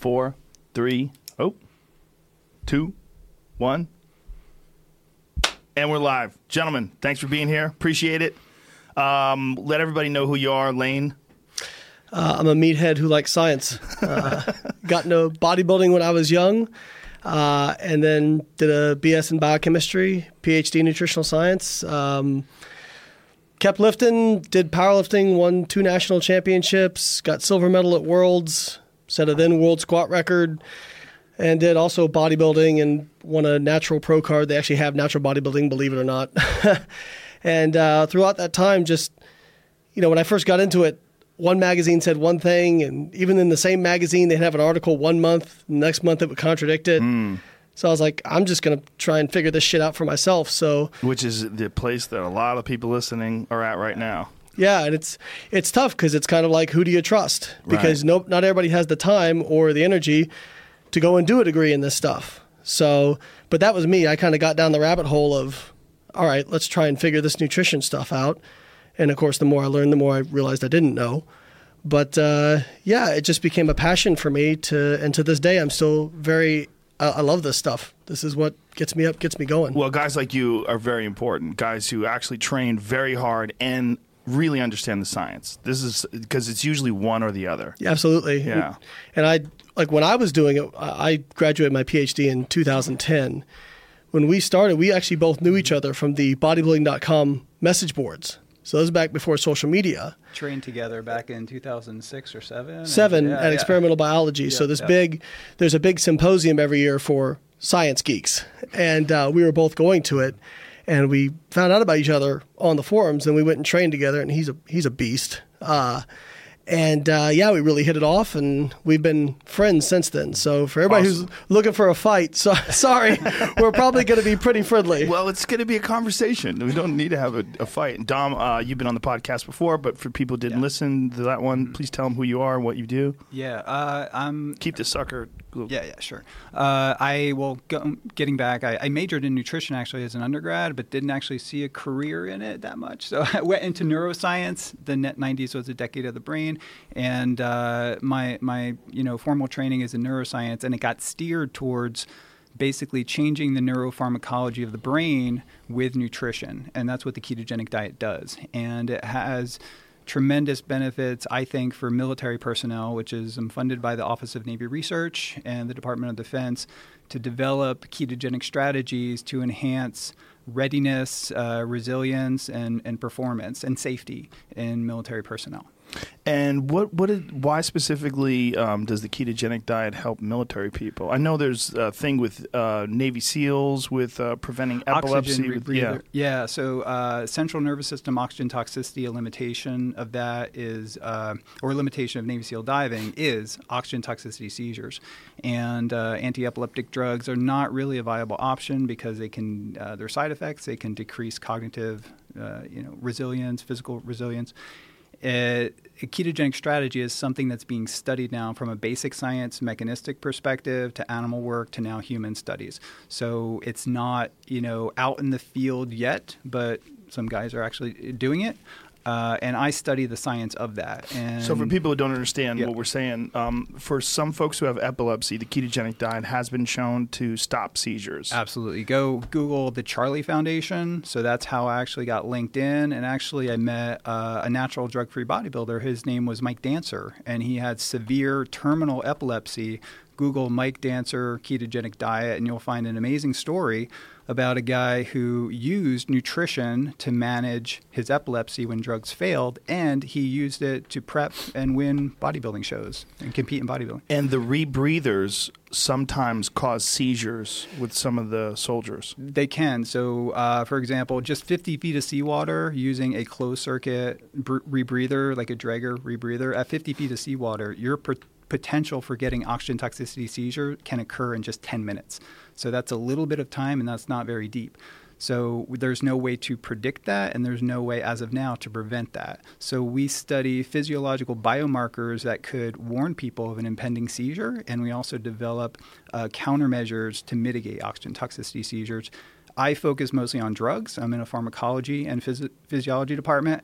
four, three, oh, two, one. And we're live. Gentlemen, thanks for being here. Appreciate it. Um, let everybody know who you are, Layne. Uh, I'm a meathead who likes science. Uh, got into bodybuilding when I was young, uh, and then did a BS in biochemistry, PhD in nutritional science. Um, kept lifting, did powerlifting, won two national championships, got silver medal at Worlds, set a then world squat record, and did also bodybuilding and won a natural pro card. They actually have natural bodybuilding, believe it or not. and uh, throughout that time, just you know, when I first got into it, one magazine said one thing, and even in the same magazine, they'd have an article one month, next month it would contradict it. Hmm. So I was like, I'm just going to try and figure this shit out for myself. So Which is the place that a lot of people listening are at right now. Yeah, and it's it's tough because it's kind of like who do you trust? Because Right. no, not everybody has the time or the energy to go and do a degree in this stuff. So, but that was me. I kind of got down the rabbit hole of, all right, let's try and figure this nutrition stuff out. And of course, the more I learned, the more I realized I didn't know. But uh, yeah, it just became a passion for me. To and to this day, I'm still very. I, I love this stuff. This is what gets me up, gets me going. Well, guys like you are very important. Guys who actually train very hard and really understand the science. This is because it's usually one or the other. Yeah, absolutely. Yeah. And, and I like when I was doing it. I I graduated my PhD in 2010. When we started, we actually both knew each other from the bodybuilding.com message boards. So this was back before social media. trained together back in 2006 or seven. and- Seven yeah, at yeah. experimental biology. so this yeah. big, there's a big symposium every year for science geeks, and uh, we were both going to it. And we found out about each other on the forums, and we went and trained together. And he's a he's a beast. Uh, and uh, yeah, we really hit it off, and we've been friends since then. So for everybody Awesome. who's looking for a fight, so, sorry, we're probably going to be pretty friendly. Well, it's going to be a conversation. We don't need to have a, a fight. And Dom, uh, you've been on the podcast before, but for people who didn't Yeah. listen to that one, please tell them who you are and what you do. Yeah, uh, I'm. Keep the sucker. Yeah, yeah, sure. Uh, I well, go, getting back, I, I majored in nutrition actually as an undergrad, but didn't actually see a career in it that much. So I went into neuroscience. The net '90s was a decade of the brain, and uh, my my you know formal training is in neuroscience, and it got steered towards basically changing the neuropharmacology of the brain with nutrition, and that's what the ketogenic diet does, and it has tremendous benefits, I think, for military personnel, which is um, funded by the Office of Navy Research and the Department of Defense, to develop ketogenic strategies to enhance readiness, uh, resilience, and, and performance and safety in military personnel. And what what did, why specifically um, does the ketogenic diet help military people? I know there's a thing with uh, Navy SEALs with uh, preventing epilepsy. Oxygen rebreather. yeah. So uh, central nervous system oxygen toxicity, a limitation of that is, uh, or a limitation of Navy SEAL diving is oxygen toxicity seizures, and uh, anti-epileptic drugs are not really a viable option because they can uh, their side effects. They can decrease cognitive, uh, you know, resilience, physical resilience. A ketogenic strategy is something that's being studied now from a basic science mechanistic perspective to animal work to now human studies. So it's not, you know, out in the field yet, but some guys are actually doing it. Uh, and I study the science of that. And So, for people who don't understand Yeah. what we're saying, um, for some folks who have epilepsy, the ketogenic diet has been shown to stop seizures. Absolutely. Go Google the Charlie Foundation. So that's how I actually got linked in. And actually, I met uh, a natural drug free bodybuilder. His name was Mike Dancer, and he had severe terminal epilepsy. Google Mike Dancer ketogenic diet, and you'll find an amazing story about a guy who used nutrition to manage his epilepsy when drugs failed, and he used it to prep and win bodybuilding shows and compete in bodybuilding. And the rebreathers sometimes cause seizures with some of the soldiers. They can. So, uh, for example, just 50 feet of seawater using a closed circuit br- rebreather, like a Draeger rebreather, at 50 feet of seawater, your per- potential for getting oxygen toxicity seizure can occur in just 10 minutes. So, that's a little bit of time, and that's not very deep. So there's no way to predict that, and there's no way as of now to prevent that. So we study physiological biomarkers that could warn people of an impending seizure, and we also develop uh, countermeasures to mitigate oxygen toxicity seizures. I focus mostly on drugs. I'm in a pharmacology and phys- physiology department.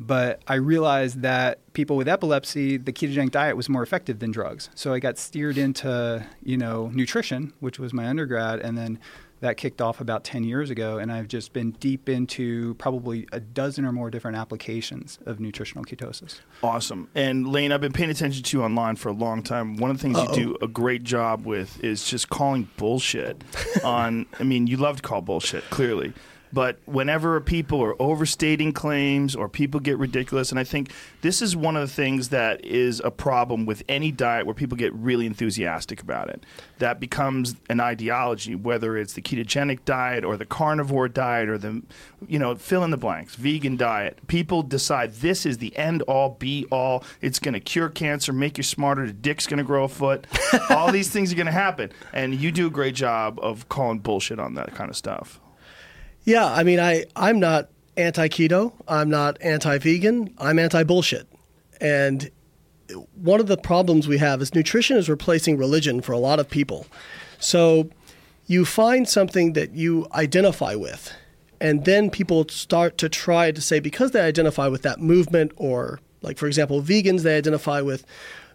But I realized that people with epilepsy, the ketogenic diet was more effective than drugs. So I got steered into, you know, nutrition, which was my undergrad, and then that kicked off about 10 years ago and I've just been deep into probably a dozen or more different applications of nutritional ketosis. Awesome. And Layne, I've been paying attention to you online for a long time. One of the things Uh-oh. you do a great job with is just calling bullshit on I mean, you love to call bullshit, clearly. But whenever people are overstating claims or people get ridiculous, and I think this is one of the things that is a problem with any diet where people get really enthusiastic about it. That becomes an ideology, whether it's the ketogenic diet or the carnivore diet or the, you know, fill in the blanks, vegan diet. People decide this is the end all be all. It's going to cure cancer, make you smarter. The dick's going to grow a foot. all these things are going to happen. And you do a great job of calling bullshit on that kind of stuff. Yeah, I mean, I I'm not anti keto. I'm not anti vegan. I'm anti bullshit. And one of the problems we have is nutrition is replacing religion for a lot of people. So you find something that you identify with, and then people start to try to say because they identify with that movement, or like for example, vegans they identify with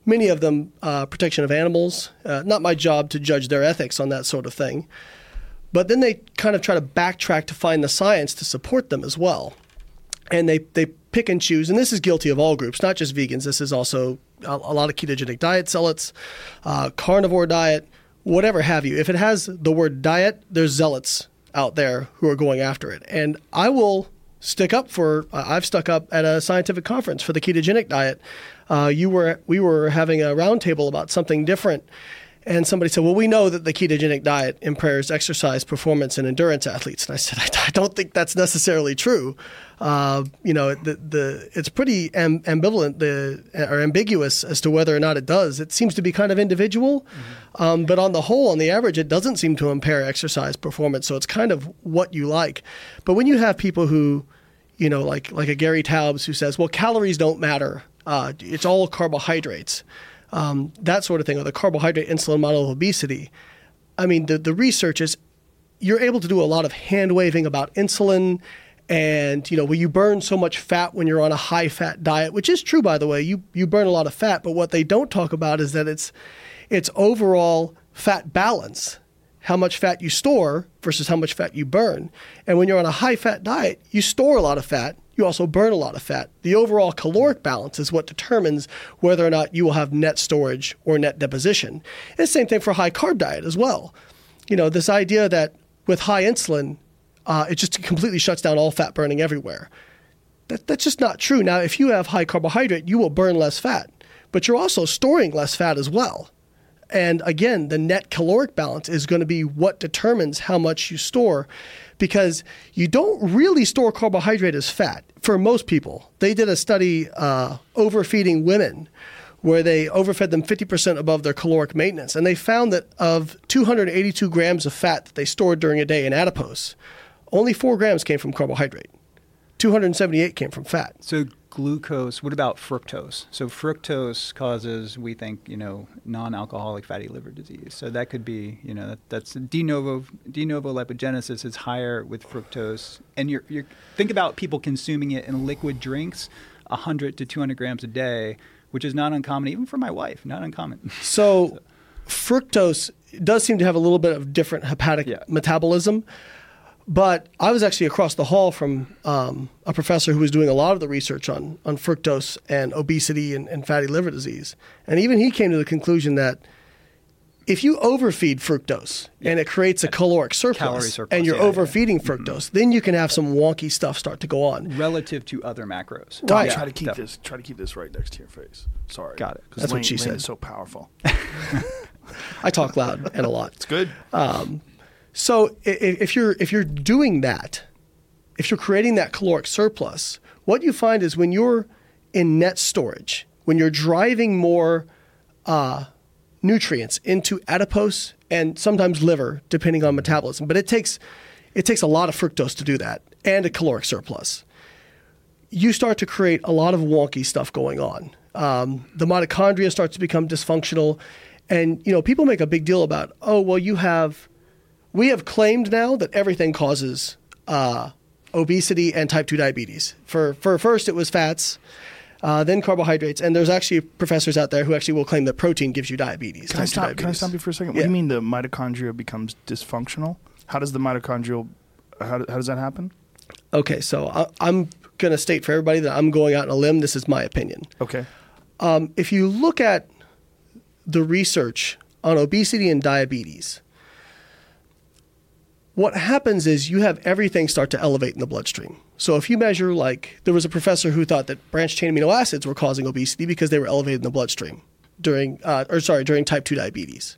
many of them uh, protection of animals. Uh, not my job to judge their ethics on that sort of thing. But then they kind of try to backtrack to find the science to support them as well. And they, they pick and choose, and this is guilty of all groups, not just vegans. This is also a, a lot of ketogenic diet zealots, uh, carnivore diet, whatever have you. If it has the word diet, there's zealots out there who are going after it. And I will stick up for, I've stuck up at a scientific conference for the ketogenic diet. Uh, you were, we were having a roundtable about something different and somebody said, Well, we know that the ketogenic diet impairs exercise performance and endurance athletes. And I said, I, don't think that's necessarily true. Uh, you know, the, the, it's pretty am, ambivalent the, or ambiguous as to whether or not it does. It seems to be kind of individual. Mm-hmm. Um, but on the whole, on the average, it doesn't seem to impair exercise performance. So it's kind of what you like. But when you have people who, you know, like, like a Gary Taubes who says, Well, calories don't matter, uh, it's all carbohydrates um, that sort of thing, or the carbohydrate insulin model of obesity. I mean, the, the research is you're able to do a lot of hand waving about insulin and you know, well, you burn so much fat when you're on a high fat diet, which is true by the way. You you burn a lot of fat, but what they don't talk about is that it's it's overall fat balance, how much fat you store versus how much fat you burn. And when you're on a high fat diet, you store a lot of fat you also burn a lot of fat. The overall caloric balance is what determines whether or not you will have net storage or net deposition. And the same thing for a high carb diet as well. You know, this idea that with high insulin, uh, it just completely shuts down all fat burning everywhere. That, that's just not true. Now, if you have high carbohydrate, you will burn less fat, but you're also storing less fat as well. And again, the net caloric balance is going to be what determines how much you store because you don't really store carbohydrate as fat for most people. They did a study uh, overfeeding women where they overfed them 50% above their caloric maintenance. And they found that of 282 grams of fat that they stored during a day in adipose, only four grams came from carbohydrate. 278 came from fat. So glucose. What about fructose? So fructose causes, we think, you know, non-alcoholic fatty liver disease. So that could be, you know, that, that's de novo de novo lipogenesis is higher with fructose, and you're, you're think about people consuming it in liquid drinks, 100 to 200 grams a day, which is not uncommon, even for my wife. Not uncommon. So, so. fructose does seem to have a little bit of different hepatic yeah. metabolism. But I was actually across the hall from um, a professor who was doing a lot of the research on, on fructose and obesity and, and fatty liver disease. And even he came to the conclusion that if you overfeed fructose yeah. and it creates a caloric surplus, surplus and you're yeah, overfeeding yeah. fructose, mm-hmm. then you can have some wonky stuff start to go on relative to other macros. Right. Try to keep Definitely. this. Try to keep this right next to your face. Sorry. Got it. That's Layne, what she Layne said. Is so powerful. I talk loud and a lot. It's good. Um, so if you're if you're doing that, if you're creating that caloric surplus, what you find is when you're in net storage, when you're driving more uh, nutrients into adipose and sometimes liver, depending on metabolism, but it takes it takes a lot of fructose to do that and a caloric surplus. You start to create a lot of wonky stuff going on. Um, the mitochondria starts to become dysfunctional, and you know people make a big deal about oh well you have we have claimed now that everything causes uh, obesity and type 2 diabetes. For, for first, it was fats, uh, then carbohydrates. And there's actually professors out there who actually will claim that protein gives you diabetes. Can I type 2 stop? Can I stop you for a second? What do you mean the mitochondria becomes dysfunctional? How does the mitochondrial? How, how does that happen? Okay, so I, I'm going to state for everybody that I'm going out on a limb. This is my opinion. Okay. Um, if you look at the research on obesity and diabetes, what happens is you have everything start to elevate in the bloodstream. So if you measure, like, there was a professor who thought that branched chain amino acids were causing obesity because they were elevated in the bloodstream during, uh, or sorry, during type 2 diabetes.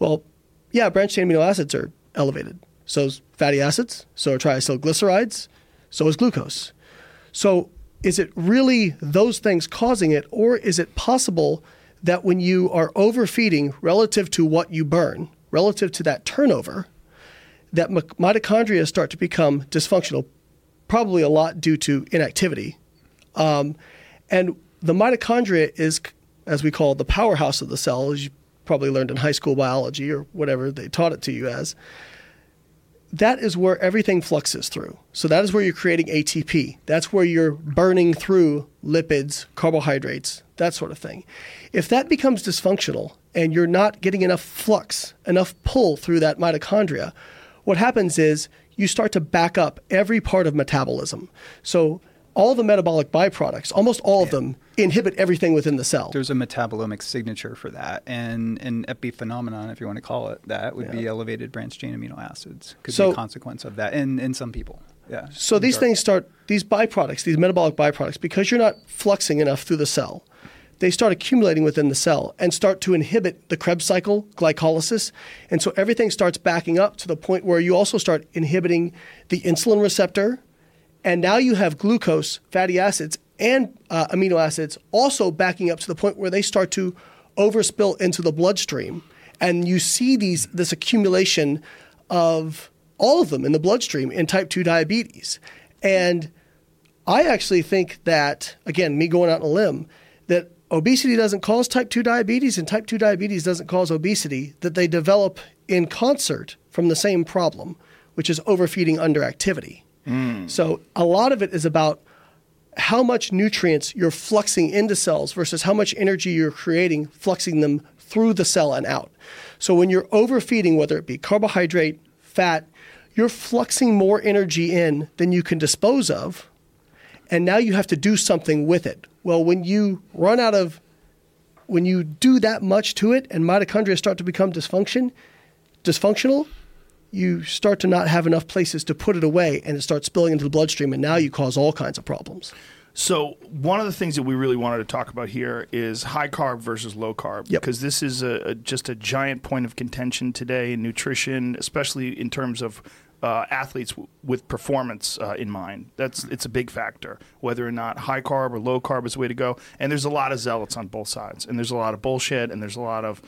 Well, yeah, branched chain amino acids are elevated. So is fatty acids, so are triacylglycerides, so is glucose. So is it really those things causing it, or is it possible that when you are overfeeding relative to what you burn, relative to that turnover, that mitochondria start to become dysfunctional, probably a lot due to inactivity. Um, and the mitochondria is, as we call it, the powerhouse of the cell, as you probably learned in high school biology or whatever they taught it to you as. That is where everything fluxes through. So that is where you're creating ATP. That's where you're burning through lipids, carbohydrates, that sort of thing. If that becomes dysfunctional and you're not getting enough flux, enough pull through that mitochondria, what happens is you start to back up every part of metabolism. So all the metabolic byproducts, almost all of them, inhibit everything within the cell. There's a metabolomic signature for that, and an epiphenomenon, if you want to call it that, would be elevated branched chain amino acids. Could be a consequence of that in, in some people. Yeah. So these things start, these byproducts, these metabolic byproducts, because you're not fluxing enough through the cell, they start accumulating within the cell and start to inhibit the Krebs cycle, glycolysis. And so everything starts backing up to the point where you also start inhibiting the insulin receptor. And now you have glucose, fatty acids, and uh, amino acids also backing up to the point where they start to overspill into the bloodstream. And you see these, this accumulation of all of them in the bloodstream in type 2 diabetes. And I actually think that, again, me going out on a limb, obesity doesn't cause type 2 diabetes and type 2 diabetes doesn't cause obesity, that they develop in concert from the same problem, which is overfeeding under underactivity. Hmm. So a lot of it is about how much nutrients you're fluxing into cells versus how much energy you're creating, fluxing them through the cell and out. So when you're overfeeding, whether it be carbohydrate, fat, you're fluxing more energy in than you can dispose of. And now you have to do something with it. Well, when you run out of, when you do that much to it and mitochondria start to become dysfunction, dysfunctional, you start to not have enough places to put it away and it starts spilling into the bloodstream and now you cause all kinds of problems. So one of the things that we really wanted to talk about here is high carb versus low carb, Yep. because this is a, a, just a giant point of contention today in nutrition, especially in terms of uh, athletes w- with performance uh, in mind. That's it's a big factor whether or not high carb or low carb is the way to go. And there's a lot of zealots on both sides, and there's a lot of bullshit, and there's a lot of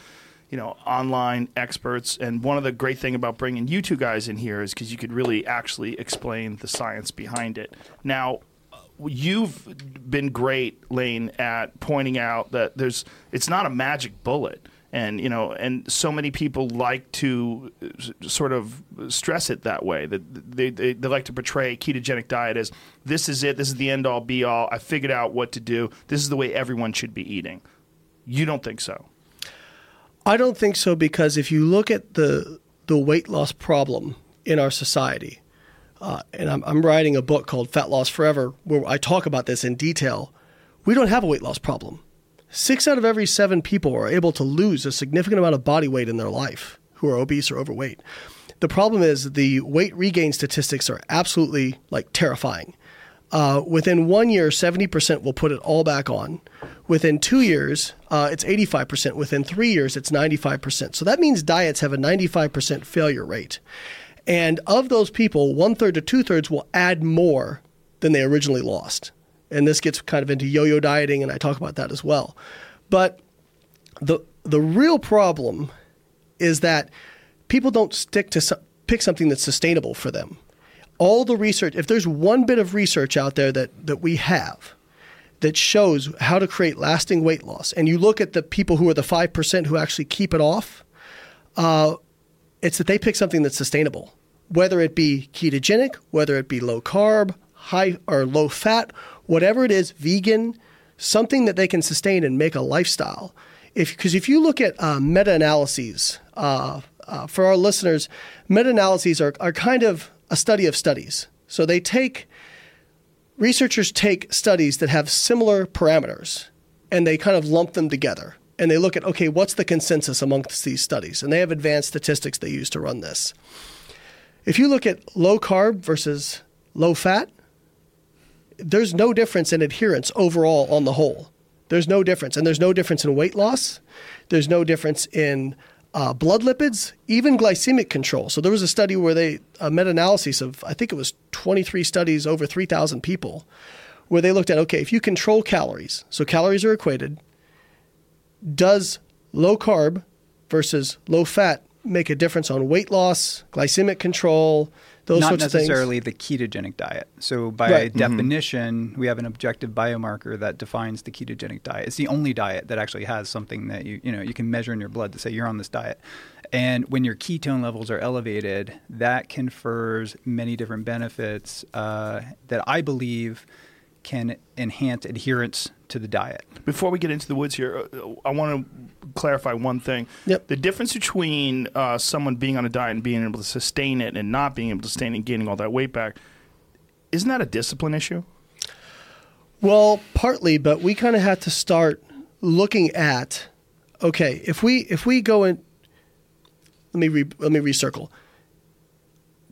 you know online experts and one of the great thing about bringing you two guys in here is because you could really actually explain the science behind it now you've been great Layne at pointing out that there's it's not a magic bullet and you know and so many people like to s- sort of stress it that way that they, they, they like to portray ketogenic diet as this is it this is the end all be all i figured out what to do this is the way everyone should be eating you don't think so I don't think so because if you look at the the weight loss problem in our society, uh, and I'm, I'm writing a book called Fat Loss Forever where I talk about this in detail. We don't have a weight loss problem. Six out of every seven people are able to lose a significant amount of body weight in their life who are obese or overweight. The problem is the weight regain statistics are absolutely like terrifying. Uh, within one year, 70% will put it all back on. Within two years, uh, it's 85%. Within three years, it's 95%. So that means diets have a 95% failure rate. And of those people, one third to two thirds will add more than they originally lost. And this gets kind of into yo yo dieting, and I talk about that as well. But the, the real problem is that people don't stick to some, pick something that's sustainable for them. All the research, if there's one bit of research out there that, that we have that shows how to create lasting weight loss, and you look at the people who are the 5% who actually keep it off, uh, it's that they pick something that's sustainable. whether it be ketogenic, whether it be low carb, high or low fat, whatever it is, vegan, something that they can sustain and make a lifestyle. If because if you look at uh, meta-analyses, uh, uh, for our listeners, meta-analyses are, are kind of a study of studies. So they take researchers take studies that have similar parameters and they kind of lump them together and they look at okay what's the consensus amongst these studies and they have advanced statistics they use to run this if you look at low carb versus low fat there's no difference in adherence overall on the whole there's no difference and there's no difference in weight loss there's no difference in uh, blood lipids, even glycemic control. So there was a study where they a meta-analysis of I think it was 23 studies over 3,000 people, where they looked at okay if you control calories, so calories are equated. Does low carb versus low fat make a difference on weight loss, glycemic control, those Not sorts of necessarily things? the ketogenic diet. So by Right. definition, we have an objective biomarker that defines the ketogenic diet. It's the only diet that actually has something that you you know you can measure in your blood to say you're on this diet. And when your ketone levels are elevated, that confers many different benefits uh, that I believe can enhance adherence to the diet. Before we get into the woods here, uh, I want to clarify one thing. Yep. The difference between uh, someone being on a diet and being able to sustain it and not being able to sustain it and gaining all that weight back, isn't that a discipline issue? Well, partly, but we kind of had to start looking at okay, if we if we go in let me re, let me recircle.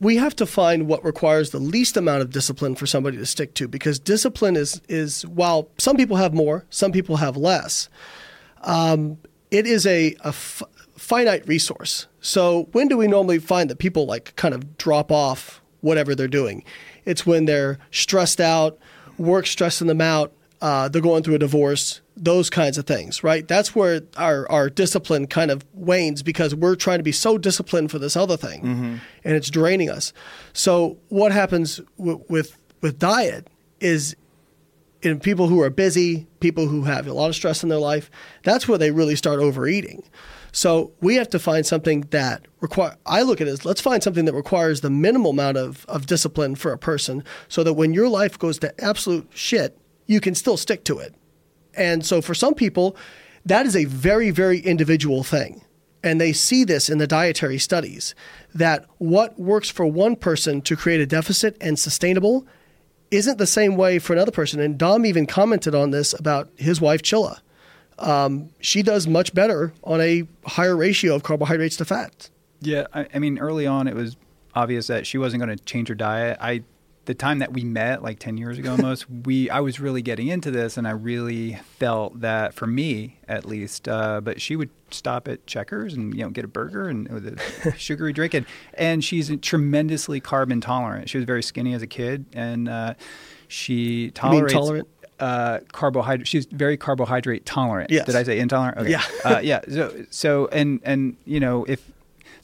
We have to find what requires the least amount of discipline for somebody to stick to because discipline is is while some people have more, some people have less. Um, it is a, a f- finite resource. So when do we normally find that people like kind of drop off whatever they're doing? It's when they're stressed out, work stressing them out, uh, they're going through a divorce, those kinds of things, right? That's where our, our discipline kind of wanes because we're trying to be so disciplined for this other thing and it's draining us. So what happens w- with, with diet is in people who are busy, people who have a lot of stress in their life, that's where they really start overeating. So we have to find something that require. I look at it as let's find something that requires the minimal amount of, of discipline for a person, so that when your life goes to absolute shit, you can still stick to it. And so for some people, that is a very very individual thing, and they see this in the dietary studies that what works for one person to create a deficit and sustainable isn't the same way for another person. And Dom even commented on this about his wife Csilla. Um, she does much better on a higher ratio of carbohydrates to fat. Yeah, I, I mean, early on, it was obvious that she wasn't going to change her diet. I, the time that we met, like ten years ago almost, we I was really getting into this, and I really felt that for me, at least. Uh, but she would stop at Checkers and you know get a burger and with a sugary drink, and and she's tremendously carb intolerant. She was very skinny as a kid, and uh, she tolerates tolerant? uh, carbohydrate. She's very carbohydrate tolerant. Yes. Did I say intolerant? Okay. Yeah. uh, yeah. So, so and and you know if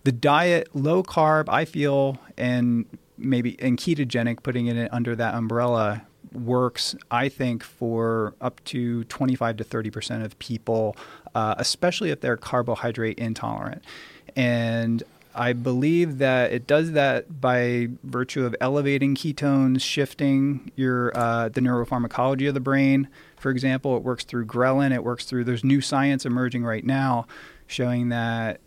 the diet low carb, I feel, and maybe and ketogenic, putting it under that umbrella works. I think for up to twenty five to thirty percent of people, uh, especially if they're carbohydrate intolerant, and I believe that it does that by virtue of elevating ketones, shifting your uh, the neuropharmacology of the brain. For example, it works through ghrelin. It works through. There's new science emerging right now showing that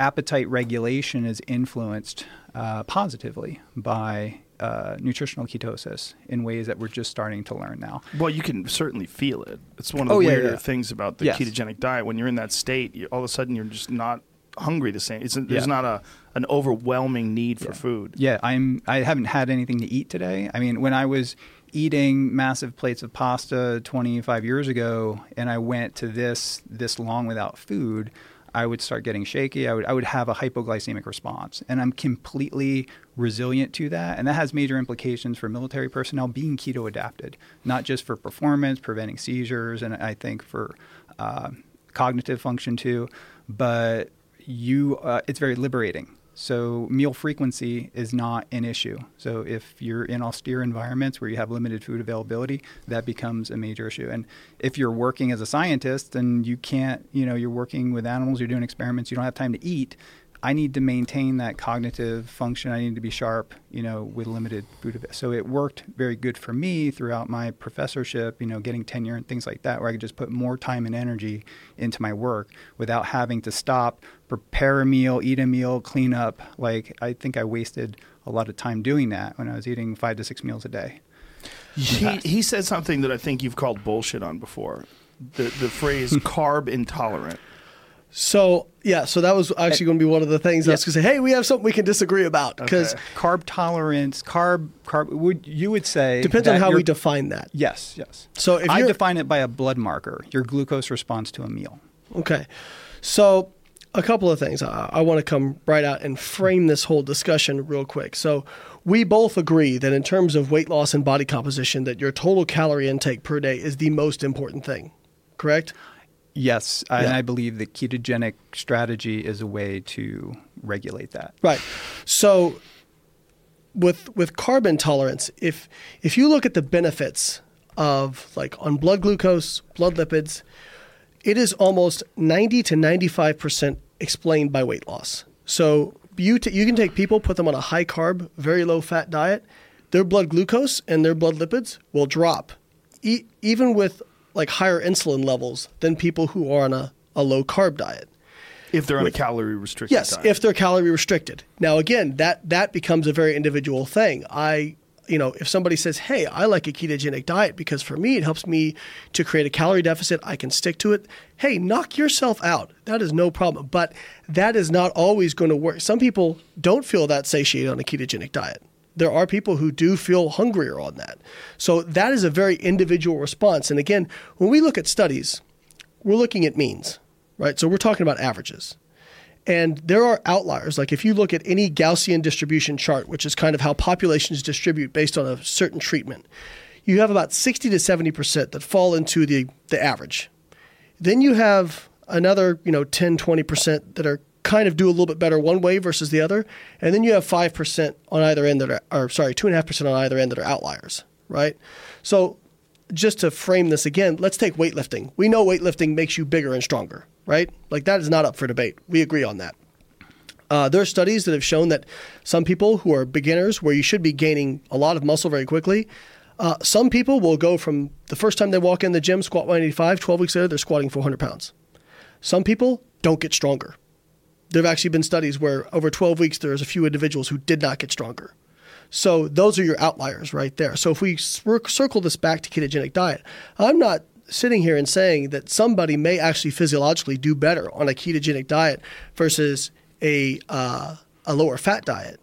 appetite regulation is influenced uh, positively by uh, nutritional ketosis in ways that we're just starting to learn now. Well, you can certainly feel it. It's one of the Oh, yeah, weirder yeah. things about the Yes. ketogenic diet. When you're in that state, you, all of a sudden you're just not hungry the same. It's, there's Yeah. not a an overwhelming need for food. Yeah, I'm. I haven't had anything to eat today. I mean, when I was eating massive plates of pasta 25 years ago, and I went to this this long without food, I would start getting shaky. I would I would have a hypoglycemic response, and I'm completely resilient to that. And that has major implications for military personnel being keto adapted, not just for performance, preventing seizures, and I think for uh, cognitive function too, but you uh, it's very liberating. So meal frequency is not an issue. So if you're in austere environments where you have limited food availability, that becomes a major issue. And if you're working as a scientist and you can't, you know, you're working with animals, you're doing experiments, you don't have time to eat, I need to maintain that cognitive function. I need to be sharp, you know, with limited food. So it worked very good for me throughout my professorship, you know, getting tenure and things like that, where I could just put more time and energy into my work without having to stop, prepare a meal, eat a meal, clean up. Like I think I wasted a lot of time doing that when I was eating five to six meals a day. He, he said something that I think you've called bullshit on before. The the phrase carb intolerant. So yeah, so that was actually going to be one of the things I was going to say. Hey, we have something we can disagree about because Okay. Carb tolerance, carb, carb. Would you would say depends on how we define that. Yes, yes. So if I define it by a blood marker, your glucose response to a meal. Okay. So, a couple of things. I, I want to come right out and frame this whole discussion real quick. So, we both agree that in terms of weight loss and body composition, that your total calorie intake per day is the most important thing. Correct? Yes, I- and I believe the ketogenic strategy is a way to regulate that. Right. So, with with carb intolerance, if if you look at the benefits of like on blood glucose, blood lipids, it is almost 90 to 95 percent explained by weight loss. So you t- you can take people, put them on a high carb, very low fat diet, their blood glucose and their blood lipids will drop, e- even with like higher insulin levels than people who are on a, a low carb diet. If they're on a calorie restricted Yes, diet. if they're calorie restricted. Now again, that that becomes a very individual thing. I you know, if somebody says, "Hey, I like a ketogenic diet because for me it helps me to create a calorie deficit, I can stick to it." Hey, knock yourself out. That is no problem, but that is not always going to work. Some people don't feel that satiated on a ketogenic diet. There are people who do feel hungrier on that. So that is a very individual response. And again, when we look at studies, we're looking at means, right? So we're talking about averages. And there are outliers. Like if you look at any Gaussian distribution chart, which is kind of how populations distribute based on a certain treatment, you have about 60 to 70% that fall into the, the average. Then you have another, you know, 10, 20% that are kind of do a little bit better one way versus the other. And then you have 5% on either end that are, or sorry, 2.5% on either end that are outliers, right? So just to frame this again, let's take weightlifting. We know weightlifting makes you bigger and stronger, right? Like that is not up for debate. We agree on that. Uh, there are studies that have shown that some people who are beginners, where you should be gaining a lot of muscle very quickly, uh, some people will go from the first time they walk in the gym, squat 185, 12 weeks later, they're squatting 400 pounds. Some people don't get stronger. There have actually been studies where over 12 weeks, there's a few individuals who did not get stronger. So those are your outliers right there. So if we circle this back to ketogenic diet, I'm not sitting here and saying that somebody may actually physiologically do better on a ketogenic diet versus a uh, a lower fat diet.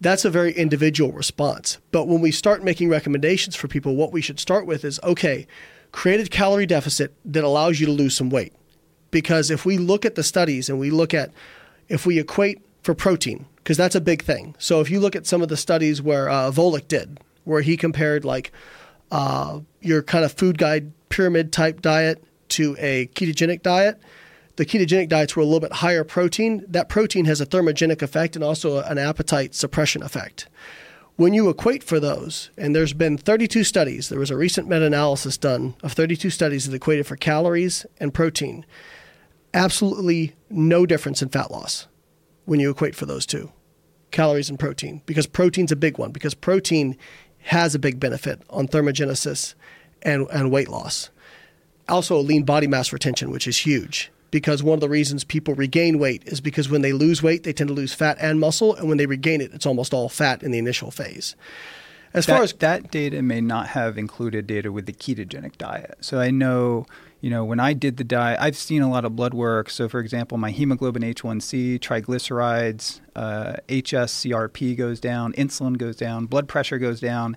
That's a very individual response. But when we start making recommendations for people, what we should start with is okay, create a calorie deficit that allows you to lose some weight. Because if we look at the studies and we look at if we equate for protein, because that's a big thing. So if you look at some of the studies where uh, Volek did, where he compared like uh, your kind of food guide pyramid type diet to a ketogenic diet, the ketogenic diets were a little bit higher protein. That protein has a thermogenic effect and also an appetite suppression effect. When you equate for those, and there's been 32 studies, there was a recent meta analysis done of 32 studies that equated for calories and protein. Absolutely no difference in fat loss when you equate for those two calories and protein because protein's a big one because protein has a big benefit on thermogenesis and, and weight loss. Also, lean body mass retention, which is huge because one of the reasons people regain weight is because when they lose weight, they tend to lose fat and muscle, and when they regain it, it's almost all fat in the initial phase. As that, far as that data may not have included data with the ketogenic diet. So I know, you know, when I did the diet, I've seen a lot of blood work. So for example, my hemoglobin A1C, triglycerides, uh, HSCRP goes down, insulin goes down, blood pressure goes down,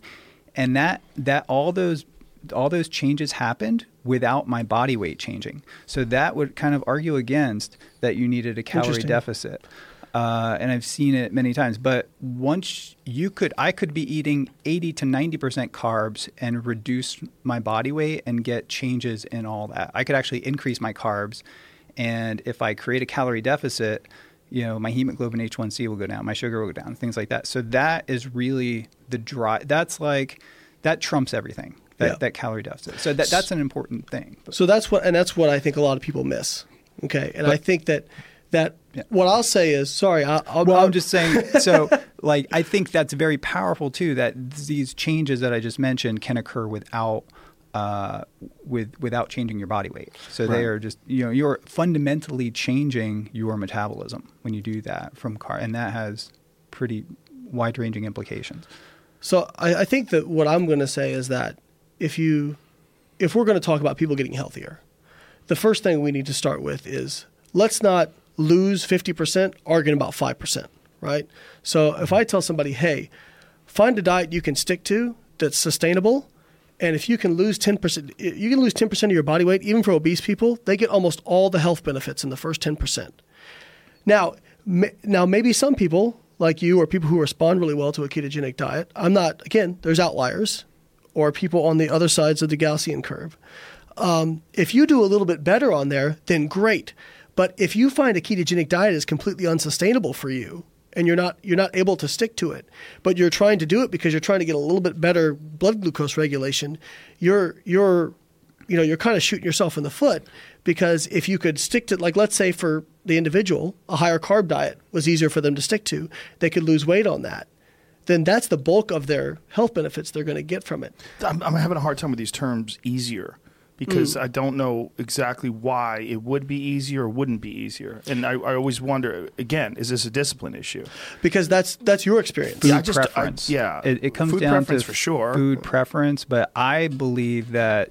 and that that all those all those changes happened without my body weight changing. So that would kind of argue against that you needed a calorie deficit. Uh, and I've seen it many times. But once you could, I could be eating 80 to 90% carbs and reduce my body weight and get changes in all that. I could actually increase my carbs. And if I create a calorie deficit, you know, my hemoglobin A1C will go down, my sugar will go down, things like that. So that is really the drive. That's like, that trumps everything, that, Yeah. that calorie deficit. So that, that's an important thing. So that's what, and that's what I think a lot of people miss. Okay, and I think that that what I'll say is sorry. I, I'll, Well, I'm just saying. So, like, I think that's very powerful too. That these changes that I just mentioned can occur without, uh, with without changing your body weight. So they are just you know you're fundamentally changing your metabolism when you do that from car, and that has pretty wide ranging implications. So I, I think that what I'm going to say is that if you, if we're going to talk about people getting healthier, the first thing we need to start with is let's not lose 50% arguing about 5%, right? So if I tell somebody, hey, find a diet you can stick to that's sustainable, and if you can lose 10%, you can lose 10% of your body weight, even for obese people, they get almost all the health benefits in the first 10%. Now, now maybe some people like you or people who respond really well to a ketogenic diet. I'm not. Again, there's outliers, or people on the other sides of the Gaussian curve. Um, if you do a little bit better on there, then great. But if you find a ketogenic diet is completely unsustainable for you, and you're not you're not able to stick to it, but you're trying to do it because you're trying to get a little bit better blood glucose regulation, you're you're you know you're kind of shooting yourself in the foot because if you could stick to like let's say for the individual a higher carb diet was easier for them to stick to they could lose weight on that then that's the bulk of their health benefits they're going to get from it. I'm, I'm having a hard time with these terms easier because mm. I don't know exactly why it would be easier or wouldn't be easier. And I, I always wonder again, is this a discipline issue? because that's that's your experience food Yeah, I just- I- preference. yeah. it, it comes Food down to preference for sure. Food preference, but I believe that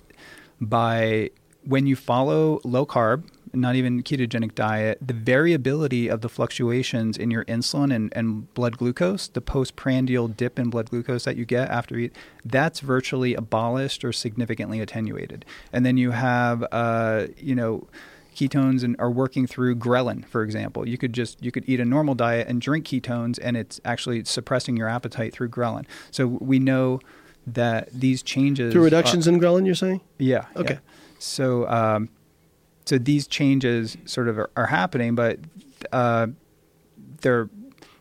by when you follow low carb, not even ketogenic diet, the variability of the fluctuations in your insulin and, and blood glucose, the postprandial dip in blood glucose that you get after you eat, that's virtually abolished or significantly attenuated. And then you have, uh, you know, ketones and are working through ghrelin, for example. You could just you could eat a normal diet and drink ketones, and it's actually suppressing your appetite through ghrelin. So we know that these changes through reductions in ghrelin you're saying yeah. Okay. yeah. So, um, so these changes sort of are, are happening, but uh, they're.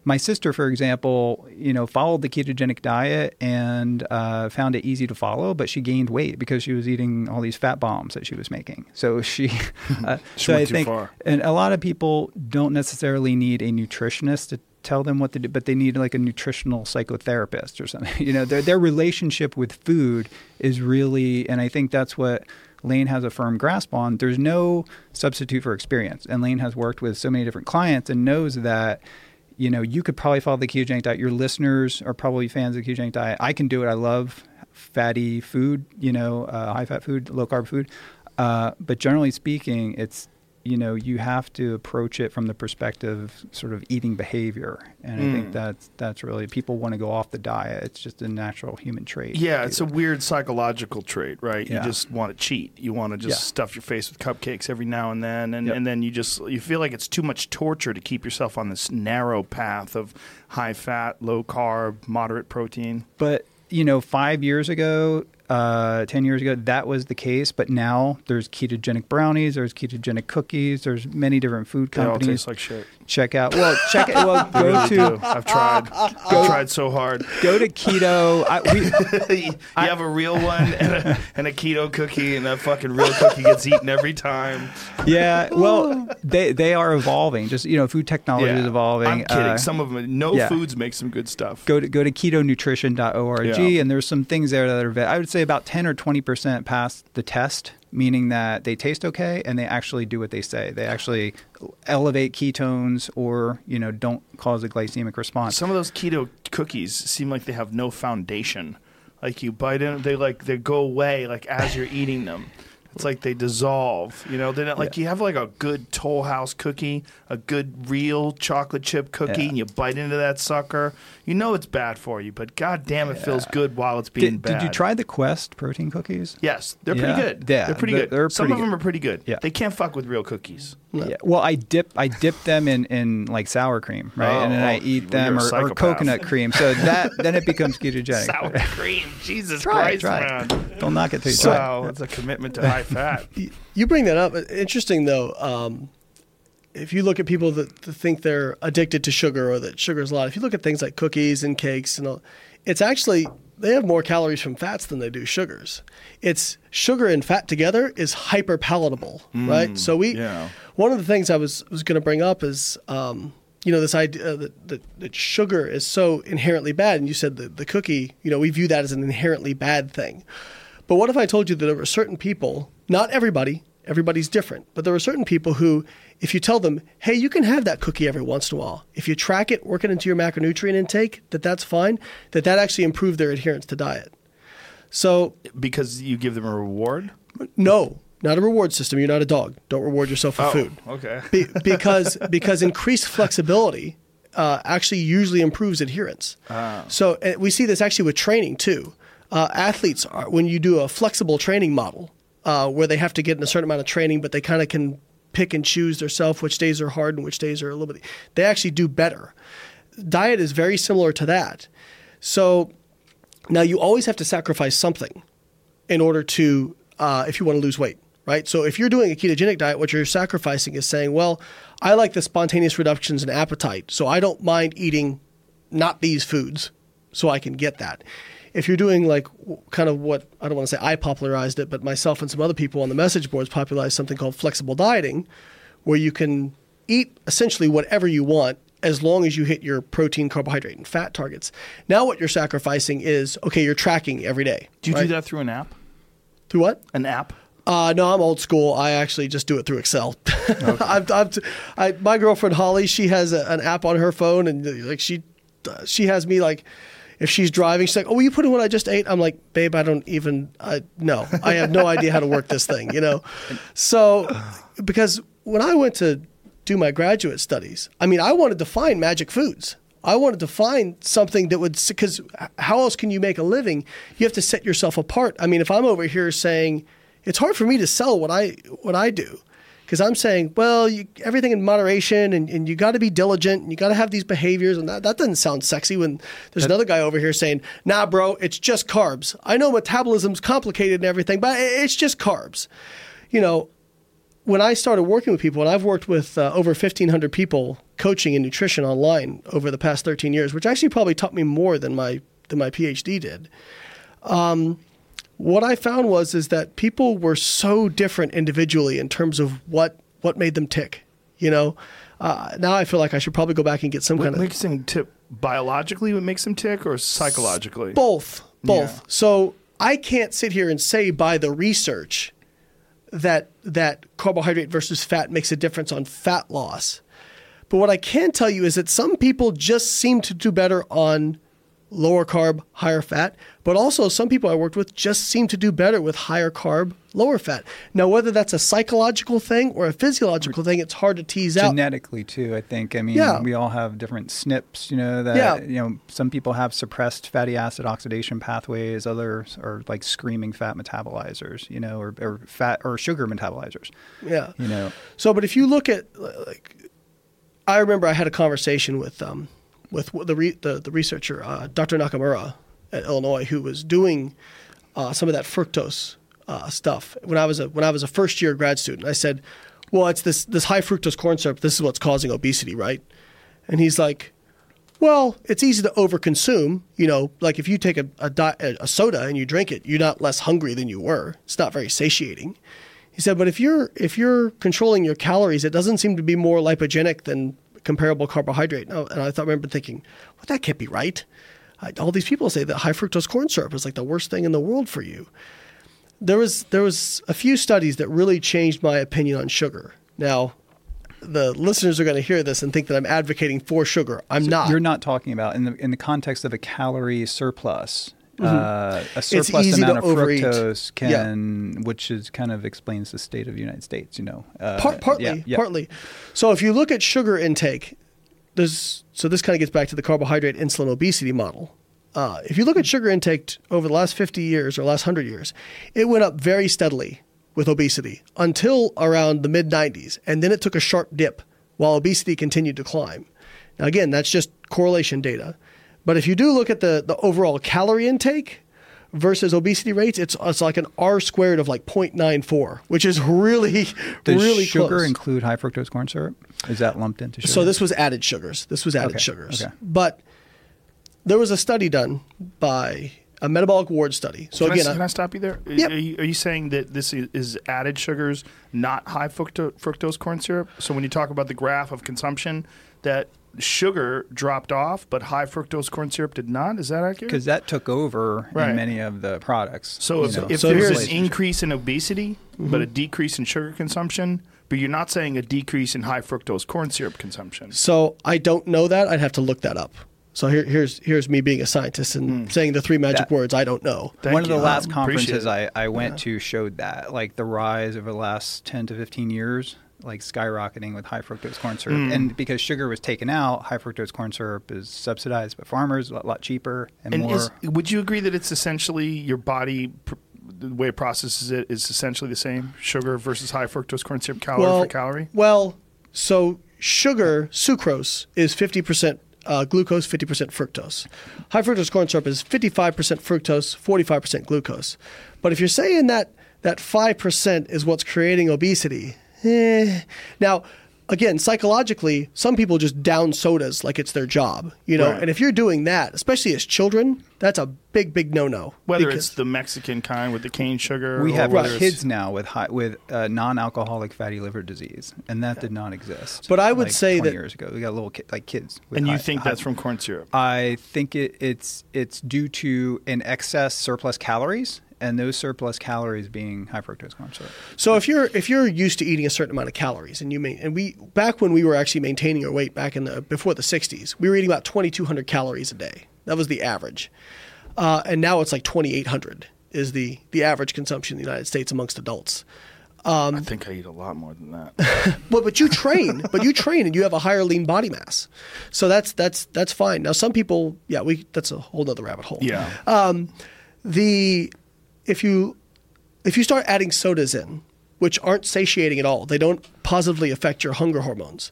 My sister, for example, you know, followed the ketogenic diet and uh, found it easy to follow, but she gained weight because she was eating all these fat bombs that she was making. So she, uh, She so went I too think, far. and a lot of people don't necessarily need a nutritionist to tell them what to do, but they need like a nutritional psychotherapist or something. You know, their their relationship with food is really, and I think that's what Layne has a firm grasp on. There's no substitute for experience, and Layne has worked with so many different clients and knows that. You know, you could probably follow the ketogenic diet. Your listeners are probably fans of the ketogenic diet. I can do it. I love fatty food, you know, uh, high fat food, low carb food. Uh, but generally speaking, it's you know you have to approach it from the perspective of sort of eating behavior, and I Mm. think that's that's really people want to go off the diet. It's just a natural human trait. Yeah, it's a weird psychological trait, right? Yeah. You just want to cheat. You want to just Yeah. stuff your face with cupcakes every now and then, and, Yep. and then you just you feel like it's too much torture to keep yourself on this narrow path of high fat, low carb, moderate protein. But you know, five years ago, uh, ten years ago, that was the case. But now there's ketogenic brownies, there's ketogenic cookies, there's many different food companies. They all taste like shit. check out. Well, check it. Well, go really to do. I've tried. I've tried so hard. go to keto. I, we, you have a real one and a, and a keto cookie, and that fucking real cookie gets eaten every time. yeah. Well, they they are evolving. Just you know, food technology is evolving. I'm kidding. Uh, some of them, no yeah. foods make some good stuff. go to go to ketonutrition.org Yeah. and there's some things there that are I would say about 10 or 20% pass the test meaning that they taste okay and they actually do what they say they actually elevate ketones or you know don't cause a glycemic response Some of those keto cookies seem like they have no foundation. Like you bite in, they like they go away like as you're eating them. It's like they dissolve. You know, they're not like you have like a good Toll House cookie, a good real chocolate chip cookie, Yeah. and you bite into that sucker. You know it's bad for you, but god damn, it feels good while it's being did, bad. did you try the quest protein cookies Yes, they're Yeah. pretty good. Yeah, they're pretty they're- good. they're Some pretty of them are pretty good. Yeah. They can't fuck with real cookies. Yeah. Well, I dip I dip them in, in like sour cream, right? Oh, and then I oh, eat them or, or coconut cream. So that then it becomes ketogenic. Sour cream, Jesus Try it, Christ, try man. it. Don't knock it till you try it. Wow, that's a commitment to high fat. You bring that up. Interesting though. Um, if you look at people that, that think they're addicted to sugar or that sugar is a lot, if you look at things like cookies and cakes and all, it's actually they have more calories from fats than they do sugars. It's sugar and fat together is hyper palatable, right? So we yeah. one of the things I was was going to bring up is, um, you know, this idea that, that, that sugar is so inherently bad, and you said the the cookie, you know, we view that as an inherently bad thing. But what if I told you that there were certain people, not everybody, everybody's different, but there are certain people who, if you tell them, hey, you can have that cookie every once in a while, if you track it, work it into your macronutrient intake, that that's fine, that that actually improved their adherence to diet. So because you give them a reward. no, not a reward system. You're not a dog. Don't reward yourself with food. okay. Be, because because increased flexibility uh, actually usually improves adherence. So and we see this actually with training too. Uh, athletes are when you do a flexible training model uh, where they have to get in a certain amount of training, but they kind of can pick and choose themselves which days are hard and which days are a little bit. They actually do better. Diet is very similar to that. So now you always have to sacrifice something in order to, uh, if you want to lose weight, right? So if you're doing a ketogenic diet, what you're sacrificing is saying, well, I like the spontaneous reductions in appetite, so I don't mind eating not these foods, so I can get that. If you're doing like kind of what I don't want to say I popularized it, but myself and some other people on the message boards popularized something called flexible dieting, where you can eat essentially whatever you want as long as you hit your protein, carbohydrate, and fat targets. Now, what you're sacrificing is okay, you're tracking every day. Do you right? do that through an app? Through what? An app? Uh, no, I'm old school. I actually just do it through Excel. I'm, I'm t- I, my girlfriend Holly, she has a, an app on her phone, and like she, she has me like, if she's driving, she's like, "Oh, will you put in what I just ate?" I'm like, "Babe, I don't even. I no, I have no idea how to work this thing." You know, so because when I went to do my graduate studies, I mean, I wanted to find magic foods. I wanted to find something that would, because how else can you make a living? You have to set yourself apart. I mean, if I'm over here saying, it's hard for me to sell what I what I do, because I'm saying, well, you, everything in moderation, and, and you got to be diligent, and you got to have these behaviors, and that, that doesn't sound sexy. When there's another guy over here saying, nah, bro, it's just carbs. I know metabolism's complicated and everything, but it's just carbs. You know, when I started working with people, and I've worked with uh, over 1,500 people coaching in nutrition online over the past 13 years, which actually probably taught me more than my than my PhD did. Um, what I found was is that people were so different individually in terms of what what made them tick. You know, uh, now I feel like I should probably go back and get some What kind of makes them tick biologically? What makes them tick, or psychologically? both both Yeah. so i can't sit here and say by the research that that carbohydrate versus fat makes a difference on fat loss but what i can tell you is that some people just seem to do better on lower carb higher fat. But also some people i worked with just seem to do better with higher carb lower fat. Now whether that's a psychological thing or a physiological thing it's hard to tease out. Genetically too i think. I mean Yeah. we all have different SNPs you know that Yeah. you know some people have suppressed fatty acid oxidation pathways others are like screaming fat metabolizers you know or, or fat or sugar metabolizers. Yeah. You know. So, but if you look at like, I remember I had a conversation with um, with the re, the, the researcher uh, Dr. Nakamura at Illinois who was doing uh, some of that fructose uh, stuff when I was a when I was a first year grad student. I said, "Well, it's this this high fructose corn syrup. This is what's causing obesity, right?" And he's like. Well, it's easy to overconsume. You know, like if you take a, a, a soda and you drink it, you're not less hungry than you were. It's not very satiating. He said, but if you're if you're controlling your calories, it doesn't seem to be more lipogenic than comparable carbohydrate. No, and I thought, I remember thinking, well, that can't be right. I, all these people say that high fructose corn syrup is like the worst thing in the world for you. There was there was a few studies that really changed my opinion on sugar. Now, the listeners are going to hear this and think that I'm advocating for sugar. I'm not. You're not talking about in the in the context of a calorie surplus. Uh, a surplus Mm-hmm. amount of overeat. fructose Yeah. can, which is kind of explains the state of the United States. You know, uh, Par- partly, yeah, yeah. partly. So if you look at sugar intake, there's so this kind of gets back to the carbohydrate insulin obesity model. Uh, if you look at sugar intake t- over the last 50 years or last 100 years, it went up very steadily with obesity until around the mid 90s, and then it took a sharp dip while obesity continued to climb. Now again, that's just correlation data. But if you do look at the, the overall calorie intake versus obesity rates, it's, it's like an R squared of like 0.94, which is really, Does really sugar close. include high fructose corn syrup? Is that lumped into sugar? So this was added sugars. This was added Okay, sugars. okay. But there was a study done by a metabolic ward study. So can, again, I, I- can I stop you there? Yep. Are, you, are you saying that this is, is added sugars, not high fructo- fructose corn syrup? So when you talk about the graph of consumption, that sugar dropped off, but high fructose corn syrup did not. Is that accurate? because that took over Right. in many of the products. So if, you if So there's an increase in obesity, but a decrease in sugar consumption, but you're not saying a decrease in high fructose corn syrup consumption. So I don't know that. I'd have to look that up. So here, here's here's me being a scientist and saying the three magic That- words I don't know. Thank one of the you. last Um, conferences I, I went to showed that, like the rise over the last 10 to 15 years, like skyrocketing with high fructose corn syrup. Mm. And because sugar was taken out, high fructose corn syrup is subsidized by farmers, a lot, lot cheaper and, And more. is, would you agree that it's essentially your body, pr- the way it processes it is essentially the same? Sugar versus high fructose corn syrup, calorie for calorie? Well, so sugar, sucrose, is 50% uh, glucose, 50% fructose. High fructose corn syrup is 55% fructose, 45% glucose. But if you're saying that that 5% is what's creating obesity, eh. Now, again, psychologically, some people just down sodas like it's their job, you know. Right. And if you're doing that, especially as children, that's a big, big no-no. Whether Because- it's the Mexican kind with the cane sugar, we or have whether kids now with high, with uh, non-alcoholic fatty liver disease, and that did not exist. But I would like say 20 that- years ago we got little ki- like kids. With and you high- think high- that's from corn syrup? I think it, it's it's due to an excess surplus calories, and those surplus calories being high fructose corn syrup. So if you're if you're used to eating a certain amount of calories, and you may, and we back when we were actually maintaining our weight back in the before the '60s, we were eating about 2,200 calories a day. That was the average, uh, and now it's like 2,800 is the the average consumption in the United States amongst adults. Um, I think I eat a lot more than that. But but you train, but you train, and you have a higher lean body mass, so that's that's that's fine. Now some people, yeah, we that's a whole other rabbit hole. yeah. the if you if you start adding sodas in, which aren't satiating at all, they don't positively affect your hunger hormones,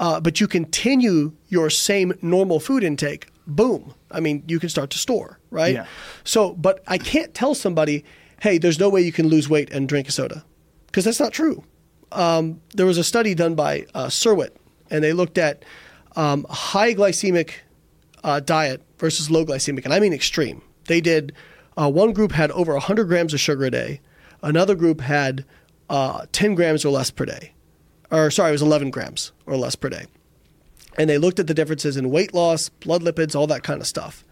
uh, but you continue your same normal food intake. Boom! I mean, you can start to store, right? Yeah. So, but I can't tell somebody, hey, there's no way you can lose weight and drink a soda, because that's not true. Um, there was a study done by uh, Surwit, and they looked at um, high glycemic uh, diet versus low glycemic, and I mean extreme. They did uh, one group had over 100 grams of sugar a day, another group had uh, 10 grams or less per day, or sorry, it was 11 grams or less per day, and they looked at the differences in weight loss, blood lipids, all that kind of stuff.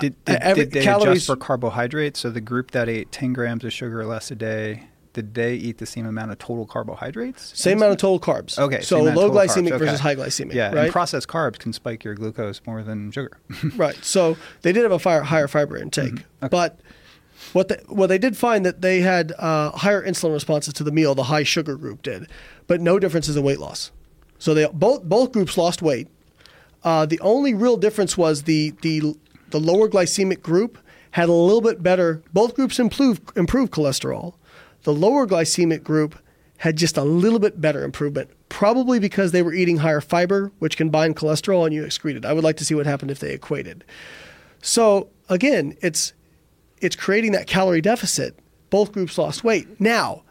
Did, Uh, did, every- did they calories- adjust for carbohydrates? So the group that ate 10 grams of sugar or less a day, did they eat the same amount of total carbohydrates? Same amount of total carbs. Okay. so same amount of low glycemic versus okay. high glycemic. Yeah, right? and processed carbs can spike your glucose more than sugar. right. So they did have a fire, higher fiber intake, Mm-hmm. but what they, well they did find that they had uh, higher insulin responses to the meal. The high sugar group did, but no differences in weight loss. So they both both groups lost weight. Uh, the only real difference was the the the lower glycemic group had a little bit better. Both groups improved improved cholesterol. The lower glycemic group had just a little bit better improvement, probably because they were eating higher fiber, which can bind cholesterol and you excrete it. I would like to see what happened if they equated. So again, it's it's creating that calorie deficit. Both groups lost weight. Now,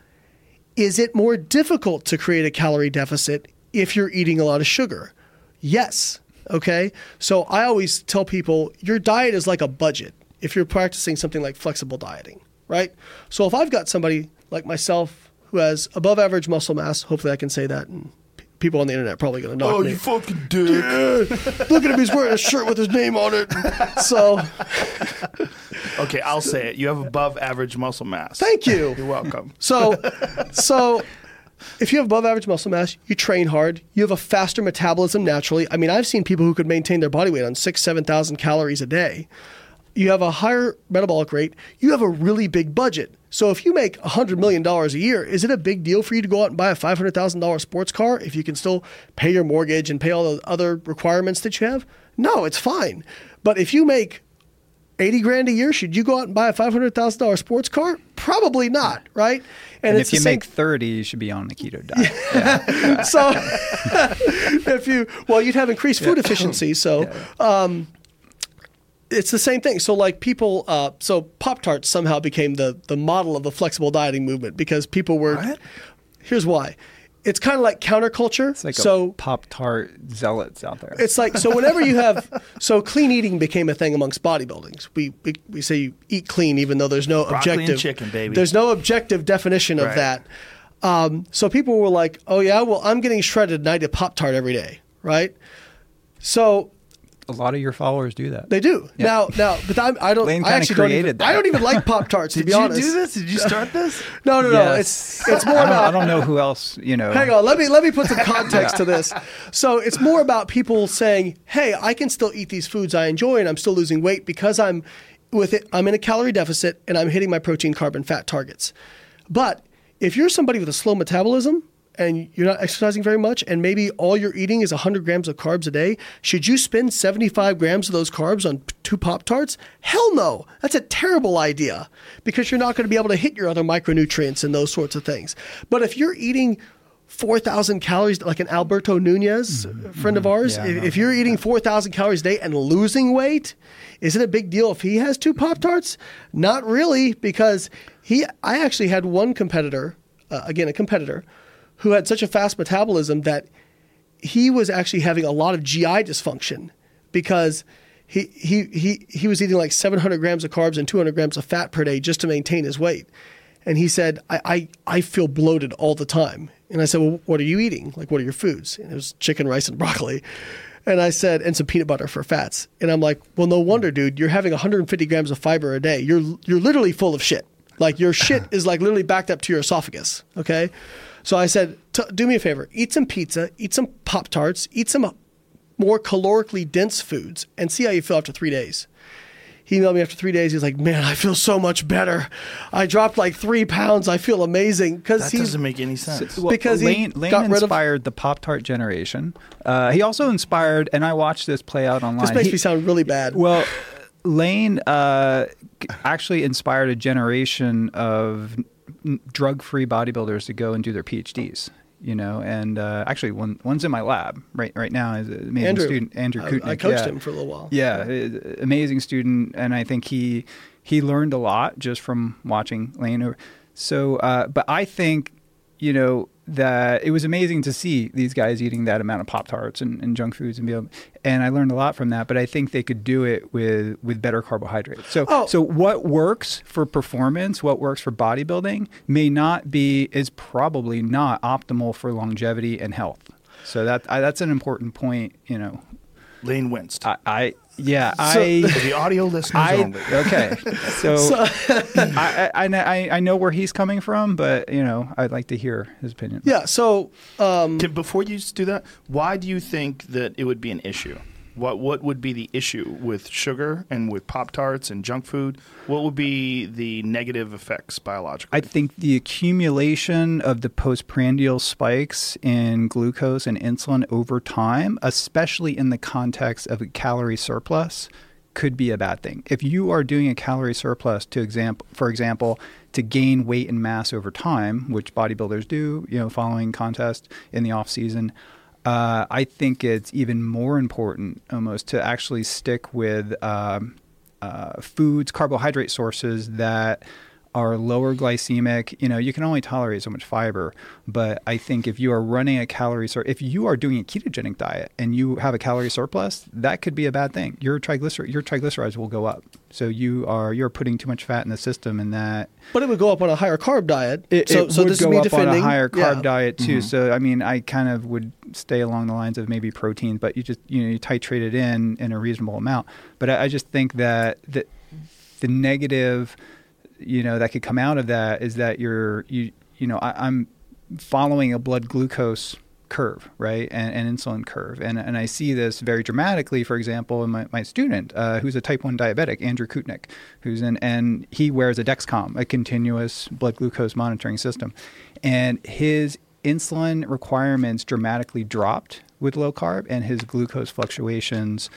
is it more difficult to create a calorie deficit if you're eating a lot of sugar? Yes. Okay. So I always tell people your diet is like a budget if you're practicing something like flexible dieting, right? So if I've got somebody like myself who has above average muscle mass, hopefully I can say that and p- people on the internet are probably going to knock oh, me. you fucking dick. Look at him, he's wearing a shirt with his name on it. So Okay, I'll say it. You have above average muscle mass. Thank you. You're welcome. So, so if you have above average muscle mass, you train hard, you have a faster metabolism naturally. I mean, I've seen people who could maintain their body weight on six, 7,000 calories a day. You have a higher metabolic rate, you have a really big budget. So if you make $100 million a year, is it a big deal for you to go out and buy a $500,000 sports car if you can still pay your mortgage and pay all the other requirements that you have? No, it's fine. But if you make 80 grand a year, should you go out and buy a $500,000 sports car? Probably not, right? And, it's if you make 30, you should be on the keto diet. so if you well you'd have increased food efficiency so um, it's the same thing so like people uh, so pop tarts somehow became the the model of the flexible dieting movement because people were What? here's why it's kind of like counterculture. It's like so a Pop Tart zealots out there. it's like so whenever you have so clean eating became a thing amongst bodybuildings. We we, we say you eat clean even though there's no Broccoli and objective chicken, baby. There's no objective definition of Right. that. Um, so people were like, "Oh yeah, well I'm getting shredded and I eat a pop tart every day, right?" So a lot of your followers do that. they do Yeah. now. Now, but I'm, I don't. Layne I kinda actually don't even. created that. I don't even like pop tarts to Did you do this? Did you start this? No, no, no. Yes. It's it's more I don't, about I don't know who else, you know. Hang on, let me let me put some context to this. So it's more about people saying, "Hey, I can still eat these foods I enjoy, and I'm still losing weight because I'm with it. I'm in a calorie deficit, and I'm hitting my protein, carb, and fat targets." But if you're somebody with a slow metabolism and you're not exercising very much, and maybe all you're eating is 100 grams of carbs a day, should you spend 75 grams of those carbs on two Pop Tarts? Hell no. That's a terrible idea because you're not going to be able to hit your other micronutrients and those sorts of things. But if you're eating 4,000 calories, like an Alberto Nunez, a friend of ours, Mm-hmm. Yeah, if, if you're eating 4,000 calories a day and losing weight, is it a big deal if he has two Pop Tarts? Not really, because he, I actually had one competitor, uh, again, a competitor, who had such a fast metabolism that he was actually having a lot of GI dysfunction because he, he, he, he was eating like 700 grams of carbs and 200 grams of fat per day just to maintain his weight. And he said, I, I, I feel bloated all the time. And I said, Well, what are you eating? Like, what are your foods? And it was chicken, rice, and broccoli. And I said, and some peanut butter for fats. And I'm like, well, no wonder, dude. You're having 150 grams of fiber a day. You're you're literally full of shit. Like your shit is like literally backed up to your esophagus. Okay. So I said, T- do me a favor. Eat some pizza. Eat some pop tarts. Eat some more calorically dense foods, and see how you feel after three days. He emailed me after three days. He's like, "Man, I feel so much better. I dropped like three pounds. I feel amazing because That he's doesn't make any sense. Well, Because he Layne, Layne got rid of- inspired the Pop Tart generation. Uh, he also inspired, and I watched this play out online. this makes He- me sound really bad. Well, Layne uh, actually inspired a generation of drug-free bodybuilders to go and do their PhDs. You know, and uh, actually, one one's in my lab right right now. Is an amazing Andrew, student, Andrew I- Koutnik. I coached yeah. him for a little while. Yeah, uh, amazing student, and I think he he learned a lot just from watching Layne. So, uh, but I think you know that it was amazing to see these guys eating that amount of pop tarts and, and junk foods and be able, and I learned a lot from that. But I think they could do it with with better carbohydrates. So, Oh. so what works for performance, what works for bodybuilding, may not be is probably not optimal for longevity and health. So that I, that's an important point. You know, Layne winced. I, I yeah, So- I. For the audio listeners I only. okay, so, I, I, I I know where he's coming from, but you know I'd like to hear his opinion. yeah. So um, Can- before you do that, why do you think that it would be an issue? What what would be the issue with sugar and with Pop Tarts and junk food? What would be the negative effects biologically? I think the accumulation of the postprandial spikes in glucose and insulin over time, especially in the context of a calorie surplus, could be a bad thing. If you are doing a calorie surplus, to example, for example, to gain weight and mass over time, which bodybuilders do, you know, following contest in the off season, uh, I think it's even more important almost to actually stick with um, uh, foods, carbohydrate sources that are lower glycemic. You know, you can only tolerate so much fiber, but I think if you are running a calorie sur- if you are doing a ketogenic diet and you have a calorie surplus, that could be a bad thing. Your triglycer- your triglycerides will go up. So you are you're putting too much fat in the system, and that but it would go up on a higher carb diet. it, so, it so would this is go me up defending on a higher carb yeah. Mm-hmm. diet too. So I mean, I kind of would stay along the lines of maybe protein, but you just you know you titrate it in in a reasonable amount. But I, I just think that the the negative, you know, that could come out of that is that you're you you know I, I'm following a blood glucose curve, right, and an insulin curve, and and I see this very dramatically. For example, in my, my student uh, who's a type one diabetic, Andrew Koutnik, who's in, and he wears a Dexcom, a continuous blood glucose monitoring system, and his insulin requirements dramatically dropped with low carb, and his glucose fluctuations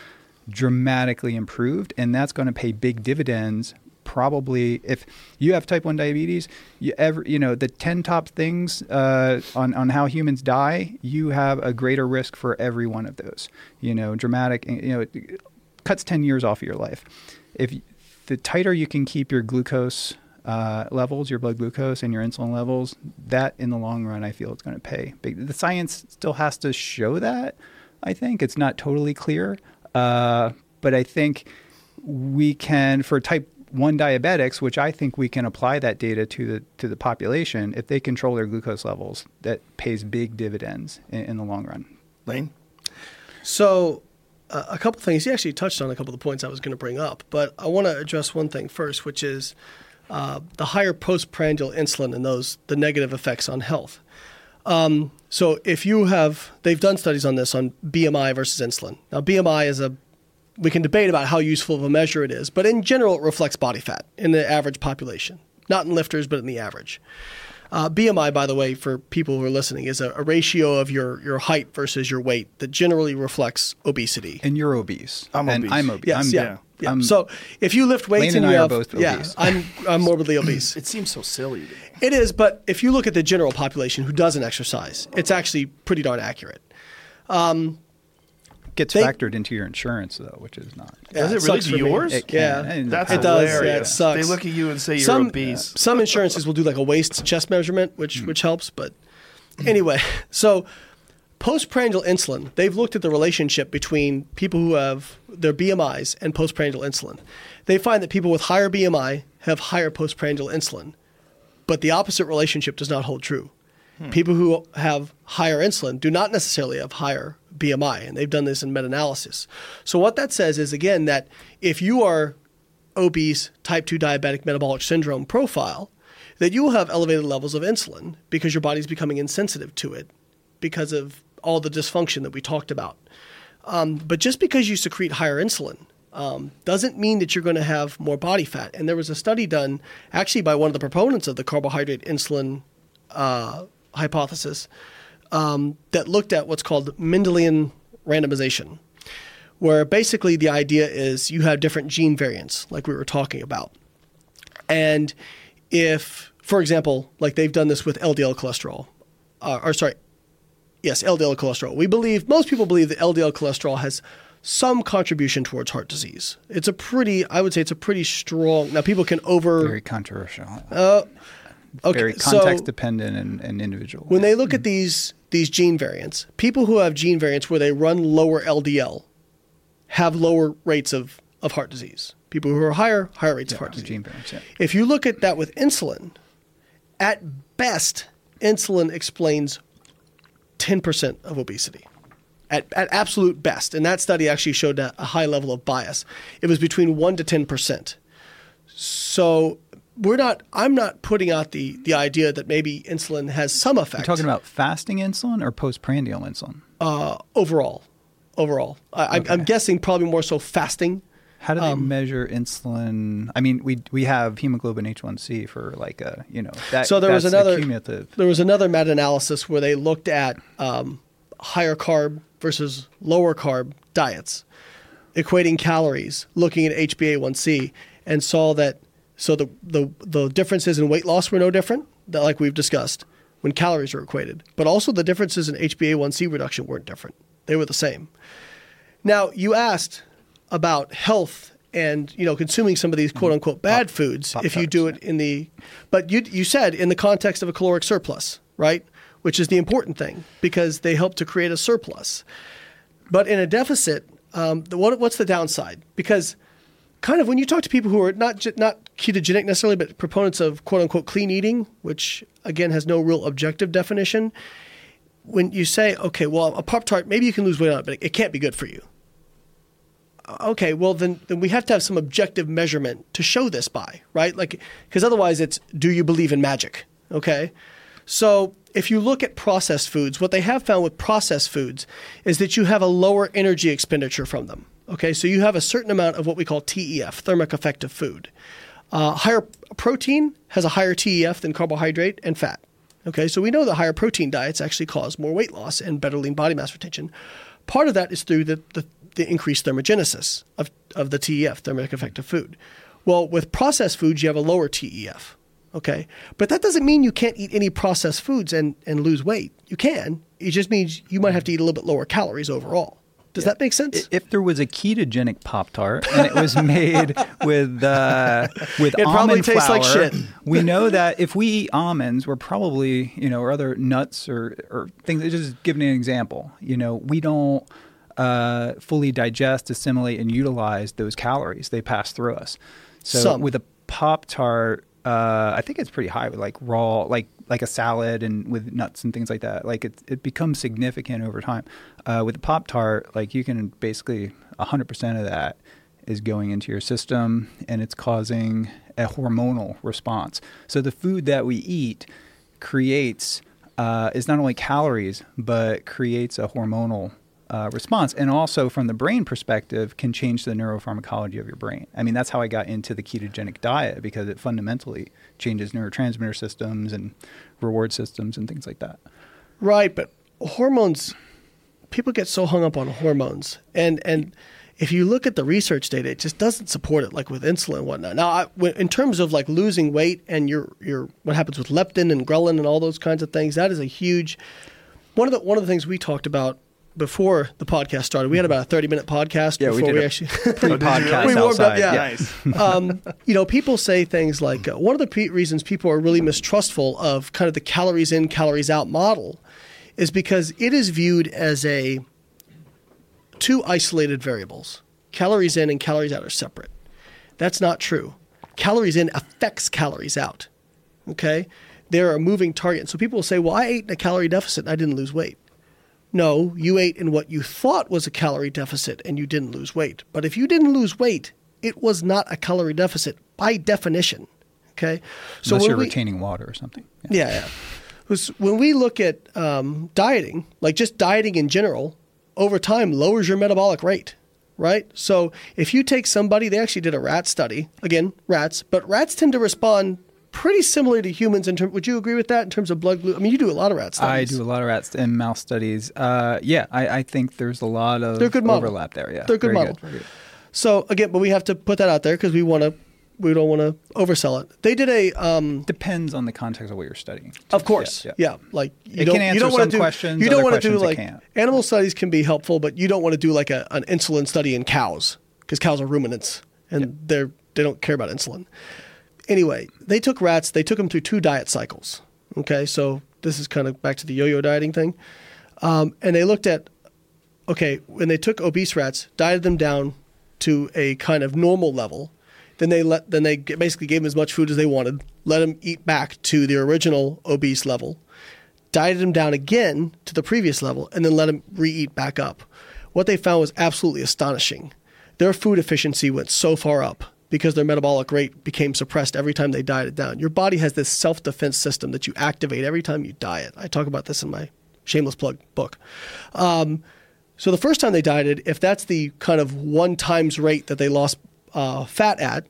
dramatically improved, and that's going to pay big dividends. Probably, if you have type one diabetes, you ever you know the ten top things uh, on on how humans die, you have a greater risk for every one of those. You know, dramatic. You know, it cuts ten years off of your life. If the tighter you can keep your glucose uh, levels, your blood glucose and your insulin levels, that in the long run, I feel it's going to pay. Big. The science still has to show that. I think it's not totally clear, uh, but I think we can for type one diabetics, which I think we can apply that data to the to the population. If they control their glucose levels, that pays big dividends in, in the long run. Layne? So, uh, a couple things. You actually touched on a couple of the points I was going to bring up, but I want to address one thing first, which is uh, the higher postprandial insulin and those the negative effects on health. Um, so, if you have, they've done studies on this on BMI versus insulin. Now, BMI is a we can debate about how useful of a measure it is, but in general, it reflects body fat in the average population, not in lifters, but in the average. Uh, BMI, by the way, for people who are listening, is a, a, ratio of your, your height versus your weight that generally reflects obesity. And you're obese. I'm and obese. I'm obese. Yes, I'm, yeah. yeah. I'm- so if you lift weights Layne and and you I are have, both yeah, obese. I'm I'm morbidly obese. It seems so silly. to. It is, but if you look at the general population who doesn't exercise, it's actually pretty darn accurate. Gets they- factored into your insurance though, which is not. Yeah, Does it really sucks do for yours? It can. Yeah, And That's it does. hilarious. Yeah, it sucks. They look at you and say you're some, obese. Some insurances will do like a waist chest measurement, which hmm. which helps. But anyway, so postprandial insulin, they've looked at the relationship between people who have their BMIs and postprandial insulin. They find that people with higher BMI have higher postprandial insulin, but the opposite relationship does not hold true. People who have higher insulin do not necessarily have higher BMI, and they've done this in meta analysis. So, what that says is again that if you are obese, type 2 diabetic metabolic syndrome profile, that you will have elevated levels of insulin because your body's becoming insensitive to it because of all the dysfunction that we talked about. Um, but just because you secrete higher insulin um, doesn't mean that you're going to have more body fat. And there was a study done actually by one of the proponents of the carbohydrate insulin uh, hypothesis um, that looked at what's called Mendelian randomization, where basically the idea is you have different gene variants, like we were talking about. And if, for example, like they've done this with LDL cholesterol, uh, or sorry, yes, LDL cholesterol. We believe, most people believe that LDL cholesterol has some contribution towards heart disease. It's a pretty, I would say it's a pretty strong, now people can over, Very controversial. Okay, Very so- context dependent and, and individual. when they look at these these gene variants, people who have gene variants where they run lower LDL have lower rates of, of heart disease. People who are higher, higher rates of heart disease. gene variants, yeah. If you look at that with insulin, at best, insulin explains 10% of obesity. At, at absolute best. And that study actually showed a, a high level of bias. It was between 1% to 10%. So we're not, I'm not putting out the, the idea that maybe insulin has some effect. You're talking about fasting insulin or postprandial insulin? uh, overall. Overall. I, I'm- I'm guessing probably more so fasting. How do they Um, measure insulin? I mean, we we have hemoglobin A1C for like a you know that. So there was another cumulative. there was another meta analysis where they looked at um, higher carb versus lower carb diets, equating calories, looking at HbA1c, and saw that so the the the differences in weight loss were no different, that like we've discussed, when calories are equated, but also the differences in HbA1c reduction weren't different; they were the same. Now you asked about health and you know consuming some of these quote unquote bad foods Pop if you do Tarts, it in the but you you said in the context of a caloric surplus right? Which is the important thing because they help to create a surplus. But in a deficit um, the, what, what's the downside? Because kind of when you talk to people who are not not ketogenic necessarily but proponents of quote unquote clean eating which again has no real objective definition when you say okay well a pop tart maybe you can lose weight on it but it can't be good for you uh, okay, well then then we have to have some objective measurement to show this by, right? Like because otherwise it's do you believe in magic? Okay? So if you look at processed foods, what they have found with processed foods is that you have a lower energy expenditure from them. Okay, so you have a certain amount of what we call TEF, thermic effect of food. Uh, higher protein has a higher TEF than carbohydrate and fat. Okay, so we know that higher protein diets actually cause more weight loss and better lean body mass retention. Part of that is through the, the, the increased thermogenesis of, of the TEF, thermic effect of food. Well, with processed foods, you have a lower TEF. Okay, but that doesn't mean you can't eat any processed foods and, and lose weight. You can. It just means you might have to eat a little bit lower calories overall Does that make sense? If there was a ketogenic Pop Tart and it was made with uh, with It probably almond tastes like shit. we know that if we eat almonds, we're probably you know or other nuts or or things. Just giving an example, you know, we don't uh, fully digest, assimilate, and utilize those calories. They pass through us. So Some. with a Pop Tart, uh, I think it's pretty high with like raw, like like a salad and with nuts and things like that. Like it it becomes significant over time. Uh, with Pop Tart, like you can basically 100% of that is going into your system and it's causing a hormonal response. So the food that we eat creates uh, is not only calories but creates a hormonal uh, response, and also from the brain perspective, can change the neuropharmacology of your brain. I mean, that's how I got into the ketogenic diet because it fundamentally changes neurotransmitter systems and reward systems and things like that. Right, but hormones people get so hung up on hormones and and if you look at the research data it just doesn't support it like with insulin and whatnot now I, in terms of like losing weight and your your what happens with leptin and ghrelin and all those kinds of things that is a huge one of the one of the things we talked about before the podcast started we had about a 30 minute podcast Yeah, we before did we, a actually Pre-podcast We warmed up, outside. yeah. Nice. um, you know, people say things like uh, one of the pe- reasons people are really mistrustful of kind of the calories in, calories out model is because it is viewed as a two isolated variables. Calories in and calories out are separate. That's not true. Calories in affects calories out. Okay? They're a moving target. So people will say, well, I ate in a calorie deficit and I didn't lose weight. No, you ate in what you thought was a calorie deficit and you didn't lose weight. But if you didn't lose weight, it was not a calorie deficit by definition. Okay? Unless you're we- retaining water or something. Yeah. yeah, yeah. When we look at um, dieting, like just dieting in general, over time lowers your metabolic rate, right? So if you take somebody, they actually did a rat study, again, rats, but rats tend to respond pretty similar to humans in terms. Would you agree with that in terms of blood glue? I mean, you do a lot of rat studies. I do a lot of rats and mouse studies. Uh, yeah, I, I think there's a lot of They're good model. overlap there. Yeah, They're good Very model. very good. So again, but we have to put that out there because we want to. We don't want to oversell it. They did a um, Depends on the context of what you're studying. Of course, yeah. Yeah, yeah. Like you It don't, can you don't answer some do, questions, You don't want to do like animal studies can be helpful, but you don't want to do like a, an insulin study in cows because cows are ruminants and they're they don't care about insulin. Anyway, they took rats. They took them through two diet cycles. Okay, so this is kind of back to the yo-yo dieting thing, um, and they looked at okay when they took obese rats, dieted them down to a kind of normal level. Then they let then they basically gave them as much food as they wanted, let them eat back to their original obese level, dieted them down again to the previous level, and then let them re-eat back up. What they found was absolutely astonishing. Their food efficiency went so far up because their metabolic rate became suppressed every time they dieted down. Your body has this self-defense system that you activate every time you diet. I talk about this in my shameless plug book. Um, so the first time they dieted, if that's the kind of one times rate that they lost uh, fat at,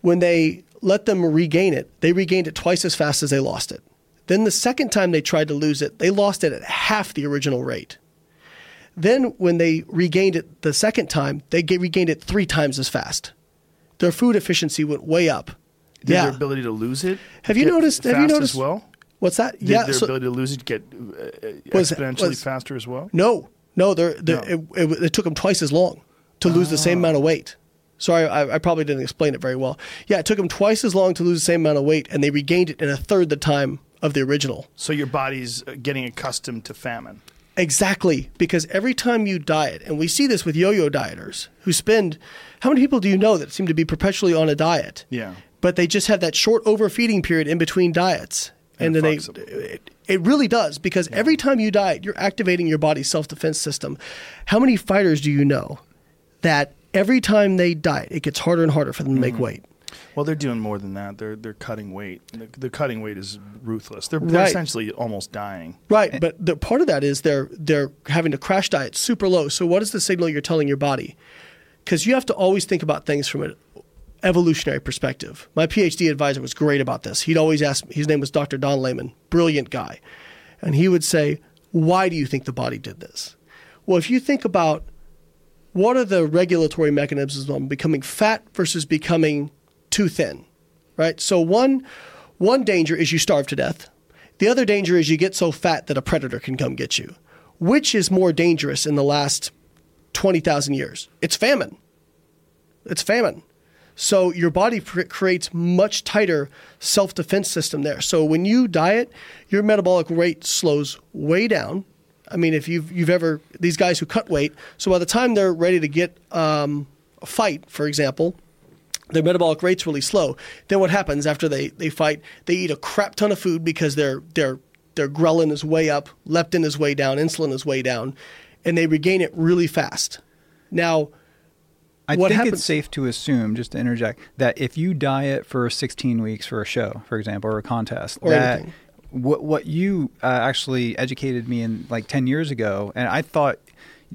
when they let them regain it, they regained it twice as fast as they lost it. Then the second time they tried to lose it, they lost it at half the original rate. Then when they regained it the second time, they regained it three times as fast. Their food efficiency went way up. Did yeah. their ability to lose it? Have you noticed- have you noticed- as well? What's that? Did yeah. their so- ability to lose it get uh, Was- exponentially was- faster as well? No, no, they're, they're, No. It, it, it took them twice as long to lose the same amount of weight. Sorry, I, I probably didn't explain it very well. Yeah, it took them twice as long to lose the same amount of weight, and they regained it in a third the time of the original. So your body's uh, getting accustomed to famine. Exactly, because every time you diet, and we see this with yo-yo dieters who spend, how many people do you know that seem to be perpetually on a diet? Yeah. But they just have that short overfeeding period in between diets, and, And then it they, it, it really does because every time you diet, you're activating your body's self-defense system. How many fighters do you know that every time they diet, it gets harder and harder for them to Mm-hmm. make weight? Well, they're doing more than that. They're they're cutting weight. The, the cutting weight is ruthless. They're, they're Right. essentially almost dying. Right, but the part of that is they're they're having to crash diet super low. So what is the signal you're telling your body? Because you have to always think about things from an evolutionary perspective. My PhD advisor was great about this. He'd always ask. His name was Dr. Don Layman, brilliant guy, and he would say, "Why do you think the body did this?" Well, if you think about what are the regulatory mechanisms on becoming fat versus becoming too thin, right? So one one danger is you starve to death. The other danger is you get so fat that a predator can come get you. Which is more dangerous in the last 20,000 years. It's famine. It's famine. So your body pr- creates much tighter self-defense system there. So when you diet, your metabolic rate slows way down. I mean, if you've you've ever these guys who cut weight, so by the time they're ready to get um, a fight, for example, their metabolic rate's really slow. Then what happens after they, they fight? They eat a crap ton of food because their their their ghrelin is way up, leptin is way down, insulin is way down, and they regain it really fast. Now, I what think happens- it's safe to assume, just to interject, that if you diet for 16 weeks for a show, for example, or a contest, Or that anything. what what you uh, actually educated me in like 10 years ago, and I thought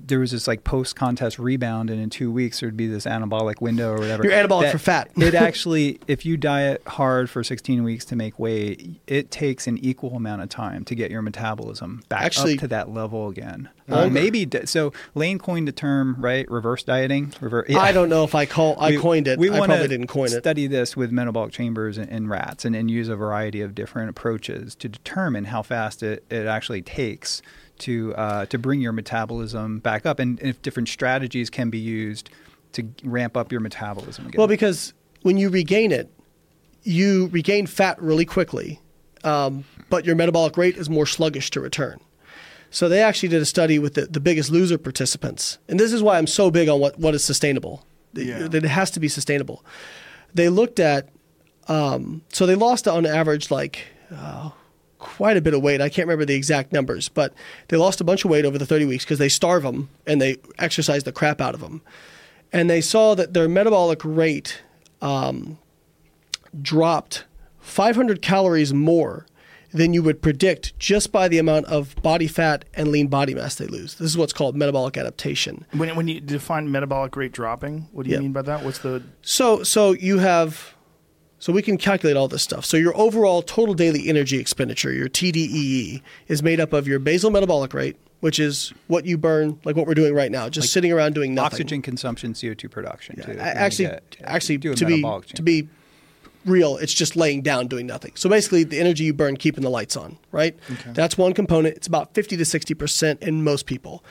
there was this like post contest rebound, and in two weeks there'd be this anabolic window or whatever. You're anabolic for fat. it actually, if you diet hard for 16 weeks to make weight, it takes an equal amount of time to get your metabolism back Actually- up to that level again. Uh, maybe so. Layne coined the term right, reverse dieting. Rever- I don't know if I call I coined it. I wanna probably didn't coin it. Study this with metabolic chambers in, in rats and, and use a variety of different approaches to determine how fast it, it actually takes to uh, to bring your metabolism back up, and if different strategies can be used to ramp up your metabolism again. Well, because when you regain it, you regain fat really quickly, um, but your metabolic rate is more sluggish to return. So they actually did a study with the, the biggest loser participants, and this is why I'm so big on what, what is sustainable. Yeah. That it has to be sustainable. They looked at, um, so they lost on average like uh, quite a bit of weight. I can't remember the exact numbers, but they lost a bunch of weight over the 30 weeks because they starve them and they exercise the crap out of them. And they saw that their metabolic rate um, dropped 500 calories more than you would predict just by the amount of body fat and lean body mass they lose. This is what's called metabolic adaptation. When, when you define metabolic rate dropping, what do you Yeah. mean by that? What's the So so you have so we can calculate all this stuff. So your overall total daily energy expenditure, your TDEE, is made up of your basal metabolic rate, which is what you burn, like what we're doing right now, just sitting around doing nothing. oxygen consumption, CO two production. too. A- actually, get- actually, to be to be real, it's just laying down doing nothing. So basically, the energy you burn keeping the lights on, right? Okay. That's one component. It's about fifty to sixty percent in most people.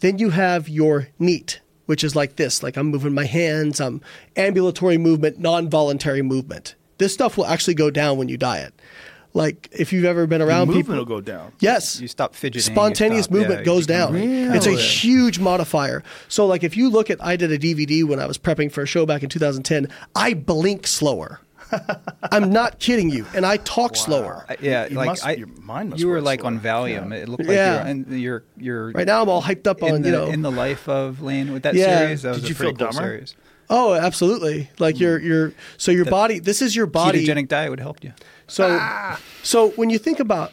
Then you have your NEAT, which is like this: like I'm moving my hands, I'm ambulatory movement, non-voluntary movement. This stuff will actually go down when you diet. Like if you've ever been around movement people, will go down? Yes. You stop fidgeting, Spontaneous stop- movement yeah, goes down. become- It's a huge modifier. So, like, if you look at, I did a DVD when I was prepping for a show back in 2010. I blink slower. I'm not kidding you, and I talk slower. I- yeah, You like must- I, your mind must you were work like on. Valium. Yeah. It looked like Yeah. you're, and you're you're Right now, I'm all hyped up in on the, you know. in the life of Layne with that Yeah. series. That was Did a you pretty feel cool dumber? series. oh, absolutely. Like your hmm. your so your body. This is your body. Ketogenic diet would help you. So, ah! so when you think about,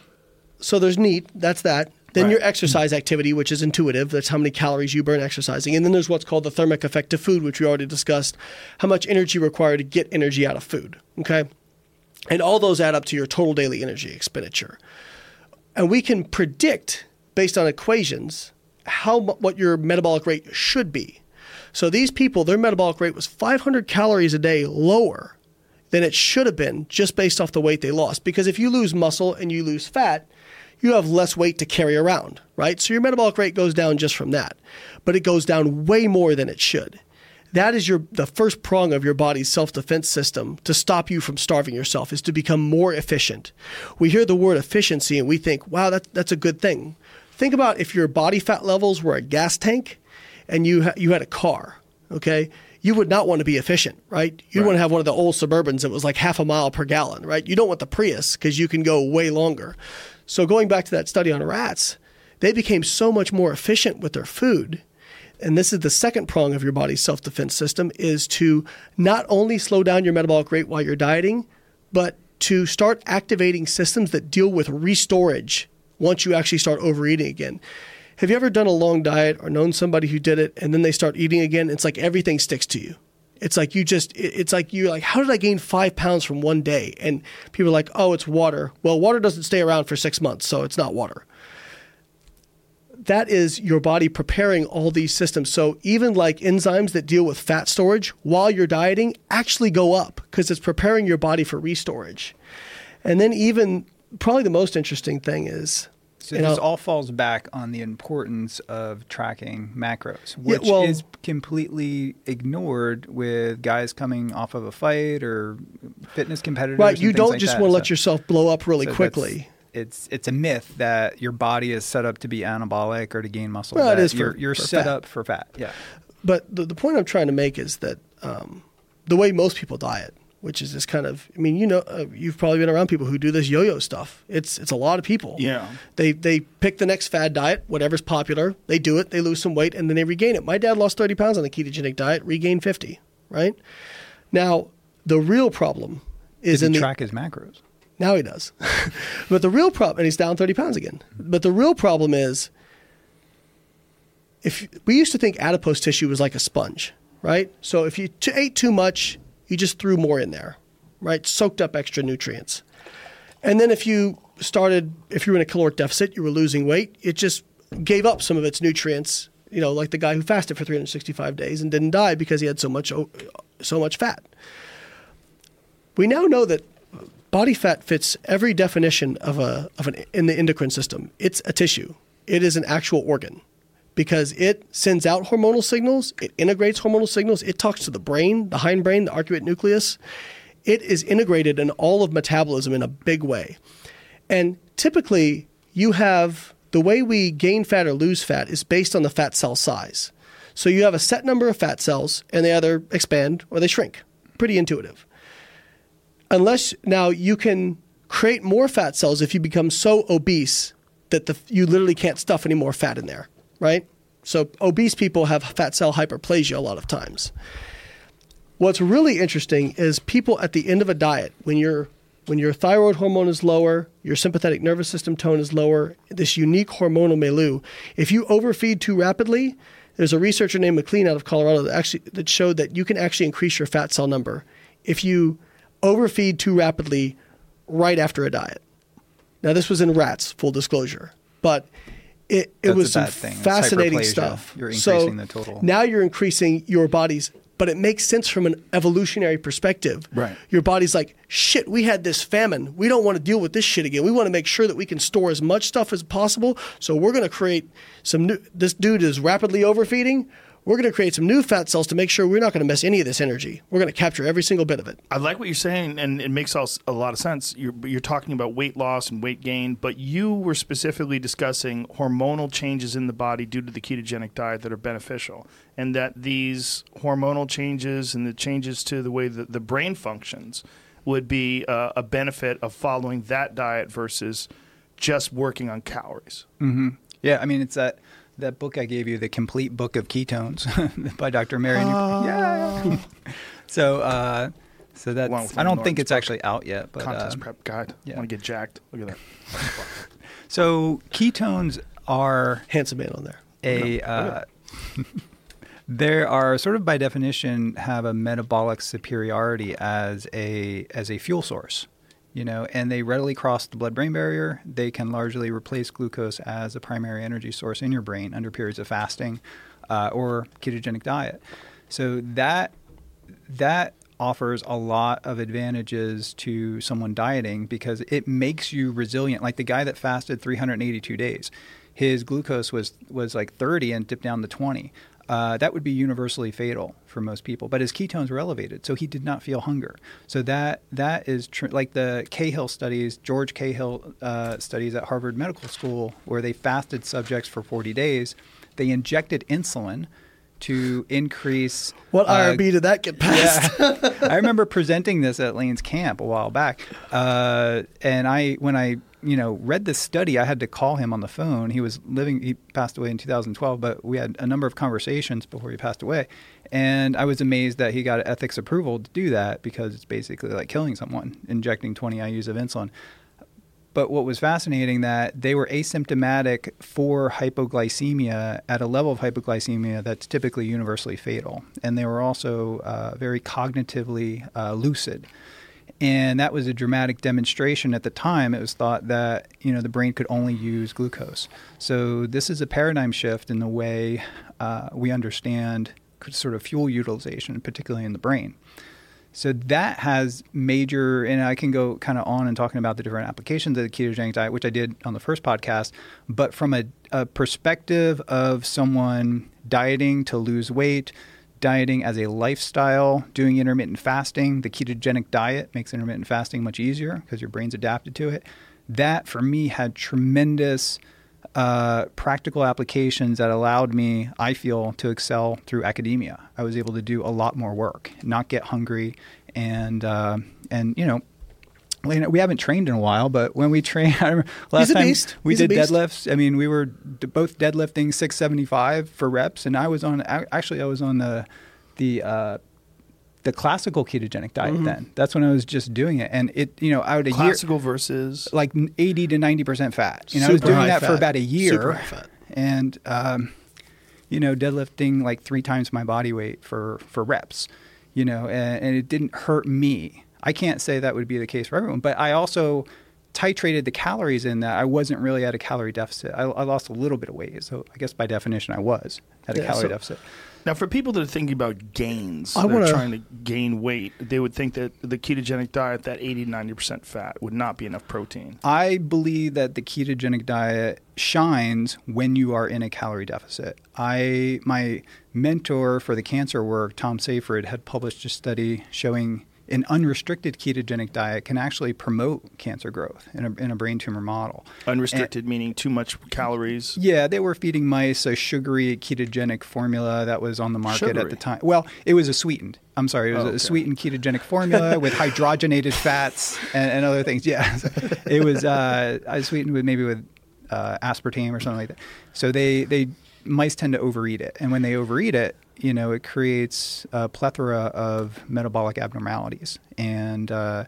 so there's NEAT, that's that. Then Right. your exercise activity, which is intuitive, that's how many calories you burn exercising. And then there's what's called the thermic effect of food, which we already discussed, how much energy required to get energy out of food. Okay. And all those add up to your total daily energy expenditure. And we can predict based on equations how what your metabolic rate should be. So these people, their metabolic rate was 500 calories a day lower than it should have been just based off the weight they lost. Because if you lose muscle and you lose fat, you have less weight to carry around, right? So your metabolic rate goes down just from that. But it goes down way more than it should. That is your the first prong of your body's self-defense system to stop you from starving yourself is to become more efficient. We hear the word efficiency and we think, "Wow, that, that's a good thing." Think about if your body fat levels were a gas tank and you ha- you had a car, okay? You would not want to be efficient, right? You'd want to have one of the old Suburbans that was like half a mile per gallon, right? You don't want the Prius because you can go way longer. So going back to that study on rats, they became so much more efficient with their food. And this is the second prong of your body's self-defense system is to not only slow down your metabolic rate while you're dieting, but to start activating systems that deal with restorage once you actually start overeating again. Have you ever done a long diet or known somebody who did it and then they start eating again? It's like everything sticks to you. It's like you just, it's like you're like, how did I gain five pounds from one day? And people are like, oh, it's water. Well, water doesn't stay around for six months, so it's not water. That is your body preparing all these systems. So even like enzymes that deal with fat storage while you're dieting actually go up because it's preparing your body for restorage. And then even probably the most interesting thing is So this all falls back on the importance of tracking macros, Yeah, which well- is completely ignored with guys coming off of a fight or fitness competitors. Right. You don't like just want to So- let yourself blow up really so quickly. It's it's a myth that your body is set up to be anabolic or to gain muscle. Well, it is. for- you're, you're for set fat. up for fat. Yeah. But the, the point I'm trying to make is that um, the way most people diet, which is this kind of, I mean, you know, uh, you've probably been around people who do this yo-yo stuff. It's it's a lot of people. Yeah. They they pick the next fad diet, whatever's popular. They do it. They lose some weight, and then they regain it. My dad lost 30 pounds on the ketogenic diet, regained 50. Right. Now the real problem is Did in he the track his macros? now he does. but the real problem, and he's down 30 pounds again. But the real problem is if we used to think adipose tissue was like a sponge, right? So if you t- ate too much, you just threw more in there, right? Soaked up extra nutrients. And then if you started, if you were in a caloric deficit, you were losing weight, it just gave up some of its nutrients, you know, like the guy who fasted for 365 days and didn't die because he had so much, so much fat. We now know that body fat fits every definition of a of an in the endocrine system. It's a tissue. It is an actual organ because it sends out hormonal signals, it integrates hormonal signals, it talks to the brain, the hindbrain, the arcuate nucleus. It is integrated in all of metabolism in a big way. And typically, you have the way we gain fat or lose fat is based on the fat cell size. So you have a set number of fat cells and they either expand or they shrink. Pretty intuitive unless now you can create more fat cells if you become so obese that the, you literally can't stuff any more fat in there, right? So obese people have fat cell hyperplasia a lot of times. What's really interesting is people at the end of a diet when your when your thyroid hormone is lower, your sympathetic nervous system tone is lower, this unique hormonal milieu. If you overfeed too rapidly, there's a researcher named MacLean out of Colorado that actually that showed that you can actually increase your fat cell number if you overfeed too rapidly right after a diet. Now this was in rats, full disclosure, but it, it That's was some thing. Fascinating stuff. You're so the total. now you're increasing your body's, but it makes sense from an evolutionary perspective. Right. Your body's like, shit, we had this famine. We don't want to deal with this shit again. We want to make sure that we can store as much stuff as possible. So we're going to create some new, this dude is rapidly overfeeding. We're going to create some new fat cells to make sure we're not going to miss any of this energy. We're going to capture every single bit of it. I like what you're saying, and it makes all, a lot of sense. You're, you're talking about weight loss and weight gain, but you were specifically discussing hormonal changes in the body due to the ketogenic diet that are beneficial, and that these hormonal changes and the changes to the way that the brain functions would be uh, a benefit of following that diet versus just working on calories. Yeah, I mean it's that that book I gave you, the complete book of ketones by Dr. Mary. Oh. yeah. so uh, so that's I don't Norton's think it's actually out yet, but Contest um, prep guide. yeah. Want to get jacked? Look at that. so ketones are Handsome man on there. a uh, there are sort of by definition have a metabolic superiority as a as a fuel source you know and they readily cross the blood brain barrier they can largely replace glucose as a primary energy source in your brain under periods of fasting uh, or ketogenic diet so that that offers a lot of advantages to someone dieting because it makes you resilient. Like the guy that fasted 382 days, his glucose was was like 30 and dipped down to 20. Uh, that would be universally fatal for most people. But his ketones were elevated, so he did not feel hunger. So that that is tr- like the Cahill studies, George Cahill uh, studies at Harvard Medical School, where they fasted subjects for 40 days. They injected insulin to increase What uh, IRB did that get past? yeah. I remember presenting this at Layne's camp a while back, uh, and I when I you know read this study, I had to call him on the phone. He was living; he passed away in 2012, but we had a number of conversations before he passed away, and I was amazed that he got ethics approval to do that because it's basically like killing someone, injecting 20 IU's of insulin. But what was fascinating that they were asymptomatic for hypoglycemia at a level of hypoglycemia that's typically universally fatal, and they were also uh, very cognitively uh, lucid. And that was a dramatic demonstration at the time. It was thought that you know the brain could only use glucose. So this is a paradigm shift in the way uh, we understand sort of fuel utilization, particularly in the brain. So that has major, and I can go kind of on and talking about the different applications of the ketogenic diet, which I did on the first podcast. But from a, a perspective of someone dieting to lose weight, dieting as a lifestyle, doing intermittent fasting, the ketogenic diet makes intermittent fasting much easier because your brain's adapted to it. That for me had tremendous uh, practical applications that allowed me, I feel, to excel through academia. I was able to do a lot more work, not get hungry, and uh, and you know. We haven't trained in a while, but when we trained, last a time we He's did deadlifts. I mean, we were d- both deadlifting 675 for reps, and I was on. Actually, I was on the the uh, the classical ketogenic diet. Mm-hmm. Then that's when I was just doing it, and it you know out a year Classical versus like 80 to 90 percent fat. You know, I was doing that for about a year, fat. and um, you know, deadlifting like three times my body weight for for reps. You know, and, and it didn't hurt me. I can't say that would be the case for everyone, but I also titrated the calories in that I wasn't really at a calorie deficit. I, I lost a little bit of weight, so I guess by definition I was at a Yeah, calorie so- deficit. Now, for people that are thinking about gains, I wanna- trying to gain weight, they would think that the ketogenic diet, that 80 90% fat, would not be enough protein. I believe that the ketogenic diet shines when you are in a calorie deficit. I my mentor for the cancer work, Tom Seyfried, had published a study showing an unrestricted ketogenic diet can actually promote cancer growth in a, in a brain tumor model. Unrestricted meaning too much calories. Yeah, they were feeding mice a sugary ketogenic formula that was on the market at the time. Well, it was a sweetened. I'm sorry, it was Oh, a sweetened ketogenic formula with hydrogenated fats and, and other things. Yeah, it was uh, I sweetened with maybe with uh, aspartame or something like that. So they they mice tend to overeat it, and when they overeat it, you know, it creates a plethora of metabolic abnormalities, and uh,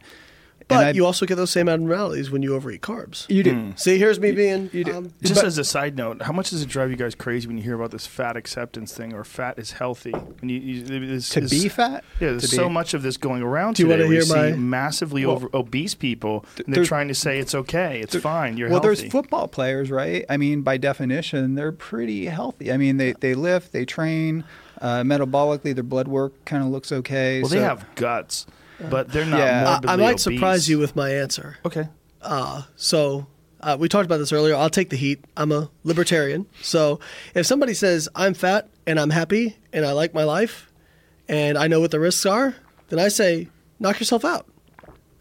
But and I- you also get those same abnormalities when you overeat carbs. you do. Hmm. See, here's me being. you do. um, Just But- as a side note, how much does it drive you guys crazy when you hear about this fat acceptance thing or fat is healthy? When you, you this, To this- be fat, Yeah, there's To so be- much of this going around Do you today. wanna where hear see my- massively Well, over obese people, and they're trying to say it's okay, it's fine, you're well, healthy. there's football players, right? I mean, by definition, they're pretty healthy. I mean, they, they lift, they train. Uh, metabolically, their blood work kind of looks okay. well, so- they have guts, but they're not Yeah. I, I might obese. surprise you with my answer. Okay. Uh, so uh, we talked about this earlier. I'll take the heat. I'm a libertarian. So if somebody says I'm fat and I'm happy and I like my life and I know what the risks are, then I say knock yourself out.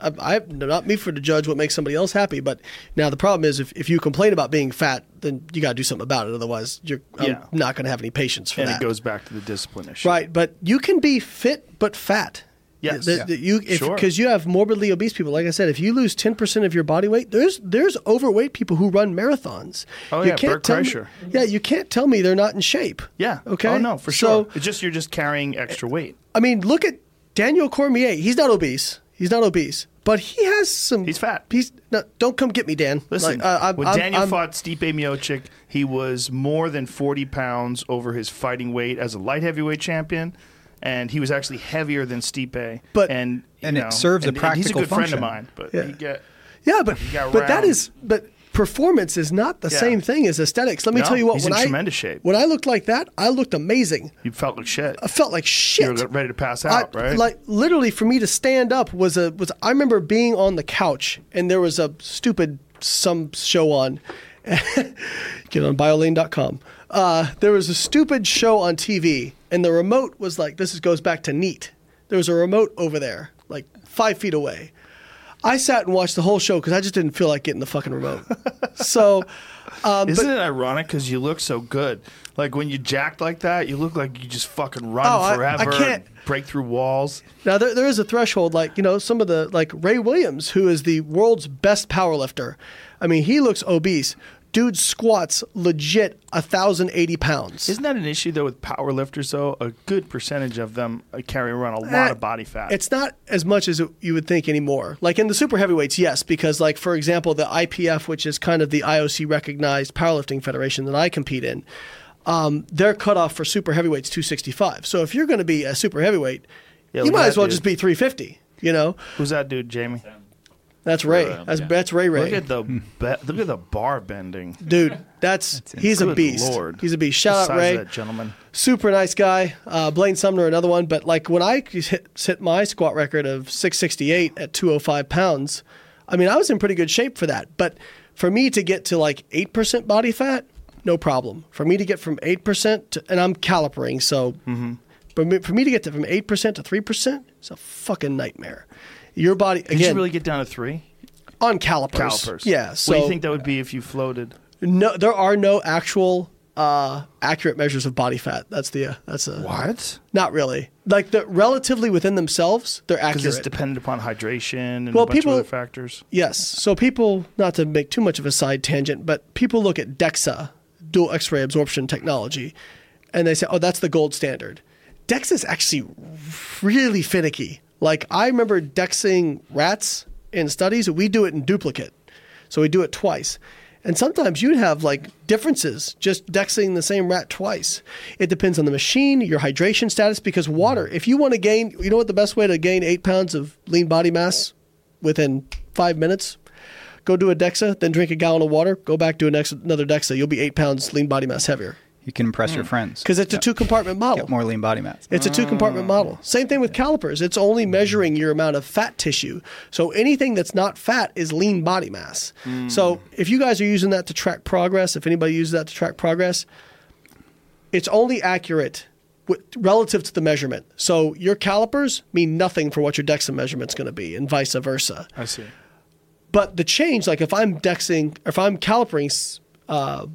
I, I not me for to judge what makes somebody else happy, but now the problem is if, if you complain about being fat, then you got to do something about it. Otherwise, you're Yeah. not going to have any patience for And that. it goes back to the discipline issue. Right, but you can be fit but fat. Yes. The- Yeah. the- you Sure. because you have morbidly obese people. Like I said, if you lose ten percent of your body weight, there's there's overweight people who run marathons. Oh, you yeah, can't tell me- Kreischer. yeah, you can't tell me they're not in shape. Yeah. Okay. Oh no, for So, sure. It's just you're just carrying extra weight. I mean, look at Daniel Cormier. He's not obese. He's not obese, but he has some. He's fat. He's no, don't come get me, Dan. Listen, Like, uh, I'm- when I'm- Daniel I'm- fought Stipe Miocic, he was more than 40 pounds over his fighting weight as a light heavyweight champion, and he was actually heavier than Stipe. But- and you And it know, serves a and- and He's a practical good friend of mine, but Yeah. he get Yeah, but got but that round. is but performance is not the Yeah. same thing as aesthetics. Let me No, tell you what. he's when in I tremendous shape. when I looked like that, I looked amazing. you felt like shit. I felt like shit. You were ready to pass I- out, right? Like literally, for me to stand up was a was. I remember being on the couch and there was a stupid some show on. Get on biolayne.com. Uh, there was a stupid show on TV, and the remote was like this. Goes back to neat. There was a remote over there, like five feet away. I sat and watched the whole show because I just didn't feel like getting the fucking remote. so, um, Isn't but it ironic because you look so good? Like when you jacked like that, you look like you just fucking run Oh, I- I forever, can't- break through walls. Now there, there is a threshold, like you know, some of the like Ray Williams, who is the world's best powerlifter. I mean, he looks obese. Dude squats legit thousand eighty pounds. Isn't that an issue though with power lifters though? A good percentage of them uh, carry around a lot Eh, of body fat. It's not as much as you would think anymore. Like in the super heavyweights, yes, because like for example, the IPF, which is kind of the IOC recognized powerlifting federation that I compete in, um, their cutoff for super heavyweights two sixty five. So if you're going to be a super heavyweight, Yeah, you might as well that just be three fifty. You know. Who's that dude, Jamie? That's Ray. Yeah. That's that's Ray Ray. Look at the be- look at the bar bending. Dude, that's, he's a beast. Lord. He's a beast. Shout The out Ray. that gentleman. super nice guy. Uh, Blaine Sumner, another one. But like when I hit, hit my squat record of 668 at 205 pounds, I mean, I was in pretty good shape for that. But for me to get to like 8% body fat, no problem. For me to get from 8% to, and I'm calipering, so but for me to get to from 8% to 3%, it's a fucking nightmare. Your body, Did again, you really get down to three on calipers. calipers? Yeah. So what do you think that would be if you floated? no, there are no actual uh, accurate measures of body fat. That's the, uh, that's a, What? Not really. Like the relatively within themselves, they're Because it's accurate. dependent upon hydration and Well, people- other factors. yes. So people, not to make too much of a side tangent, but people look at DEXA, dual X-ray absorption technology, and they say, "Oh, that's the gold standard." DEXA is actually really finicky. Like I remember DEXing rats in studies. We do it in duplicate, so we do it twice. And sometimes you'd have like differences just dexing the same rat twice. It depends on the machine, your hydration status, because water, if you want to gain, you know what the best way to gain eight pounds of lean body mass within five minutes? Go do a DEXA, then drink a gallon of water, go back do a next, another DEXA. You'll be eight pounds lean body mass heavier. You can impress your mm. friends Because it's a two compartment model. get more lean body mass. It's a two compartment model. Mm. Same thing with calipers. It's only measuring your amount of fat tissue. So anything that's not fat is lean body mass. Mm. So if you guys are using that to track progress, if anybody uses that to track progress, it's only accurate w- relative to the measurement. So your calipers mean nothing for what your DEXA measurement's going to be, and vice versa. I see. But the change, like if I'm dexing, if I'm calipering uh,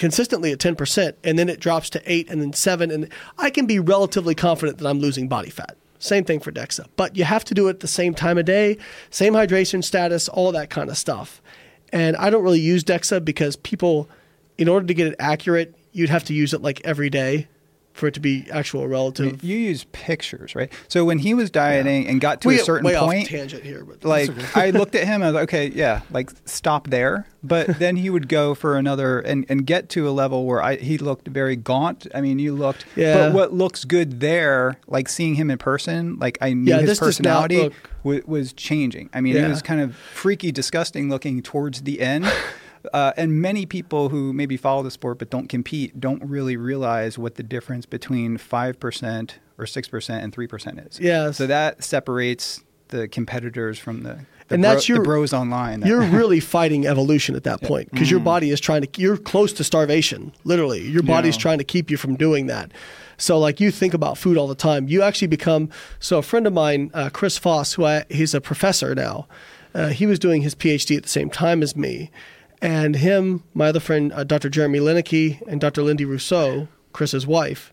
consistently at 10%, and then it drops to 8 and then 7, and I can be relatively confident that I'm losing body fat. Same thing for DEXA. But you have to do it at the same time of day, same hydration status, all that kind of stuff. And I don't really use DEXA because people, in order to get it accurate, you'd have to use it like every day for it to be actual I mean, relative. you use pictures, right? So when he was dieting and got to we a certain way point, off tangent here, but like I looked at him, I was like, okay, yeah, like stop there. But then he would go for another and, and get to a level where I, he looked very gaunt. I mean, you looked, Yeah. but what looks good there, like seeing him in person, like I knew Yeah, his this personality look- wa- was changing. I mean, Yeah. it was kind of freaky, disgusting looking towards the end. Uh, and many people who maybe follow the sport but don't compete don't really realize what the difference between 5% or 6% and 3% is. Yes. So that separates the competitors from the, the, And bro- that's your- bros online. you're really fighting evolution at that point because Mm. your body is trying to you're close to starvation literally your body's Yeah. trying to keep you from doing that so like you think about food all the time you actually become so a friend of mine uh, chris Fahs who I, he's a professor now uh, he was doing his phd at the same time as me and him my other friend uh, dr jeremy Loenneke and dr lindy Rossow chris's wife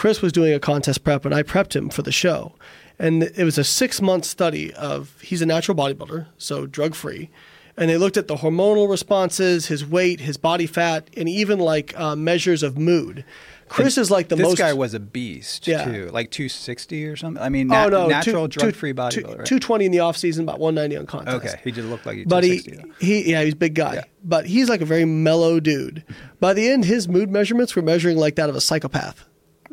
Chris was doing a contest prep, and I prepped him for the show. And it was a six month study of he's a natural bodybuilder, so drug free. And they looked at the hormonal responses, his weight, his body fat, and even like uh, measures of mood. Chris is like the this most. This guy was a beast Yeah. too, like 260 or something. I mean, oh nat- no, natural two- drug-free two- bodybuilder. right? 220 in the off season, about 190 on contest. Okay, he just looked like he But he, 260. though. he, yeah, he's a big guy. Yeah. But he's like a very mellow dude. By the end, his mood measurements were measuring like that of a psychopath.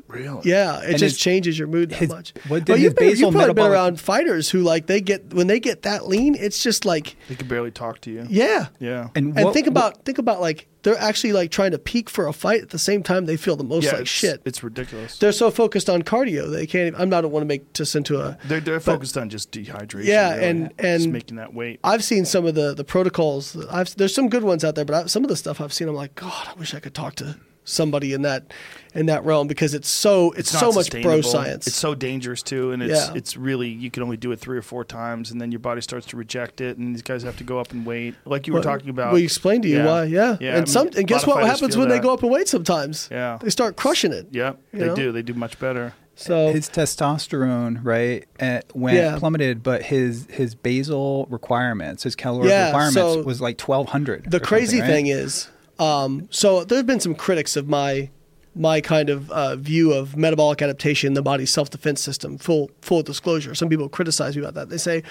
Really? Yeah, it And just changes your mood that his- much. what did Well, you've, been, you've probably been around fighters who like they get when they get that lean, it's just like They can barely talk to you. yeah. Yeah. And, And think about think about like they're actually like trying to peak for a fight at the same time they feel the most yeah, like it's, shit. It's ridiculous. they're so focused on cardio they can't. Even, I'm not want to make this into a. They're, they're focused on just dehydration. Yeah, really. and- and- just making that weight. I've seen some of the the protocols. I've there's some good ones out there, but I, some of the stuff I've seen, I'm like, God, I wish I could talk to somebody in that in that realm because it's so it's, not so much bro science. It's so dangerous too, and it's Yeah. it's really you can only do it three or four times, and then your body starts to reject it, and these guys have to go up and weight, like you were Well, talking about. We explained to you Yeah. why, yeah. Yeah, I mean, and some a and guess what happens feel when they go up and weight? sometimes? Yeah. They start crushing it. Yeah, they know? do. They do much better. So his testosterone right uh, went Yeah. plummeted, but his his basal requirements, his caloric Yeah, requirements, so was like 1200. the crazy thing is, um, so there have been some critics of my my kind of uh, view of metabolic adaptation, the body's self defense system. Full full disclosure. Some people criticize me about that. They say,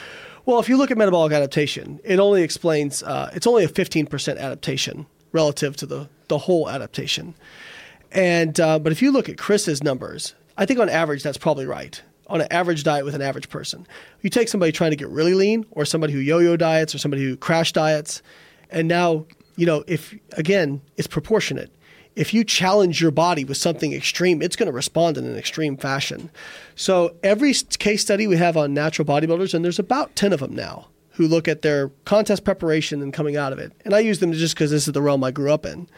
well, if you look at metabolic adaptation, it only explains uh, it's only a fifteen percent adaptation relative to the the whole adaptation. And uh, but if you look at Chris's numbers, I think on average that's probably right. on an average diet with an average person. You take somebody trying to get really lean, or somebody who yo-yo diets, or somebody who crash diets, and now you know if again it's proportionate. If you challenge your body with something extreme, it's going to respond in an extreme fashion. So every case study we have on natural bodybuilders, and there's about ten of them now, who look at their contest preparation and coming out of it, and I use them just because this is the realm I grew up in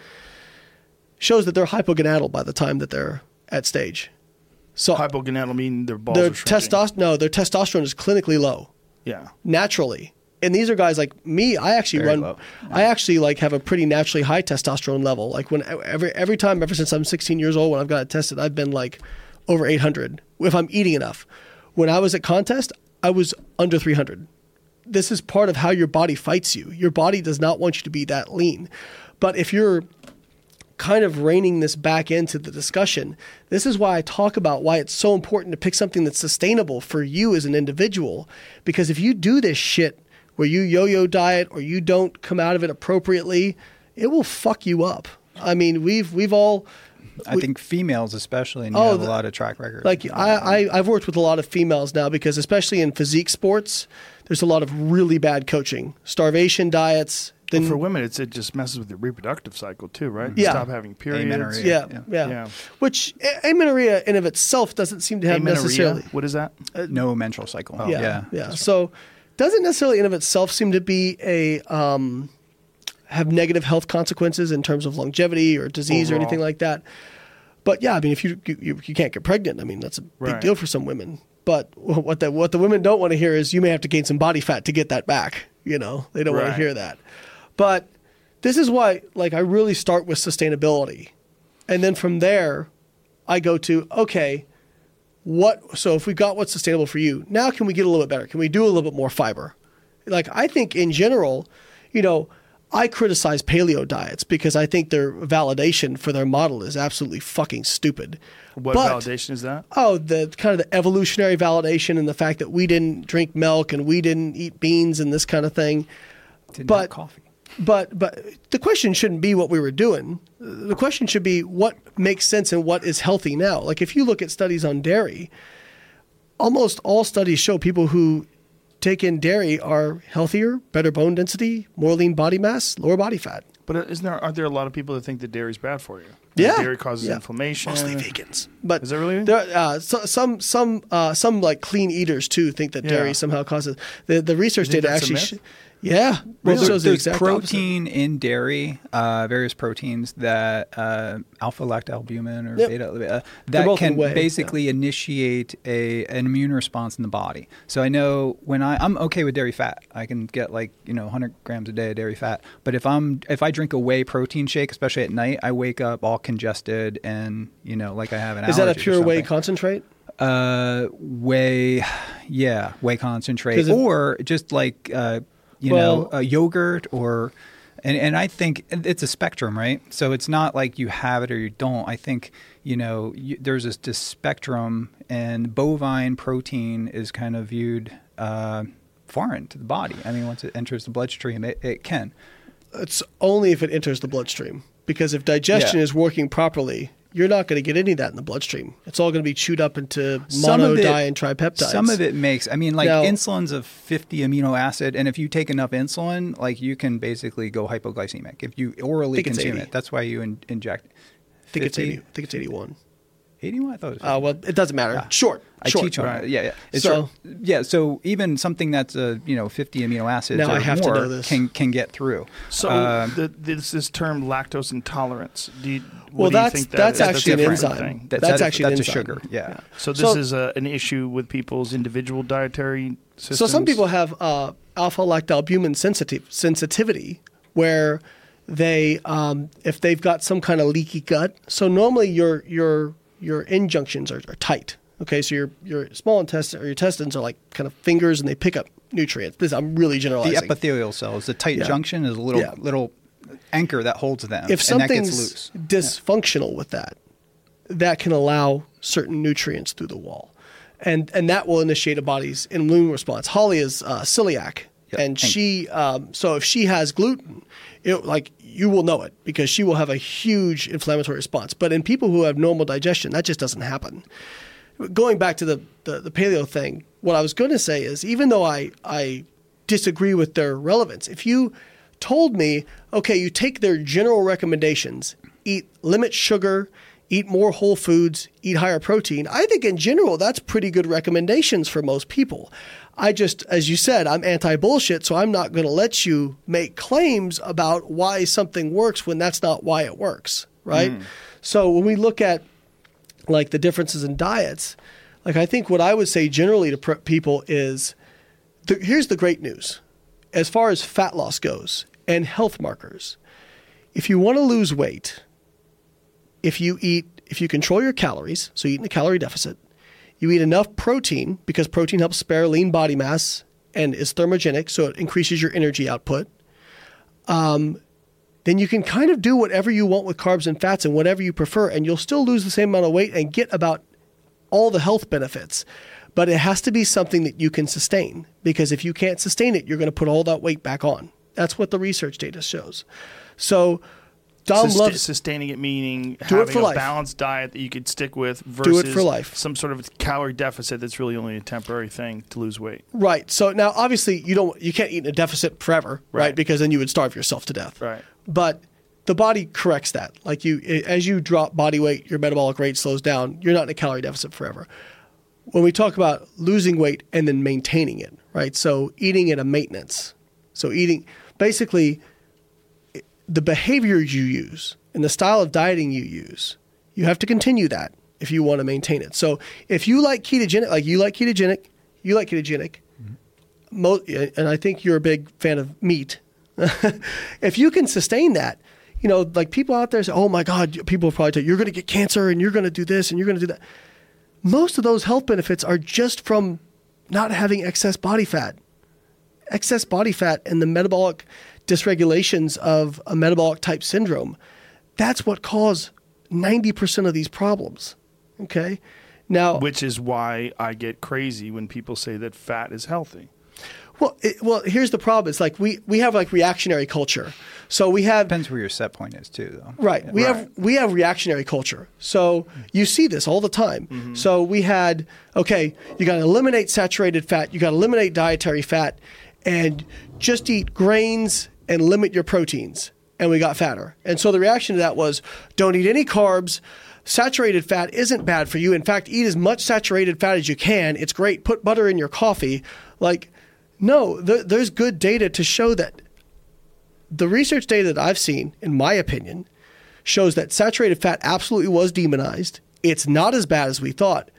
shows that they're hypogonadal by the time that they're at stage. So Hypogonadal mean their balls their testosterone no, their testosterone is clinically low Yeah. naturally. And these are guys like me. I actually Very run. low. I actually like have a pretty naturally high testosterone level. Like when every every time ever since I'm 16 years old, when I've got it tested, I've been like over 800 if I'm eating enough. When I was at contest, I was under 300 this is part of how your body fights you. Your body does not want you to be that lean. But if you're kind of reining this back into the discussion, this is why I talk about why it's so important to pick something that's sustainable for you as an individual. Because if you do this shit where you yo yo diet or you don't come out of it appropriately, it will fuck you up. I mean, we've we've all I think females especially, and you Oh, have a lot of track record. like I, I I've worked with a lot of females now because especially in physique sports, there's a lot of really bad coaching, starvation diets. Then for women, it's it just messes with your reproductive cycle too, right? Yeah. Stop having periods. Amenorrhea. yeah, Yeah. yeah, Yeah. Which a- amenorrhea in of itself doesn't seem to have Amenorrhea? necessarily. What is that? Uh, no menstrual cycle. Yeah, yeah, yeah. So doesn't necessarily in of itself seem to be a um, have negative health consequences in terms of longevity or disease or anything like that. But yeah, I mean, if you you, you, can't get pregnant, I mean that's a big deal for some women. But what the what the women don't want to hear is you may have to gain some body fat to get that back. You know, they don't want to hear that. But this is why, like, I really start with sustainability, and then from there, I go to okay, what? So if we got what's sustainable for you, now can we get a little bit better? Can we do a little bit more fiber? Like, I think in general, you know. I criticize paleo diets because I think their validation for their model is absolutely fucking stupid. What But- validation is that? Oh, the kind of the evolutionary validation and the fact that we didn't drink milk and we didn't eat beans and this kind of thing. Didn't But- have coffee. But but the question shouldn't be what we were doing. The question should be what makes sense and what is healthy now. Like if you look at studies on dairy, almost all studies show people who take in dairy are healthier, better bone density, more lean body mass, lower body fat. But isn't there? Aren't there a lot of people that think that dairy's bad for you? Yeah. Dairy causes Yeah. inflammation. Mostly vegans. But Is that really? There, uh, so, some some uh, some like clean eaters too think that Yeah. dairy somehow causes the the research data actually. sh- yeah, well, Well, it shows the there's exact protein in dairy, uh, various proteins that uh, alpha lactalbumin or Yep. beta uh, that can basically initiate a an immune response in the body. So I know when I I'm okay with dairy fat, I can get like you know 100 grams a day of dairy fat. But if I'm if I drink a whey protein shake, especially at night, I wake up all congested and you know like I have an Is that a pure whey concentrate? Uh, whey, yeah, whey concentrate, or just like uh, you Well- know, a yogurt, or and and I think it's a spectrum, right? So it's not like you have it or you don't. I think you know you, there's this, this spectrum, and bovine protein is kind of viewed uh, foreign to the body. I mean, once it enters the bloodstream, it, it can. It's only if it enters the bloodstream. Because if digestion Yeah. is working properly, you're not going to get any of that in the bloodstream. It's all going to be chewed up into Some it- monodi and tripeptides. Some of it makes. I mean, like Now- insulin's a 50 amino acid, and if you take enough insulin, like you can basically go hypoglycemic if you orally consume it. That's why you in, inject. I think it's 80. I think it's 81. 81? I thought it was. Uh, well, it doesn't matter. Yeah. Short. I short. teach on it. Yeah, yeah. It's So- short. yeah. So even something that's a you know 50 amino acids Now or I have to know this. can can get through. So Um, the, this this term lactose intolerance. Do you, what Well, do you that's think that that's is? actually an a different enzyme. thing? That- that's that- actually an that's a enzyme. sugar. Yeah. So this So- is a, an issue with people's individual dietary systems. So some people have uh, alpha lactalbumin sensitive sensitivity, where they, um, if they've got some kind of leaky gut. So normally your your your injunctions are, are tight. Okay, so your your small intestine or your intestines are like kind of fingers, and they pick up nutrients. This I'm really generalizing. the epithelial cells, the tight Yeah. junction is a little Yeah. little anchor that holds them, if and that gets something's loose. dysfunctional with that, that can allow certain nutrients through the wall, and and that will initiate a body's immune response. Holly is uh, celiac, Yep. and she um, so if she has gluten, it like you will know it because she will have a huge inflammatory response. But in people who have normal digestion, that just doesn't happen. going back to the, the, the paleo thing, what I was going to say is even though I, I disagree with their relevance, if you told me, okay, you take their general recommendations, eat, limit sugar, eat more whole foods, eat higher protein, I think in general that's pretty good recommendations for most people. I just, as you said, I'm anti bullshit, so I'm not going to let you make claims about why something works when that's not why it works, right? Mm. So when we look at like the differences in diets, like I think what I would say generally to people is the, here's the great news. As far as fat loss goes and health markers, if you want to lose weight, if you eat, if you control your calories, so you eat in a calorie deficit, you eat enough protein because protein helps spare lean body mass and is thermogenic, so it increases your energy output. Um, then you can kind of do whatever you want with carbs and fats and whatever you prefer, and you'll still lose the same amount of weight and get about all the health benefits. But it has to be something that you can sustain because if you can't sustain it, you're going to put all that weight back on. That's what the research data shows. So, Dom Sust- loves sustaining it, meaning having it for a life. balanced diet that you could stick with versus do it for life. some sort of calorie deficit that's really only a temporary thing to lose weight. Right. So now, obviously, you don't you can't eat in a deficit forever, right? right? Because then you would starve yourself to death. Right. But the body corrects that. Like you, as you drop body weight, your metabolic rate slows down. You're not in a calorie deficit forever. When we talk about losing weight and then maintaining it, right? So eating at a maintenance. So eating basically the behaviors you use and the style of dieting you use, you have to continue that if you want to maintain it. So if you like ketogenic, like you like ketogenic, you like ketogenic, mm-hmm. mo- and I think you're a big fan of meat. if you can sustain that, you know, like people out there say, "Oh my God," people probably tell you, "You're going to get cancer, and you're going to do this, and you're going to do that." Most of those health benefits are just from not having excess body fat. Excess body fat and the metabolic dysregulations of a metabolic type syndrome. That's what cause 90% of these problems. Okay? Now, which is why I get crazy when people say that fat is healthy. Well, it, well, here's the problem. It's like we, we have like reactionary culture. So we have depends where your set point is too, though. Right. Yeah. We right. have we have reactionary culture. So you see this all the time. Mm-hmm. So we had okay, you got to eliminate saturated fat. You got to eliminate dietary fat, and just eat grains and limit your proteins. And we got fatter. And so the reaction to that was don't eat any carbs. Saturated fat isn't bad for you. In fact, eat as much saturated fat as you can. It's great. Put butter in your coffee. Like, no, th- there's good data to show that. The research data that I've seen, in my opinion, shows that saturated fat absolutely was demonized. It's not as bad as we thought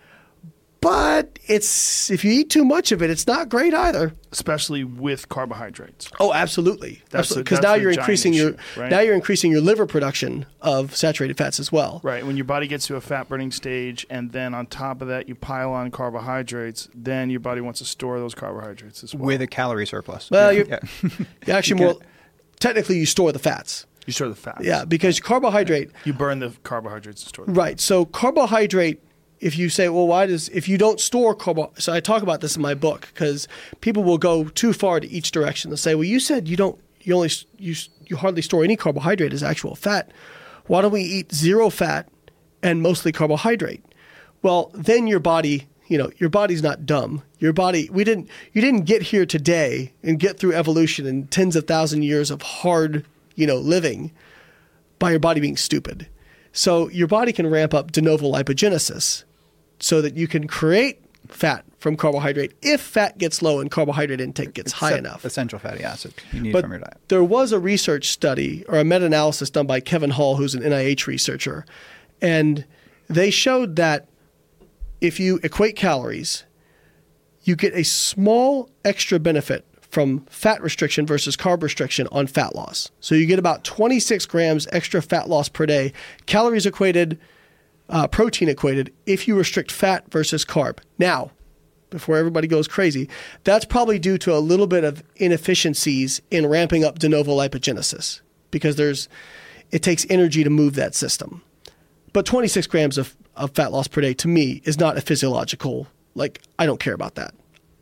but it's if you eat too much of it, it's not great either. Especially with carbohydrates. Oh, absolutely, Absolutely. because now you're increasing issue, your right? now you're increasing your liver production of saturated fats as well. Right. When your body gets to a fat burning stage, and then on top of that you pile on carbohydrates, then your body wants to store those carbohydrates as well with a calorie surplus. Well, yeah. you're, you're actually more technically you store the fats. You store the fats. Yeah, because carbohydrate. You burn the carbohydrates to store. Them. Right. So carbohydrate if you say, well, why does if you don't store carbohydrates? So I talk about this in my book because people will go too far to each direction. They'll say, well, you said you don't, you only you you hardly store any carbohydrate as actual fat. Why don't we eat zero fat and mostly carbohydrate? Well, then your body, you know, your body's not dumb. Your body, we didn't, you didn't get here today and get through evolution and tens of thousand years of hard, you know, living by your body being stupid. So your body can ramp up de novo lipogenesis so that you can create fat from carbohydrate if fat gets low and carbohydrate intake gets high enough. Essential fatty acids you need but from your diet. There was a research study or a meta analysis done by Kevin Hall, who's an NIH researcher, and they showed that if you equate calories, you get a small extra benefit from fat restriction versus carb restriction on fat loss. So you get about 26 grams extra fat loss per day. Calories equated uh, protein equated if you restrict fat versus carb. Now, before everybody goes crazy, that's probably due to a little bit of inefficiencies in ramping up de novo lipogenesis because there's it takes energy to move that system. But 26 grams of, of fat loss per day to me is not a physiological like I don't care about that.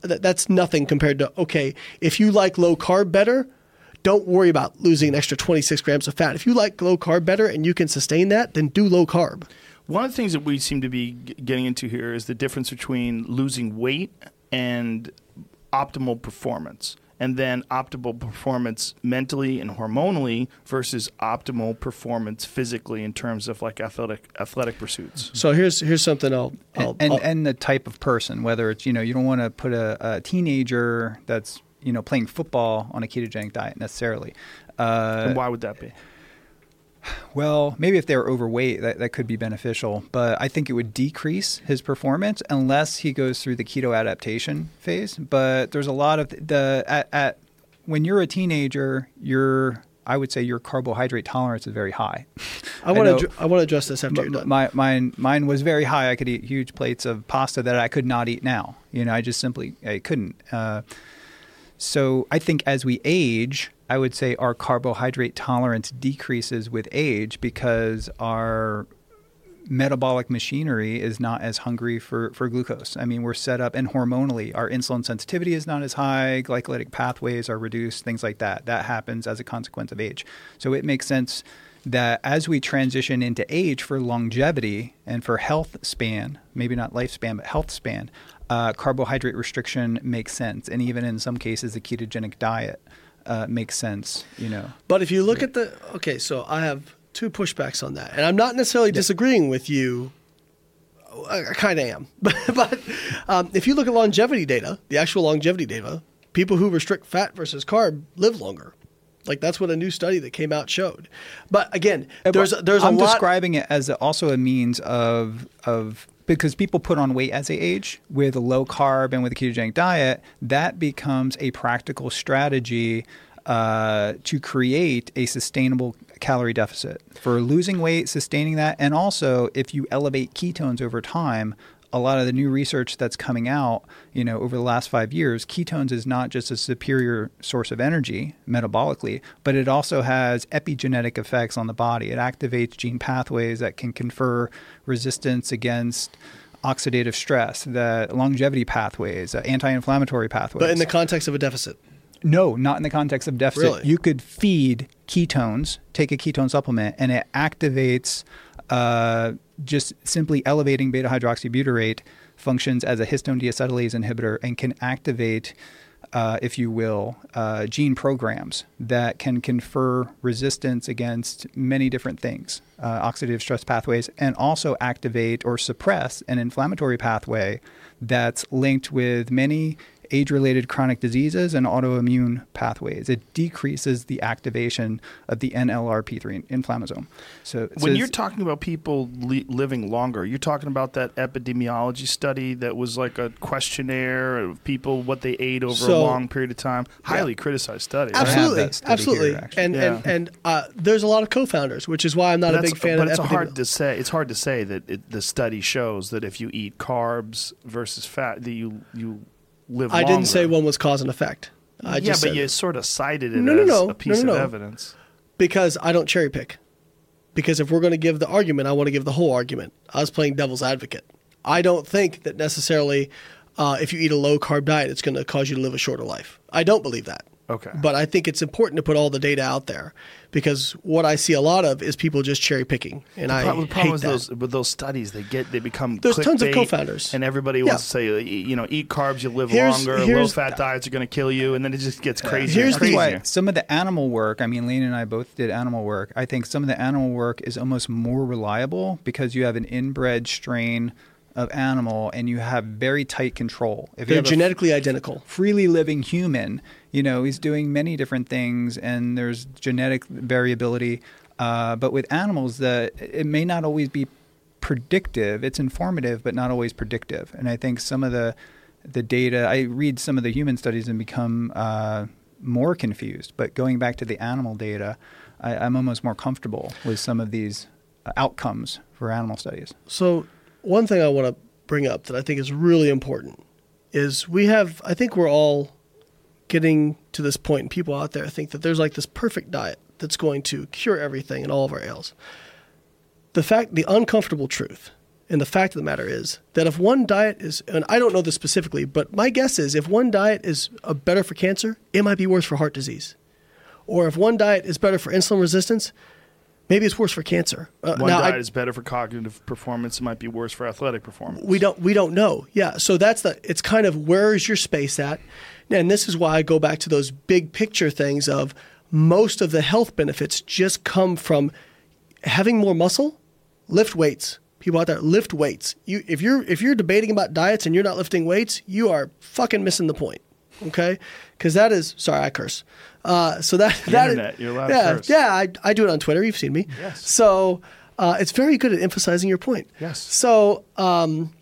that. That's nothing compared to okay, if you like low carb better, don't worry about losing an extra 26 grams of fat. If you like low carb better and you can sustain that, then do low carb. One of the things that we seem to be g- getting into here is the difference between losing weight and optimal performance, and then optimal performance mentally and hormonally versus optimal performance physically in terms of like athletic athletic pursuits. So here's here's something I'll, I'll, and I'll and the type of person, whether it's you know you don't want to put a, a teenager that's you know playing football on a ketogenic diet necessarily. Uh, and why would that be? Well, maybe if they were overweight, that, that could be beneficial. But I think it would decrease his performance unless he goes through the keto adaptation phase. But there's a lot of the at, at when you're a teenager, your I would say your carbohydrate tolerance is very high. I want to I want to address this after you're done. My, mine, mine was very high. I could eat huge plates of pasta that I could not eat now. You know, I just simply I couldn't. Uh, so I think as we age, I would say our carbohydrate tolerance decreases with age because our metabolic machinery is not as hungry for, for glucose. I mean, we're set up, and hormonally, our insulin sensitivity is not as high, glycolytic pathways are reduced, things like that. That happens as a consequence of age. So it makes sense that as we transition into age for longevity and for health span, maybe not lifespan, but health span, uh, carbohydrate restriction makes sense. And even in some cases, a ketogenic diet uh, makes sense, you know. But if you look at the okay, so I have two pushbacks on that, and I'm not necessarily disagreeing with you. I, I kind of am, but, um, if you look at longevity data, the actual longevity data, people who restrict fat versus carb live longer. Like that's what a new study that came out showed. But again, there's there's I'm a lot. describing it as also a means of of because people put on weight as they age with a low carb and with a ketogenic diet. That becomes a practical strategy uh, to create a sustainable calorie deficit for losing weight, sustaining that, and also if you elevate ketones over time. A lot of the new research that's coming out, you know, over the last five years, ketones is not just a superior source of energy metabolically, but it also has epigenetic effects on the body. It activates gene pathways that can confer resistance against oxidative stress, the longevity pathways, uh, anti-inflammatory pathways. but in the context of a deficit, No, not in the context of deficit. Really? You could feed ketones, take a ketone supplement, and it activates uh, just simply elevating beta hydroxybutyrate functions as a histone deacetylase inhibitor and can activate, uh, if you will, uh, gene programs that can confer resistance against many different things, uh, oxidative stress pathways, and also activate or suppress an inflammatory pathway that's linked with many age related chronic diseases and autoimmune pathways. It decreases the activation of the NLRP3 inflammasome. So, so When it's- you're talking about people li- living longer, you're talking about that epidemiology study that was like a questionnaire of people what they ate over a long period of time. Highly criticized study. absolutely, that study absolutely, here, and Yeah. and and uh, there's a lot of confounders, which is why I'm not But a big fan but of it's epidemi- hard to say. It's hard to say that it, the study shows that if you eat carbs versus fat, that you you live. I didn't say one was cause and effect. I yeah, just but said you sort of cited it No, no, as no. a No, piece no, of no. evidence. because I don't cherry pick. Because if we're going to give the argument, I want to give the whole argument. I was playing devil's advocate. I don't think that necessarily uh, if you eat a low carb diet, it's going to cause you to live a shorter life. I don't believe that. Okay. But I think it's important to put all the data out there because what I see a lot of is people just cherry picking, and I the problem hate with that. those with those studies, they get they become There's tons of clickbait, confounders. and everybody Yeah. wants to say, you know, eat carbs, you live Here's- longer. Low here's- fat diets are going to kill you, and then it just gets crazier. Here's and the- That's crazier. why some of the animal work, I mean, Lane and I both did animal work. I think some of the animal work is almost more reliable because you have an inbred strain of animal and you have very tight control. If They're genetically identical. freely living human, you know, he's doing many different things and there's genetic variability. Uh, but with animals, the, it may not always be predictive. It's informative, but not always predictive. And I think some of the the data, I read some of the human studies and become uh, more confused. But going back to the animal data, I, I'm almost more comfortable with some of these uh, outcomes for animal studies. So, one thing I want to bring up that I think is really important is we have, I think we're all getting to this point, and people out there think that there's like this perfect diet that's going to cure everything and all of our ails. The fact, the uncomfortable truth, and the fact of the matter is that if one diet is, and I don't know this specifically, but my guess is if one diet is uh, better for cancer, it might be worse for heart disease. Or if one diet is better for insulin resistance, maybe it's worse for cancer. Uh, One now, diet I- is better for cognitive performance. It might be worse for athletic performance. we don't we don't know. Yeah, so that's the it's kind of where is your space at, and this is why I go back to those big picture things of most of the health benefits just come from having more muscle, lift weights. People out there lift weights. You if you're if you're debating about diets and you're not lifting weights, you are fucking missing the point. Okay, because that is sorry I curse. Uh, so that The that internet, you're allowed to yeah curse. yeah I, I do it on Twitter. You've seen me. Yes. So uh, it's very good at emphasizing your point. Yes. So um,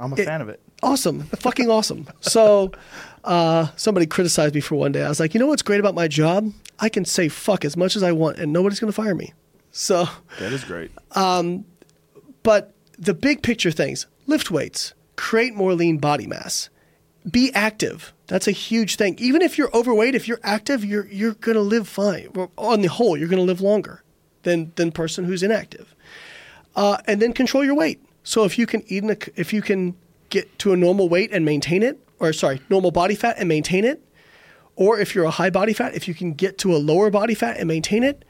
I'm a it- fan of it. awesome, fucking awesome. So, uh, somebody criticized me for one day. I was like, you know what's great about my job? I can say fuck as much as I want, and nobody's going to fire me. So, That is great. Um, but the big picture things: lift weights, create more lean body mass, be active. That's a huge thing. Even if you're overweight, if you're active, you're you're to live fine. Well, On the whole, you're to live longer than than person who's inactive. uh, and then control your weight. So if you can eat, in a, if you can get to a normal weight and maintain it, or sorry, normal body fat and maintain it, or if you're a high body fat, if you can get to a lower body fat and maintain it,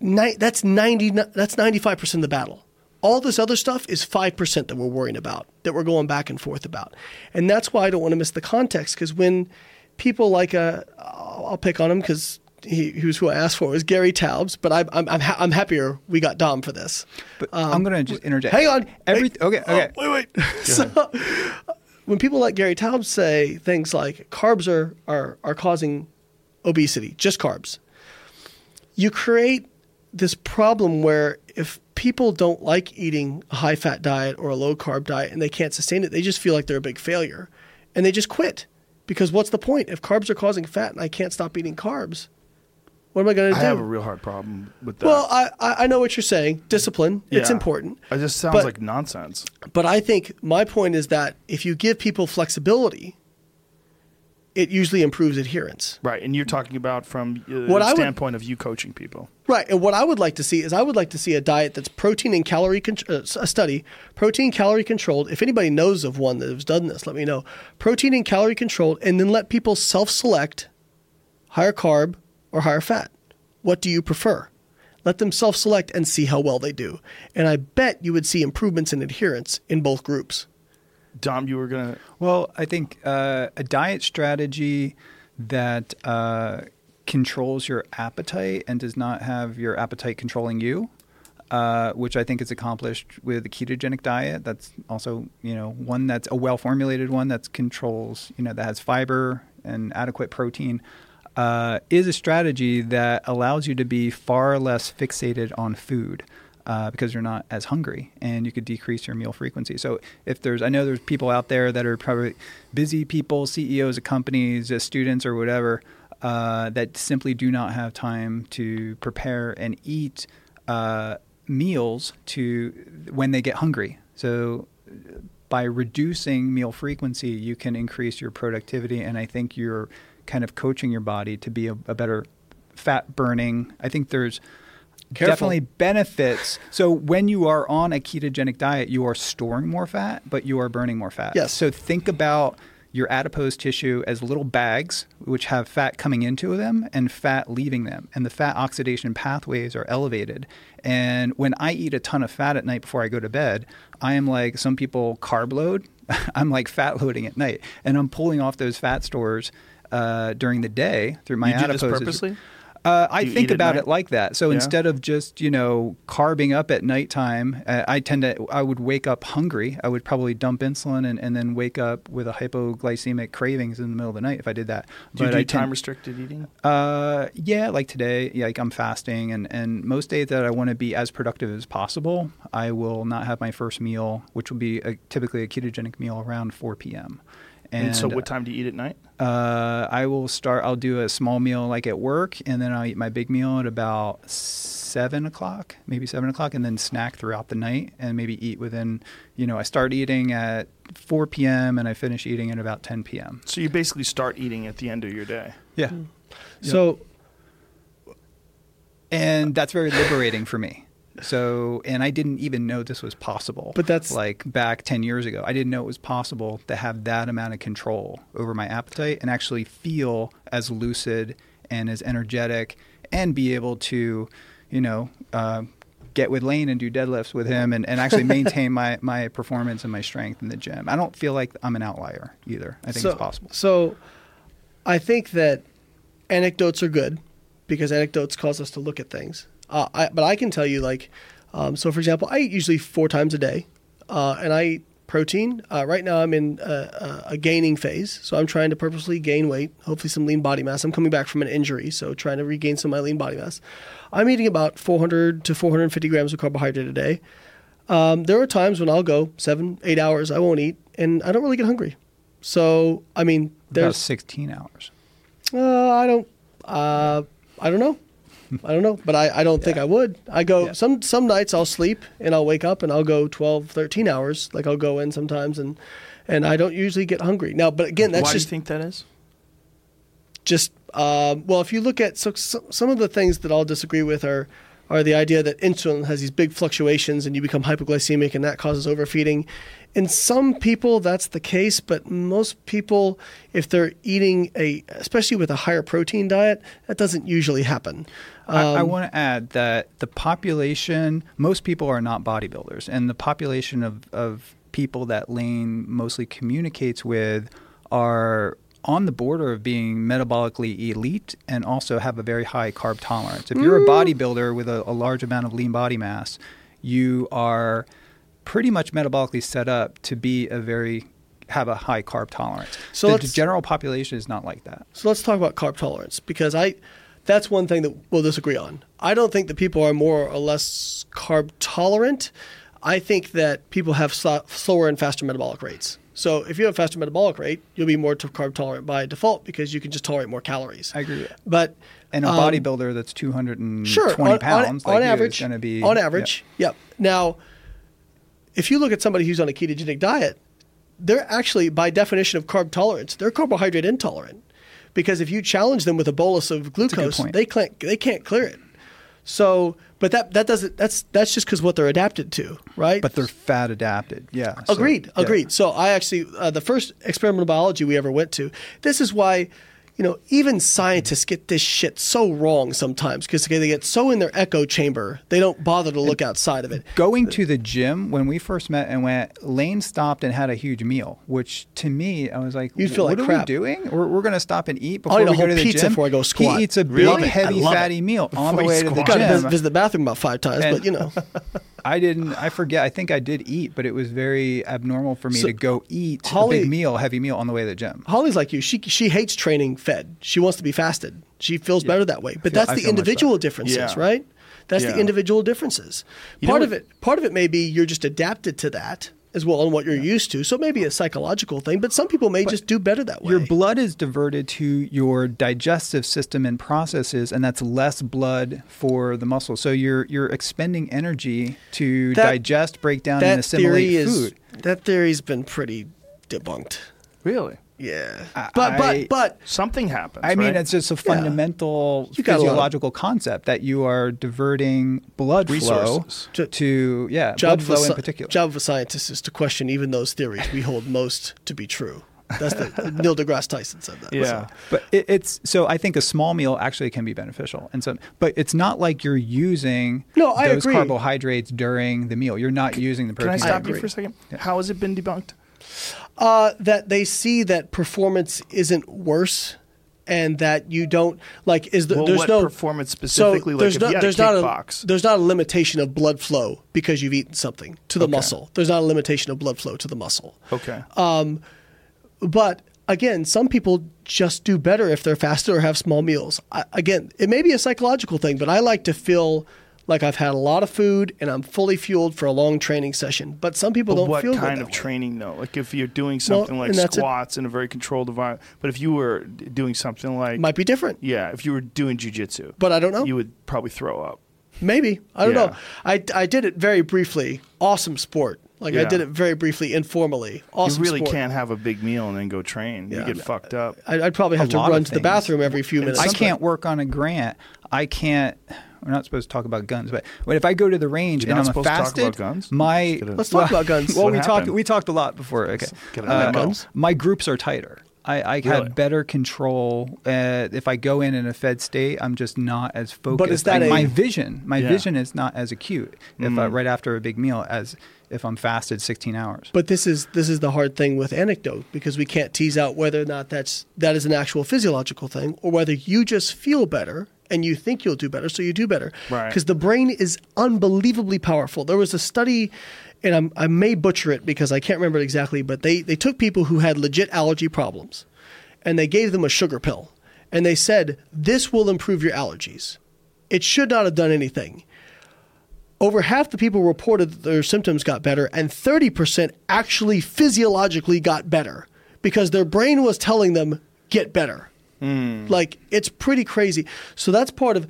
ni- that's ninety. That's ninety five percent of the battle. All this other stuff is five percent that we're worrying about, that we're going back and forth about, and that's why I don't want to miss the context. Because when people like uh, I'll pick on him because he, he was who I asked for was Gary Taubes, but I, I'm I'm, ha- I'm happier we got Dom for this. But I'm going to just interject. Um, Hang on. Every Wait. okay, okay. Oh, wait, wait. so, when people like Gary Taubes say things like carbs are, are, are causing obesity, just carbs, you create this problem where if people don't like eating a high fat diet or a low carb diet and they can't sustain it, they just feel like they're a big failure and they just quit. Because what's the point? If carbs are causing fat and I can't stop eating carbs, what am I going to do? I have a real hard problem with that. well, I, I know what you're saying. Discipline, it's important. It just sounds But- like nonsense. But I think my point is that if you give people flexibility, it usually improves adherence. Right, and you're talking about from uh, What the I would- standpoint of you coaching people. Right. And what I would like to see is I would like to see a diet that's protein and calorie con- uh, a study, protein calorie controlled. If anybody knows of one that has done this, let me know. Protein and calorie controlled and then let people self-select higher carb or higher fat. What do you prefer? Let them self-select and see how well they do. And I bet you would see improvements in adherence in both groups. Dom, you were gonna. Well, I think uh, a diet strategy that uh, controls your appetite and does not have your appetite controlling you, uh, which I think is accomplished with a ketogenic diet. That's also, you know, one that's a well formulated one that controls, you know, that has fiber and adequate protein. Uh, is a strategy that allows you to be far less fixated on food uh, because you're not as hungry and you could decrease your meal frequency. So if there's, I know there's people out there that are probably busy people, CEOs of companies, uh, students or whatever, uh, that simply do not have time to prepare and eat uh, meals to when they get hungry. So uh, by reducing meal frequency, you can increase your productivity, and I think you're kind of coaching your body to be a, a better fat burning. I think there's. Definitely benefits. So when you are on a ketogenic diet, you are storing more fat, but you are burning more fat. Yes. So think about your adipose tissue as little bags which have fat coming into them and fat leaving them and the fat oxidation pathways are elevated and when i eat a ton of fat at night before i go to bed i am like some people carb load i'm like fat loading at night and i'm pulling off those fat stores uh, during the day through my you do this adipocytes. purposely? Uh, I think about it like that. So Yeah. instead of just you know carbing up at nighttime, uh, I tend to I would wake up hungry. I would probably dump insulin and, and then wake up with a hypoglycemic cravings in the middle of the night if I did that. Do you do I tend- time restricted eating? uh, yeah, like today, yeah, like I'm fasting, and, and most days that I want to be as productive as possible, I will not have my first meal, which will be a, typically a ketogenic meal around 4 p.m. And, so, what time do you eat at night? Uh, I will start. I'll do a small meal like at work, and then I'll eat my big meal at about seven o'clock, maybe seven o'clock, and then snack throughout the night, and maybe eat within. You know, I start eating at 4 p.m. and I finish eating at about 10 p.m. So you basically start eating at the end of your day. Yeah, So and that's very liberating for me. So, and I didn't even know this was possible. But that's- like back 10 years ago. I didn't know it was possible to have that amount of control over my appetite and actually feel as lucid and as energetic and be able to, you know, uh, get with Layne and do deadlifts with him and, and actually maintain my, my performance and my strength in the gym. I don't feel like I'm an outlier either. I think so, it's possible. So I think that anecdotes are good because anecdotes cause us to look at things. Uh, I, but I can tell you, like, um, so for example, I eat usually four times a day, uh, and I eat protein. Uh, right now, I'm in a, a, gaining phase, so I'm trying to purposely gain weight, hopefully some lean body mass. I'm coming back from an injury, so trying to regain some of my lean body mass. I'm eating about 400 to 450 grams of carbohydrate a day. Um, there are times when I'll go seven, eight hours, I won't eat, and I don't really get hungry. So, I mean, there's about 16 hours. Uh, I don't. Uh, I don't know. I don't know, but I, I don't yeah. think I would. I go yeah. some some nights I'll sleep and I'll wake up and I'll go 12, 13 hours. Like I'll go in sometimes and and I don't usually get hungry. Now, but again, that's why just do you think that is? Just um, well, if you look at so, so, some of the things that I'll disagree with are are the idea that insulin has these big fluctuations and you become hypoglycemic and that causes overfeeding. In some people, that's the case, but most people, if they're eating a, especially with a higher protein diet, that doesn't usually happen. Um, I, I um, want to add that the population, most people are not bodybuilders, and the population of, of people that Layne mostly communicates with are on the border of being metabolically elite and also have a very high carb tolerance. If you're a mm. bodybuilder with a, a large amount of lean body mass, you are pretty much metabolically set up to be a very have a high carb tolerance. So the general population is not like that. So let's talk about carb tolerance because I that's one thing that we'll disagree on. I don't think that people are more or less carb tolerant. I think that people have slower and faster metabolic rates. So if you have a faster metabolic rate, you'll be more carb tolerant by default because you can just tolerate more calories. I agree. But and a um, bodybuilder that's 220 sure, on, pounds, on, like on average, going to be on average. Yep. yep. Now, if you look at somebody who's on a ketogenic diet, they're actually, by definition of carb tolerance, they're carbohydrate intolerant. Because if you challenge them with a bolus of glucose, they can't they can't clear it. So, but that that doesn't that's that's just because what they're adapted to, right? But they're fat adapted. Yeah. Agreed. So, agreed. Yeah. So I actually uh, the first experimental biology we ever went to. This is why you know, even scientists get this shit so wrong sometimes because they get so in their echo chamber, they don't bother to look outside of it. Going to the gym when we first met and went, Layne stopped and had a huge meal, which to me, I was like, you feel what like are crap. we doing? We're, we're going to stop and eat before I'll eat we go to the pizza gym. Before I go squat. He eats a big, really? heavy, fatty it. meal on the way to the squat. gym. gym. Visit the bathroom about five times, and but you know. I didn't. I forget. I think I did eat, but it was very abnormal for me so, to go eat Holly, a big meal, heavy meal on the way to the gym. Holly's like you. She she hates training fed. She wants to be fasted. She feels yeah. better that way. But feel, that's the individual differences, yeah. right? That's the individual differences. You part of it. Part of it may be you're just adapted to that as well on what you're used to. So maybe a psychological thing, but some people may but just do better that way. Your blood is diverted to your digestive system and processes, and that's less blood for the muscle. So you're you're expending energy to that, digest, break down, and assimilate theory food. Is, that theory's been pretty debunked. Really? Yeah, but but but something happens. I mean, right? it's just a fundamental yeah. physiological concept that you are diverting blood Resources. flow to, to yeah, job blood flow in particular. Job of a scientist is to question even those theories we hold most to be true. That's the Neil deGrasse Tyson said that. Yeah, so. but it, it's so I think a small meal actually can be beneficial, and so but it's not like you're using no, I those agree. carbohydrates during the meal. You're not using the protein. Can I stop I you for a second? Yeah. How has it been debunked? Uh, that they see that performance isn't worse and that you don't like is the, well, there's no performance specifically? So there's like no, there's not a box. there's not a limitation of blood flow because you've eaten something to the okay. muscle. There's not a limitation of blood flow to the muscle. Okay. Um but again some people just do better if they're fasted or have small meals. I, again it may be a psychological thing but i like to feel like I've had a lot of food and I'm fully fueled for a long training session. But some people but don't what feel kind of way. training though? Like if you're doing something well, like squats in a very controlled environment, but if you were doing something like might be different. Yeah, if you were doing jujitsu, but I don't know. You would probably throw up. Maybe I don't Yeah. know. I, I did it very briefly. Awesome sport. Like I did it very briefly, informally. Awesome. you really sport. can't have a big meal and then go train. Yeah. you get fucked up. I, I'd probably have to run to the bathroom every few minutes. I can't work on a grant. I can't. We're not supposed to talk about guns, but but if I go to the range You're and not I'm supposed to talk fasted, about guns? my Get a- Let's talk about guns. Well, What we talked we talked a lot before. Okay, Get a Uh, guns. my groups are tighter. I, I Really? have better control. Uh, if I go in in a fed state, I'm just not as focused. But is that Like, a- my vision? My Yeah. vision is not as acute if I, Mm. right after a big meal as if I'm fasted 16 hours. But this is this is the hard thing with anecdote because we can't tease out whether or not that's that is an actual physiological thing or whether you just feel better and you think you'll do better, so you do better. Right. Because the brain is unbelievably powerful. There was a study, and I'm, I may butcher it because I can't remember it exactly, but they they took people who had legit allergy problems, and they gave them a sugar pill, and they said this will improve your allergies. It should not have done anything over half the people reported that their symptoms got better, and 30% actually physiologically got better because their brain was telling them, get better. Hmm. Like, it's pretty crazy. So, that's part of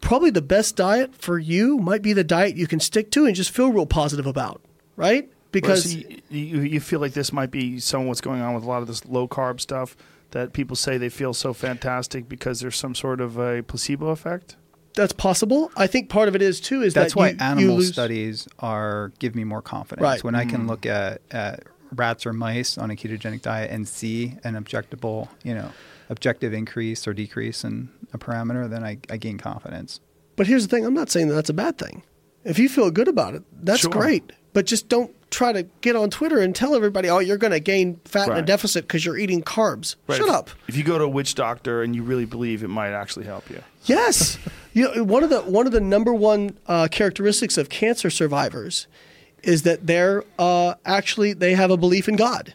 probably the best diet for you, might be the diet you can stick to and just feel real positive about, right? Because Because you, you, you feel like this might be some of what's going on with a lot of this low carb stuff that people say they feel so fantastic because there's some sort of a placebo effect. that's possible. I think part of it is too is That's that why you, you animal lose- studies are give me more confidence Right. when I can hmm. look at, at rats or mice on a ketogenic diet and see an objectable, you know, objective increase or decrease in a parameter, then I, I gain confidence. But here's the thing: I'm not saying that that's a bad thing. If you feel good about it, that's Sure. great. But just don't try to get on Twitter and tell everybody, "Oh, you're going to gain fat in a deficit because you're eating carbs." Right. Shut If- up. If you go to a witch doctor and you really believe it might actually help you. Yes, you know, one of the one of the number one uh, characteristics of cancer survivors is that they're uh, actually they have a belief in God.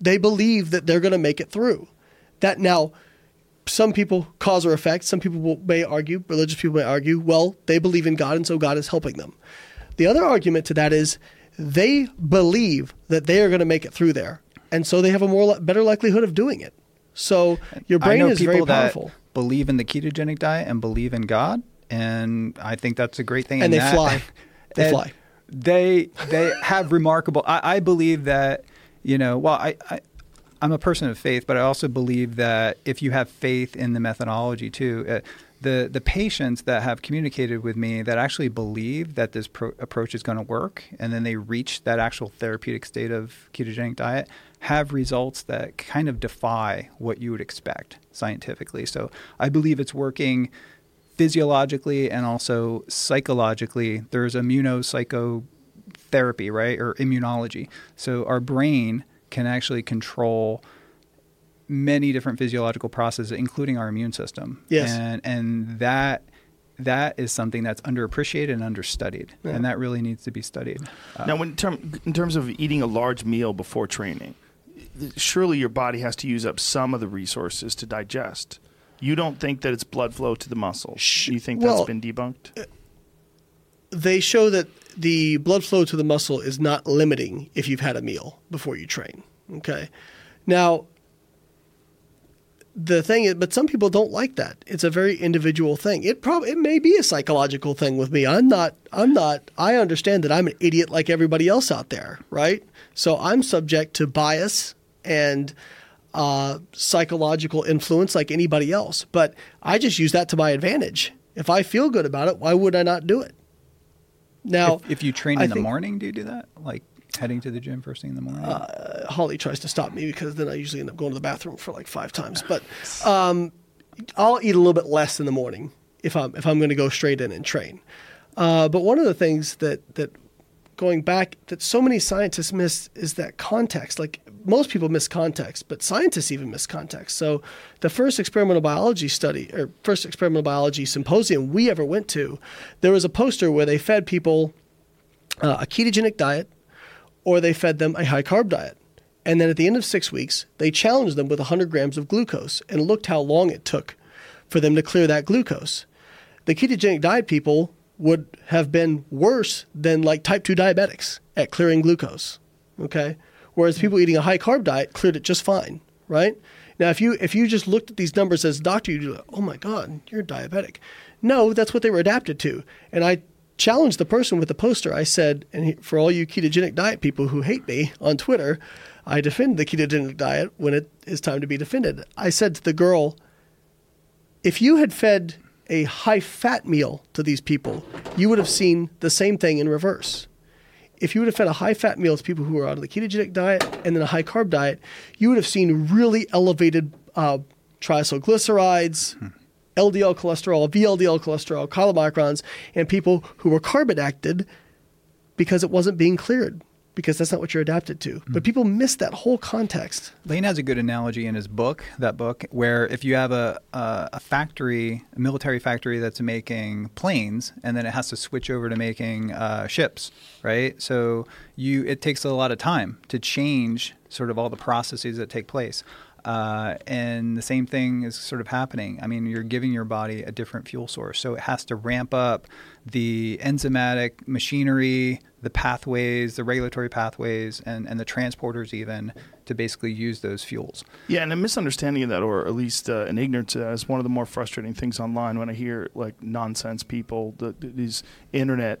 They believe that they're going to make it through. That now, some people cause or effect. Some people will, may argue, religious people may argue, well, they believe in God, and so God is helping them. The other argument to that is they believe that they are going to make it through there, and so they have a more better likelihood of doing it. So your I brain know is people very that powerful. believe in the ketogenic diet and believe in God, and I think that's a great thing. And they that- fly. They fly. They they have remarkable. I, I believe that you know. Well, I, I I'm a person of faith, but I also believe that if you have faith in the methodology too. Uh, the, the patients that have communicated with me that actually believe that this pro- approach is going to work and then they reach that actual therapeutic state of ketogenic diet have results that kind of defy what you would expect scientifically. So I believe it's working physiologically and also psychologically. There's immunopsychotherapy, right, or immunology. So our brain can actually control many different physiological processes, including our immune system. Yes. and and that that is something that's underappreciated and understudied, Yeah. and that really needs to be studied. Uh, Now, when in, term, in terms of eating a large meal before training, surely your body has to use up some of the resources to digest. You don't think that it's blood flow to the muscles. Sh- You think well, that's been debunked? they show that the blood flow to the muscle is not limiting if you've had a meal before you train. Okay. Now, the thing is, but some people don't like that. It's a very individual thing. It probably it may be a psychological thing with me. I'm not. I'm not. I understand that I'm an idiot like everybody else out there, right? So I'm subject to bias and uh, psychological influence like anybody else. But I just use that to my advantage. If I feel good about it, why would I not do it? Now, if, if you train I in the think- morning, do you do that? Like heading to the gym first thing in the morning? uh, Holly tries to stop me because then I usually end up going to the bathroom for like five times. But um, I'll eat a little bit less in the morning if I'm if I'm going to go straight in and train. Uh, but one of the things that that going back that so many scientists miss is that context. Like most people miss context, but scientists even miss context. So the first experimental biology study or first experimental biology symposium we ever went to, there was a poster where they fed people uh, a ketogenic diet or they fed them a high carb diet. And then at the end of six weeks, they challenged them with 100 grams of glucose and looked how long it took for them to clear that glucose. The ketogenic diet people would have been worse than like type 2 diabetics at clearing glucose. Okay? Whereas people eating a high carb diet cleared it just fine, right? Now, if you if you just looked at these numbers as a doctor, you'd be like, oh my God, you're diabetic. No, that's what they were adapted to. And I challenged the person with the poster. I said, and for all you ketogenic diet people who hate me on Twitter, I defend the ketogenic diet when it is time to be defended. I said to the girl, if you had fed a high fat meal to these people, you would have seen the same thing in reverse. If you would have fed a high fat meal to people who were on the ketogenic diet and then a high carb diet, you would have seen really elevated uh, triacylglycerides, LDL cholesterol, VLDL cholesterol, chylomicrons, and people who were carb adapted because it wasn't being cleared because that's not what you're adapted to. But people miss that whole context. Layne has a good analogy in his book, that book, where if you have a, a, a factory, a military factory that's making planes, and then it has to switch over to making uh, ships, right? So you, it takes a lot of time to change sort of all the processes that take place. Uh, and the same thing is sort of happening. I mean, you're giving your body a different fuel source, so it has to ramp up the enzymatic machinery, the pathways, the regulatory pathways, and, and the transporters even to basically use those fuels. Yeah, and a misunderstanding of that, or at least uh, an ignorance, of that, is one of the more frustrating things online when I hear like nonsense people, the, these internet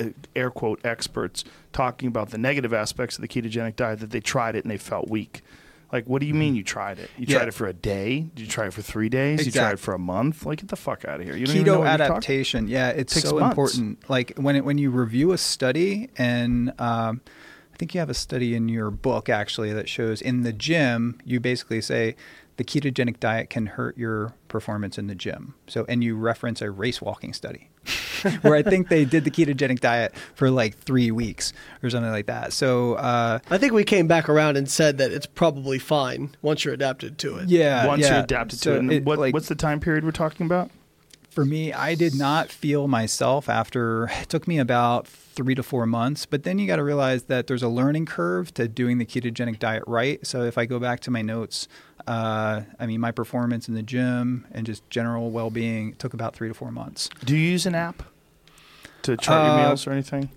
uh, air quote experts talking about the negative aspects of the ketogenic diet that they tried it and they felt weak. Like, what do you mean you tried it? You Yeah. tried it for a day? Did you try it for three days? You tried it for a month? Like, get the fuck out of here! You don't even know keto what you're talking- adaptation yeah it's Takes so months. important like when it, when you review a study and um, i think you have a study in your book actually that shows in the gym you basically say the ketogenic diet can hurt your performance in the gym so and you reference a race walking study where i think they did the ketogenic diet for like three weeks or something like that so uh, I think we came back around and said that it's probably fine once you're adapted to it. yeah Once yeah. you're adapted So to it, and it, what, like, what's the time period we're talking about? For me, I did not feel myself after it took me about three to four months. But then you got to realize that there's a learning curve to doing the ketogenic diet right. So if I go back to my notes, uh, I mean, my performance in the gym and just general well being took about three to four months. Do you use an app to chart your Uh, meals or anything?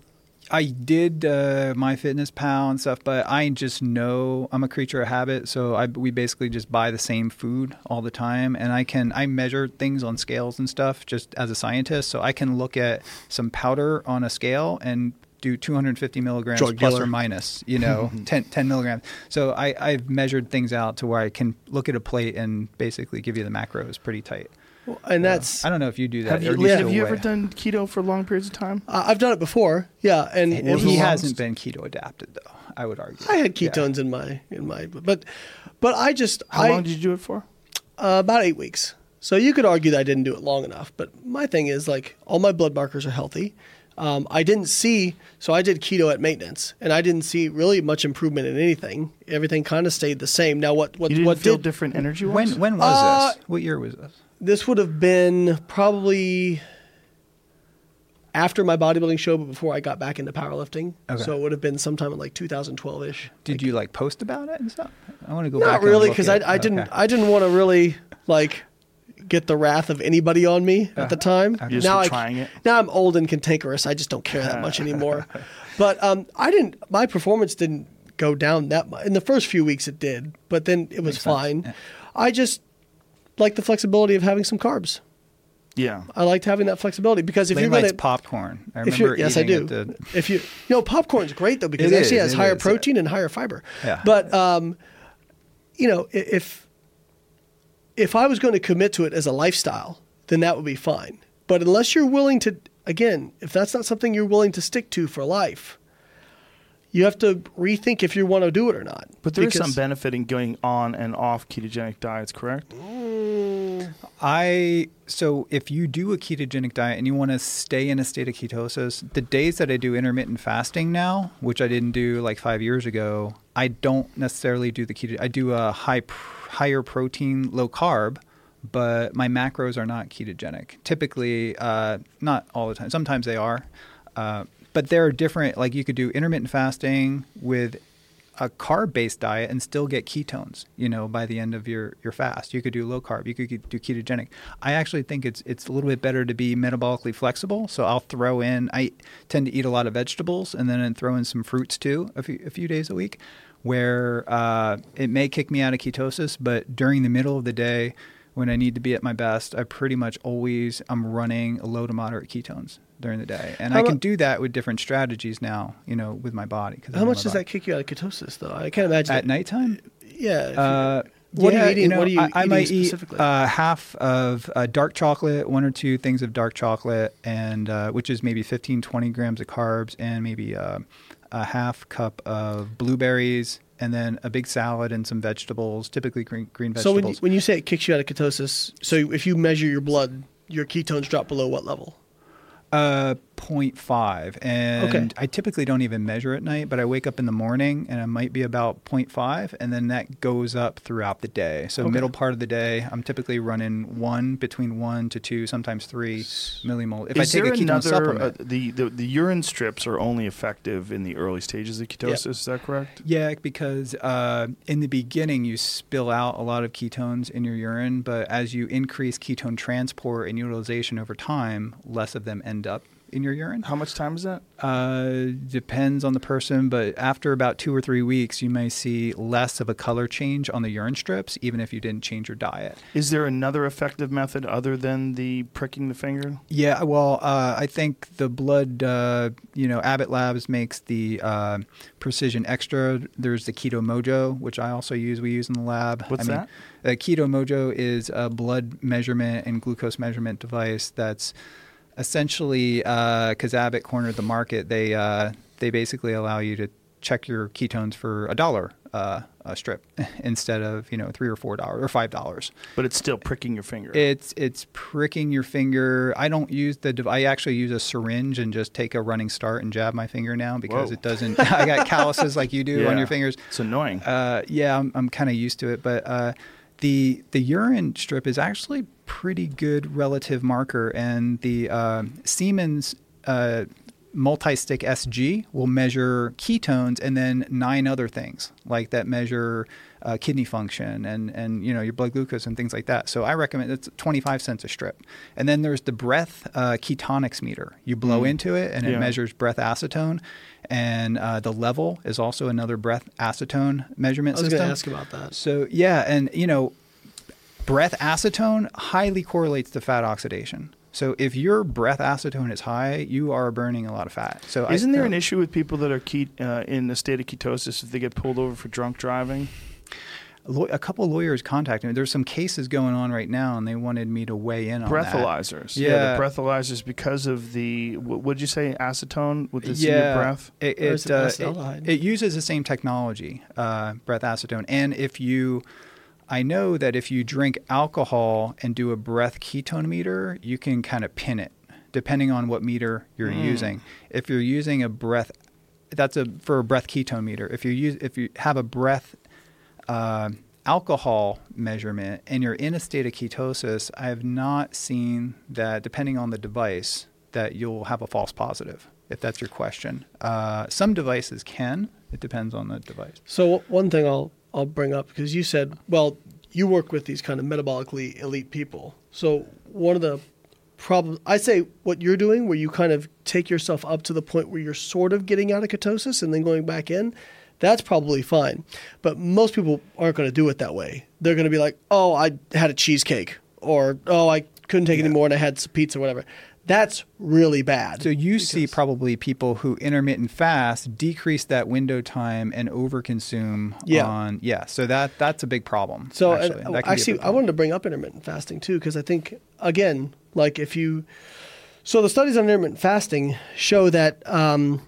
I did uh, MyFitnessPal and stuff, but I just know I'm a creature of habit. So I, we basically just buy the same food all the time, and I can I measure things on scales and stuff just as a scientist. So I can look at some powder on a scale and do 250 milligrams Drug plus dealer. or minus, you know, 10, 10 milligrams. So I, I've measured things out to where I can look at a plate and basically give you the macros pretty tight. Well, and that's I don't know if you do that. Have or you, do you have you ever done keto for long periods of time? I- I've done it before. Yeah, and And it he was- hasn't been keto adapted though. I would argue. I had Yeah. ketones in my in my but but I just How I, long did you do it for? uh, about eight weeks. So you could argue that I didn't do it long enough. But my thing is like all my blood markers are healthy. Um, I didn't see so I did keto at maintenance, and I didn't see really much improvement in anything. Everything kind of stayed the same. Now what what You didn't what feel did different energy When when was Uh, this? What year was this? This would have been probably after my bodybuilding show, but before I got back into powerlifting. Okay. So it would have been sometime in like 2012 ish. Did you like post about it and stuff? I want to go back. Not really, because I, I didn't okay. I didn't want to really like get the wrath of anybody on me at the time. Okay. You just now I, trying it? now I'm old and cantankerous. I just don't care that much anymore. but um, I didn't. My performance didn't go down that much. In the first few weeks, it did, but then it was Makes fine. Yeah. I just like the flexibility of having some carbs. yeah. I liked having that flexibility because if you're going to popcorn. I remember yes, I do. the- If you, you know, popcorn's great though because It it actually is, has it higher is. protein and higher fiber. Yeah. But um, you know, if if I was going to commit to it as a lifestyle, then that would be fine. But unless you're willing to, again, if that's not something you're willing to stick to for life, you have to rethink if you want to do it or not. But there is some benefit in going on and off ketogenic diets, correct? I so if you do a ketogenic diet and you want to stay in a state of ketosis, the days that I do intermittent fasting now, which I didn't do like five years ago, I don't necessarily do the keto. I do a high higher protein, low carb, but my macros are not ketogenic. Typically, uh, not all the time. Sometimes they are, uh, but there are different. Like you could do intermittent fasting with a carb based diet and still get ketones, you know, by the end of your, your fast. You could do low carb, you could do ketogenic. I actually think it's it's a little bit better to be metabolically flexible. So I'll throw in I tend to eat a lot of vegetables and then throw in some fruits too a few, a few days a week where uh, it may kick me out of ketosis, but during the middle of the day when I need to be at my best, I pretty much always I'm running low to moderate ketones during the day, and How I can do that with different strategies now. You know, with my body. How much does body. that kick you out of ketosis, though? I can't imagine. at nighttime? yeah. Uh, What are you Yeah, eating? know, what are you I, I might specifically? eat uh, half of uh, dark chocolate, one or two things of dark chocolate, and uh, which is maybe 15, 20 grams of carbs, and maybe uh, a half cup of blueberries, and then a big salad and some vegetables, typically green, green so when you, vegetables. when you say it kicks you out of ketosis, so if you measure your blood, your ketones drop below what level? Uh, 0.5. And Okay. I typically don't even measure at night, but I wake up in the morning and it might be about 0.5, and then that goes up throughout the day. So, Okay. middle part of the day, I'm typically running one, between one to two, sometimes three millimole. If is I take there a ketone another? supplement. Uh, the, the the urine strips are only effective in the early stages of ketosis. Is that correct? Yeah, because uh, in the beginning you spill out a lot of ketones in your urine, but as you increase ketone transport and utilization over time, less of them end up in your urine. How much time is that? Uh, depends on the person, but after about two or three weeks, you may see less of a color change on the urine strips, even if you didn't change your diet. Is there another effective method other than the pricking the finger? Yeah, well, uh, I think the blood, uh, you know, Abbott Labs makes the uh, Precision Xtra. There's the Keto Mojo, which I also use. We use in the lab. What's I mean, Uh, Keto Mojo is a blood measurement and glucose measurement device that's essentially because Abbott cornered the market. They uh, they basically allow you to check your ketones for a dollar uh, a strip instead of you know three or four dollars or five dollars. But it's still pricking your finger. It's it's pricking your finger. I don't use the. dev- I actually use a syringe and just take a running start and jab my finger now because Whoa. it doesn't. I got calluses like you do on your fingers. It's annoying. Uh, yeah, I'm, I'm kind of used to it, but uh, the the urine strip is actually pretty good relative marker, and the uh, Siemens. Uh, Multistix SG will measure ketones and then nine other things like that measure uh, kidney function and and you know your blood glucose and things like that. So I recommend it's 25 cents a strip. And then there's the breath uh, Ketonix meter. You blow Mm. into it and Yeah. it measures breath acetone, and uh, the LEVL is also another breath acetone measurement I was going system. to ask about that. So yeah, and you know, breath acetone highly correlates to fat oxidation. So if your breath acetone is high, you are burning a lot of fat. So Isn't there an issue with people that are ke- uh, in a state of ketosis if they get pulled over for drunk driving? Law- a couple of lawyers contacted me. There's some cases going on right now, and they wanted me to weigh in on that. Breathalyzers. Yeah. the breathalyzers because of the what would you say acetone with this in yeah, your breath? It, Or is it, it uh, it, it uses the same technology, uh, breath acetone. And if you, I know that if you drink alcohol and do a breath ketone meter, you can kind of pin it depending on what meter you're Mm. using. If you're using a breath, that's a for a breath ketone meter. If you use if you have a breath uh, alcohol measurement and you're in a state of ketosis, I have not seen that, depending on the device, that you'll have a false positive, if that's your question. Uh, some devices can, it depends on the device. So one thing I'll I'll bring up because you said, well, you work with these kind of metabolically elite people. So one of the problems I say what you're doing, where you kind of take yourself up to the point where you're sort of getting out of ketosis and then going back in, that's probably fine. But most people aren't going to do it that way. They're going to be like, oh, I had a cheesecake, or oh, I couldn't take Yeah. any more and I had some pizza, or whatever. That's really bad. So you see probably people who intermittent fast decrease that window time and overconsume Yeah. on yeah. So that that's a big problem. So actually, and, That can be a actually, I wanted to bring up intermittent fasting too because I think again, like if you, so the studies on intermittent fasting show that um,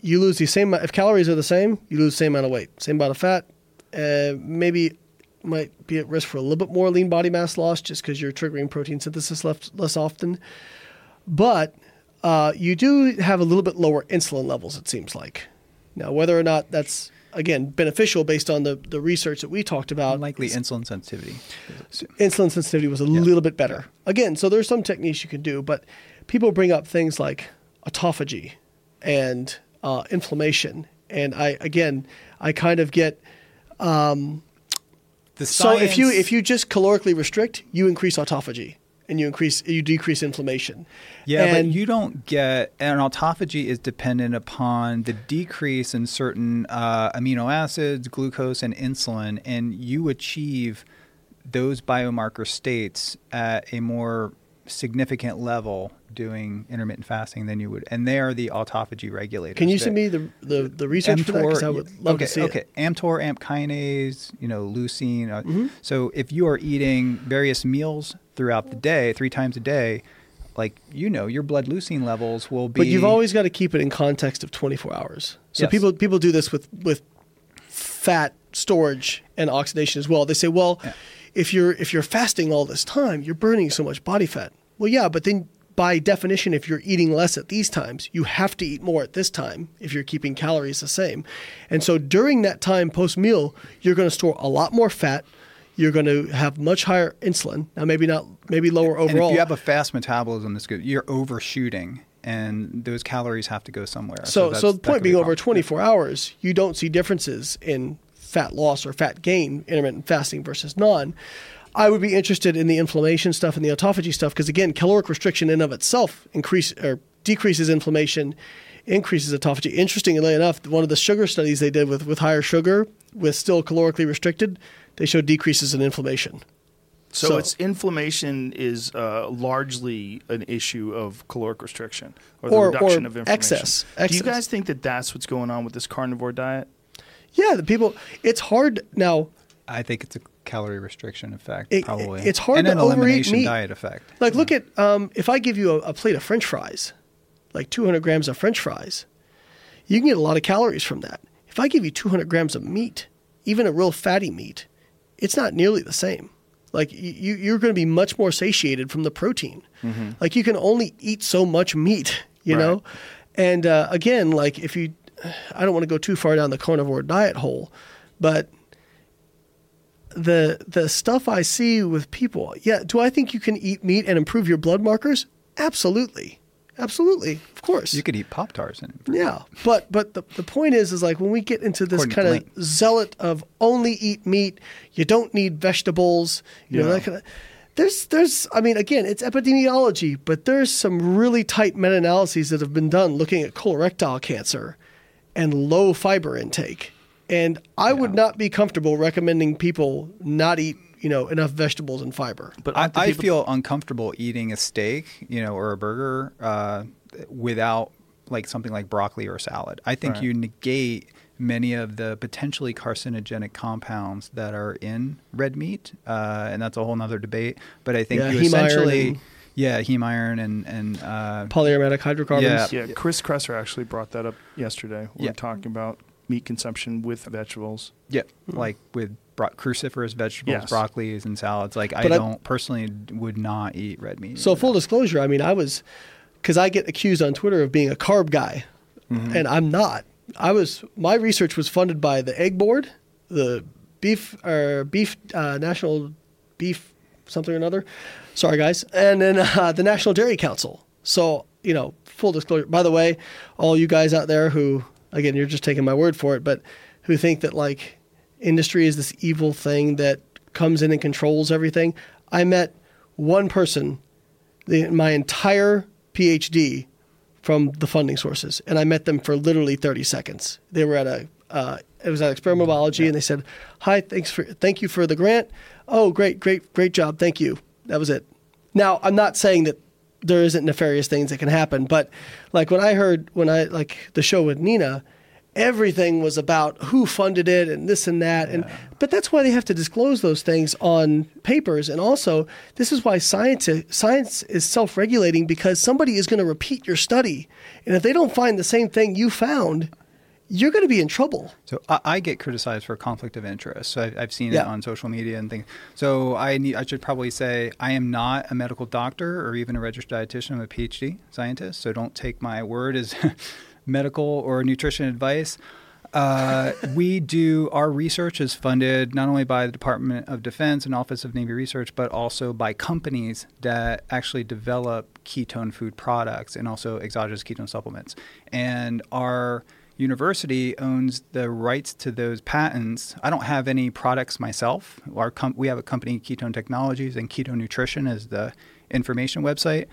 you lose the same if calories are the same, you lose the same amount of weight, same amount of fat, uh, maybe might be at risk for a little bit more lean body mass loss just because you're triggering protein synthesis less, less often, but uh, you do have a little bit lower insulin levels. It seems like now whether or not that's again beneficial based on the the research that we talked about likely insulin sensitivity. insulin sensitivity was a little bit better. Again, so there's some techniques you can do, but people bring up things like autophagy and uh, inflammation, and I again, I kind of get The so if you if you just calorically restrict, you increase autophagy and you increase you decrease inflammation. Yeah, and but you don't get and autophagy is dependent upon the decrease in certain uh, amino acids, glucose, and insulin, and you achieve those biomarker states at a more significant level doing intermittent fasting than you would, and they are the autophagy regulators. Can you send me the the, the research for that? I would love okay, to see okay. it. mTOR, AMP kinase, you know, leucine. Uh, Mm-hmm. So if you are eating various meals throughout the day, three times a day, like you know, your blood leucine levels will be. But you've always got to keep it in context of 24 hours. So Yes. people people do this with with fat storage and oxidation as well. They say, well, Yeah. if you're if you're fasting all this time, you're burning so much body fat. Well, yeah, but then by definition, if you're eating less at these times, you have to eat more at this time if you're keeping calories the same. And so during that time post meal, you're going to store a lot more fat. You're going to have much higher insulin. Now, maybe not, maybe lower And overall. if you have a fast metabolism, that's good. You're overshooting, and those calories have to go somewhere. So, that's- so the point could be being, over 24 hours, you don't see differences in fat loss or fat gain, intermittent fasting versus non. I would be interested in the inflammation stuff and the autophagy stuff because again, caloric restriction in of itself increase or decreases inflammation, increases autophagy. Interestingly enough, one of the sugar studies they did with with higher sugar with still calorically restricted, they showed decreases in inflammation. So, So- it's inflammation is uh, largely an issue of caloric restriction or the Or- reduction or of inflammation. excess- Do you guys think that that's what's going on with this carnivore diet? Yeah, the people. It's hard now. I think it's a calorie restriction effect, It- probably. it's hard and to an overeat elimination meat. diet effect. Like, look at um, if I give you a, a plate of French fries, like 200 grams of French fries, you can get a lot of calories from that. If I give you 200 grams of meat, even a real fatty meat, it's not nearly the same. Like you, you- you're going to be much more satiated from the protein. Like you can only eat so much meat, you Right. know. And uh, again, like if you, I don't want to go too far down the carnivore diet hole, but the the stuff I see with people, yeah, do I think you can eat meat and improve your blood markers? Absolutely. Absolutely. Of course. You could eat Pop Tarts and yeah. But but the, the point is is like when we get into this kind of zealot of only eat meat, you don't need vegetables, you know, that kind of there's there's I mean again, it's epidemiology, but there's some really tight meta-analyses that have been done looking at colorectal cancer and low fiber intake. And I would not be comfortable recommending people not eat, you know, enough vegetables and fiber. But I, I people- feel uncomfortable eating a steak, you know, or a burger uh, without like something like broccoli or salad. I think Right. you negate many of the potentially carcinogenic compounds that are in red meat, uh, and that's a whole nother debate. But I think Yeah, you essentially, and- yeah, heme iron and and uh, Polyaromatic hydrocarbons. Yeah. Yeah, Chris Kresser actually brought that up yesterday. We Yeah. were talking about meat consumption with vegetables. yeah, like with bro- cruciferous vegetables, Yes. broccolis, and salads. Like I But I- don't personally would not eat red meat. So full disclosure, I mean, I was because I get accused on Twitter of being a carb guy, and I'm not. I was my research was funded by the Egg Board, the Beef or Beef uh, National Beef something or another. Sorry, guys, and then uh, the National Dairy Council. So you know, full disclosure. By the way, all you guys out there who, again, you're just taking my word for it, but who think that like industry is this evil thing that comes in and controls everything. I met one person the, my entire PhD from the funding sources, and I met them for literally 30 seconds. They were at a uh, it was at experimental biology, and they said, "Hi, thanks for thank you for the grant. Oh, great, great, great job, thank you." That was it. Now, I'm not saying that there isn't nefarious things that can happen, but like when I heard when I like the show with Nina, everything was about who funded it and this and that. And but that's why they have to disclose those things on papers. And also this is why science science is self-regulating because somebody is going to repeat your study. And if they don't find the same thing you found you're going to be in trouble So I, I get criticized for conflict of interest. So I, I've seen Yeah. it on social media and things. So I need, I should probably say I am not a medical doctor or even a registered dietitian. I'm a PhD scientist. So don't take my word as medical or nutrition advice. Uh, we do our research is funded not only by the Department of Defense and Office of Navy Research, but also by companies that actually develop ketone food products and also exogenous ketone supplements. And our university owns the rights to those patents. I don't have any products myself. Our com- we have a company, Ketone Technologies, and Keto Nutrition is the information website.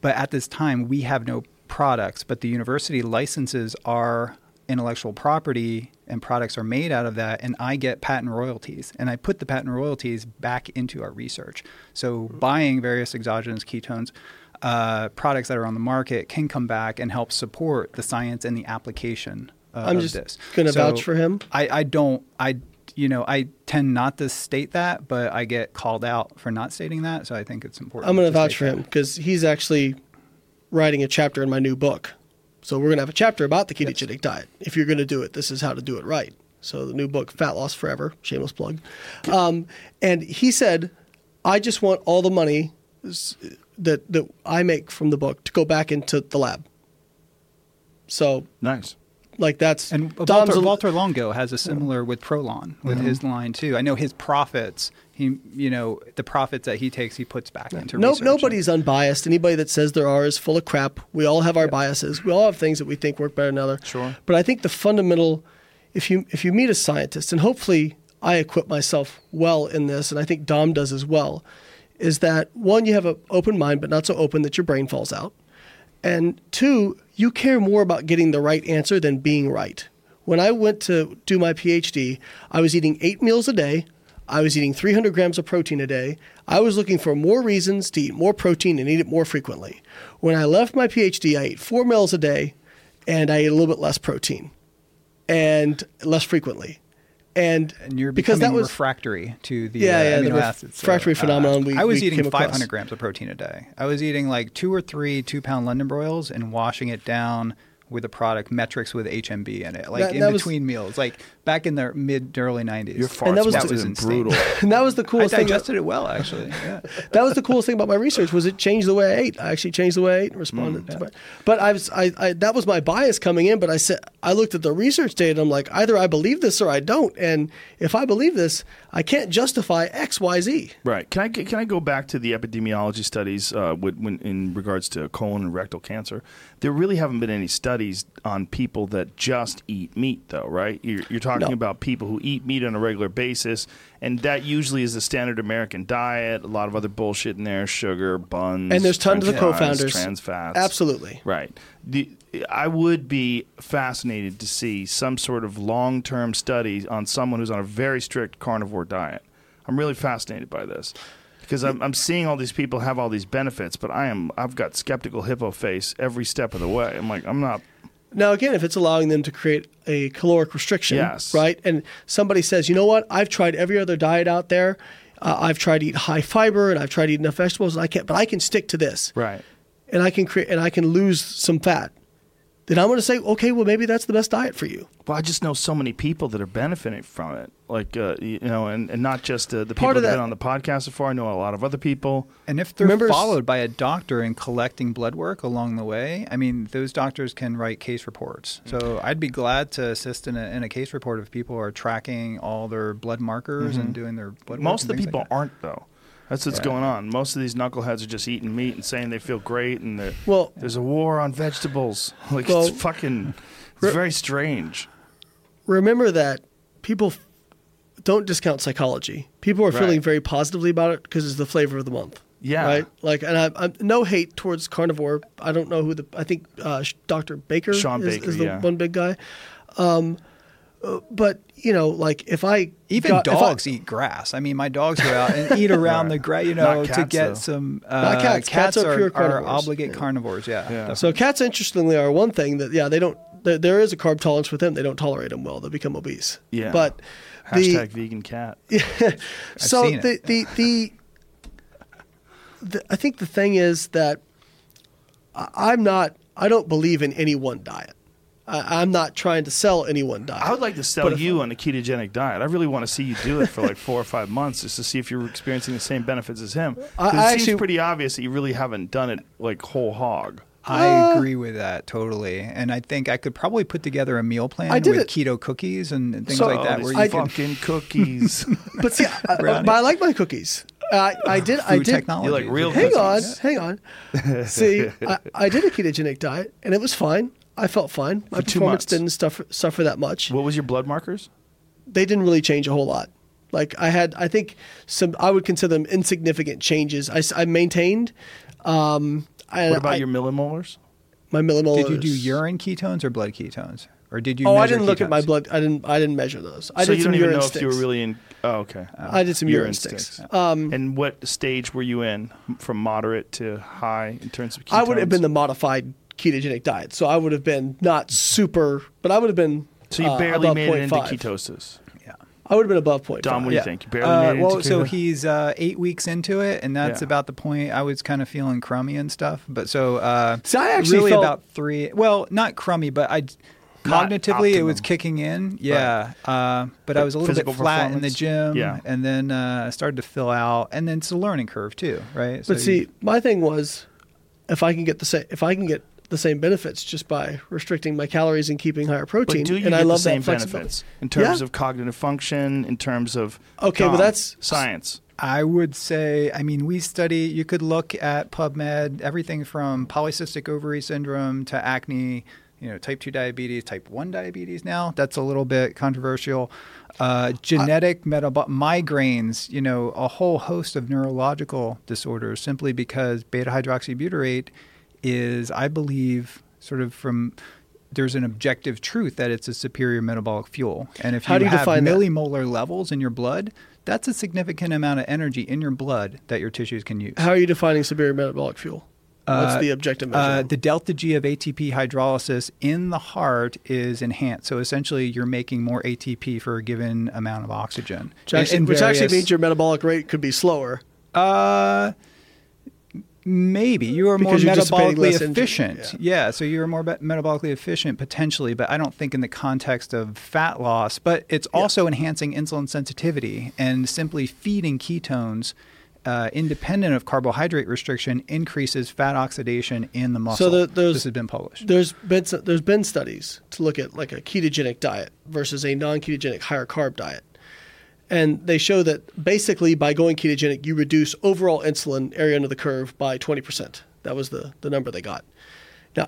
But at this time, we have no products. But the university licenses our intellectual property and products are made out of that and I get patent royalties and I put the patent royalties back into our research. So hmm. buying various exogenous ketones uh, products that are on the market can come back and help support the science and the application uh, I'm of just this. gonna So vouch for him. I, I don't I you know I tend not to state that, but I get called out for not stating that, so I think it's important. I'm going to vouch for that. him because he's actually writing a chapter in my new book. So we're going to have a chapter about the ketogenic diet. If you're going to do it, this is how to do it right. So the new book, Fat Loss Forever, shameless plug. Um, and he said, I just want all the money that that I make from the book to go back into the lab. So Nice. like that's And Dom's Walter, Valter Longo has a similar with Prolon with Mm-hmm. his line too. I know his profits. He, you know, the profits that he takes, he puts back into research. No, research. nobody's unbiased. Anybody that says there are is full of crap. We all have our biases. We all have things that we think work better than other. Sure. But I think the fundamental, if you if you meet a scientist, and hopefully I equip myself well in this, and I think Dom does as well, is that one you have an open mind, but not so open that your brain falls out, and two you care more about getting the right answer than being right. When I went to do my PhD, I was eating eight meals a day. I was eating 300 grams of protein a day. I was looking for more reasons to eat more protein and eat it more frequently. When I left my PhD, I ate four meals a day and I ate a little bit less protein and less frequently. And, and you're because that was refractory to the Yeah, uh, yeah, the amino ref- acids. So, refractory phenomenon we- I was we eating came across. 500 grams of protein a day. I was eating like two or three two-pound London broils and washing it down with a product Met-Rx with HMB in it, like That- in that was- between meals, like back in the mid to early 90s. Your farts And that was must the- have been insane. brutal. and that was the I coolest thing. digested it well, actually. Yeah. that was the coolest thing about my research was it changed the way I ate. I actually changed the way I ate and responded mm. to my. But I was I, I that was my bias coming in. But I said I looked at the research data. I'm like either I believe this or I don't. And if I believe this, I can't justify X Y Z. Right. Can I can I go back to the epidemiology studies uh, with, when, in regards to colon and rectal cancer? There really haven't been any studies on people that just eat meat, though, right? You're, you're talking No. about people who eat meat on a regular basis, and that usually is the standard American diet. A lot of other bullshit in there: sugar, buns, And there's tons of fries, confounders. trans fats. Absolutely. Right. The, I would be fascinated to see some sort of long term study on someone who's on a very strict carnivore diet. I'm really fascinated by this because I'm, I'm seeing all these people have all these benefits, but I am I've got skeptical hippo face every step of the way. I'm like I'm not. Now, again, if it's allowing them to create a caloric restriction, Yes. right? And somebody says, you know what? I've tried every other diet out there. Uh, I've tried to eat high fiber and I've tried to eat enough vegetables, and I can't. But I can stick to this, Right. and I can create, and I can lose some fat. Then I'm going to say, okay, well, maybe that's the best diet for you. Well, I just know so many people that are benefiting from it, like uh, you know, and, and not just uh, the people Part that have been on the podcast so far. I know a lot of other people. And if they're Remember followed by a doctor and collecting blood work along the way, I mean, those doctors can write case reports. So I'd be glad to assist in a, in a case report if people are tracking all their blood markers and doing their blood work. Most of the people like aren't though. That's what's going on. Most of these knuckleheads are just eating meat and saying they feel great, and they're- Well- there's a war on vegetables. Like Well- it's fucking, it's very strange. Remember that people don't discount psychology. People are Right. feeling very positively about it because it's the flavor of the month. Yeah. Right. Like, and I, I'm no hate towards carnivore. I don't know who the. I think uh, Dr. Baker Shawn is, Baker, is the yeah. one big guy. Um, but you know, like if I Even got- if I- dogs eat grass. I mean, my dogs go out and eat around the grass, you know, Not to get though. some. Uh, Not cats. Cats are pure are, obligate Yeah. carnivores. Yeah. Yeah. So cats, interestingly, are one thing that yeah they don't. There, there is a carb tolerance with them. They don't tolerate them well. They become obese. Yeah. But Hashtag the vegan cat. Yeah. so seen the, it. the the the I think the thing is that I- I'm not. I don't believe in any one diet. I, I'm not trying to sell anyone diet. I would like to sell But if- you on a ketogenic diet. I really want to see you do it for like four or five months just to see if you're experiencing the same benefits as him. I- it I seems actually- pretty obvious that you really haven't done it like whole hog. I Uh, agree with that totally, and I think I could probably put together a meal plan I did with it. keto cookies and, and things So- like Oh, that. these Where you can fucking cookies. but see, I, but I like my cookies. I, I did. I did. technology. You like real Hang on, cookies. hang on. See, I, I did a ketogenic diet and it was fine. I felt fine. My For two performance months. didn't suffer, suffer that much. what was your blood markers? they didn't really change a whole lot. Like I had, I think some, I would consider them insignificant changes. I, I maintained. Um, I, What about I- your millimolars? my millimolars? Did you do urine ketones or blood ketones? or did you? oh, I didn't look at my blood. I didn't. I didn't measure those. I so did you some don't even urine know sticks. if you were really in. Oh, okay. I did some urine urine, sticks. sticks. Um, and what stage were you in, from moderate to high in terms of ketones? I would have been the modified ketogenic diet, so I would have been not super, but I would have been. So you uh, barely above made it into 0.5. ketosis. Yeah. I would have been above point Dom, five. what do you Yeah. think? You barely Uh, made it well, into so he's uh, eight weeks into it, and that's Yeah. about the point I was kind of feeling crummy and stuff. But so, uh, See, I actually really felt- about three. Well, not crummy, but I Not cognitively it was kicking in. Yeah, uh, but I was a little bit flat in the gym. Yeah. and then uh, I started to fill out, and then it's a learning curve too, right? So But see, my thing was, if I can get the same, if I can get the same benefits just by restricting my calories and keeping higher But protein, do you and get I love the same benefits in terms Yeah. of cognitive function, in terms of Okay, but Dom, that's- science. I would say, I mean, we study, you could look at PubMed, everything from polycystic ovary syndrome to acne, you know, type 2 diabetes, type 1 diabetes now. That's a little bit controversial. Uh, genetic metabolic migraines, you know, a whole host of neurological disorders simply because beta hydroxybutyrate is, I believe, sort of from there's an objective truth that it's a superior metabolic fuel. And if How you, do you have define that? millimolar levels in your blood, that's a significant amount of energy in your blood that your tissues can use. How are you defining superior metabolic fuel? What's Uh, the objective Uh, measure? the delta G of ATP hydrolysis in the heart is enhanced. So essentially, you're making more ATP for a given amount of oxygen. which actually, which actually means your metabolic rate could be slower. Uh, maybe you are more Because metabolically efficient. yeah. Yeah. so you're more be- metabolically efficient potentially, but I don't think in the context of fat loss. But it's also enhancing insulin sensitivity and simply feeding ketones. Uh, independent of carbohydrate restriction, increases fat oxidation in the muscle. the- there's- this has been published. There's been there's been studies to look at like a ketogenic diet versus a non-ketogenic higher carb diet, and they show that basically by going ketogenic, you reduce overall insulin area under the curve by 20%. That was the the number they got. Now,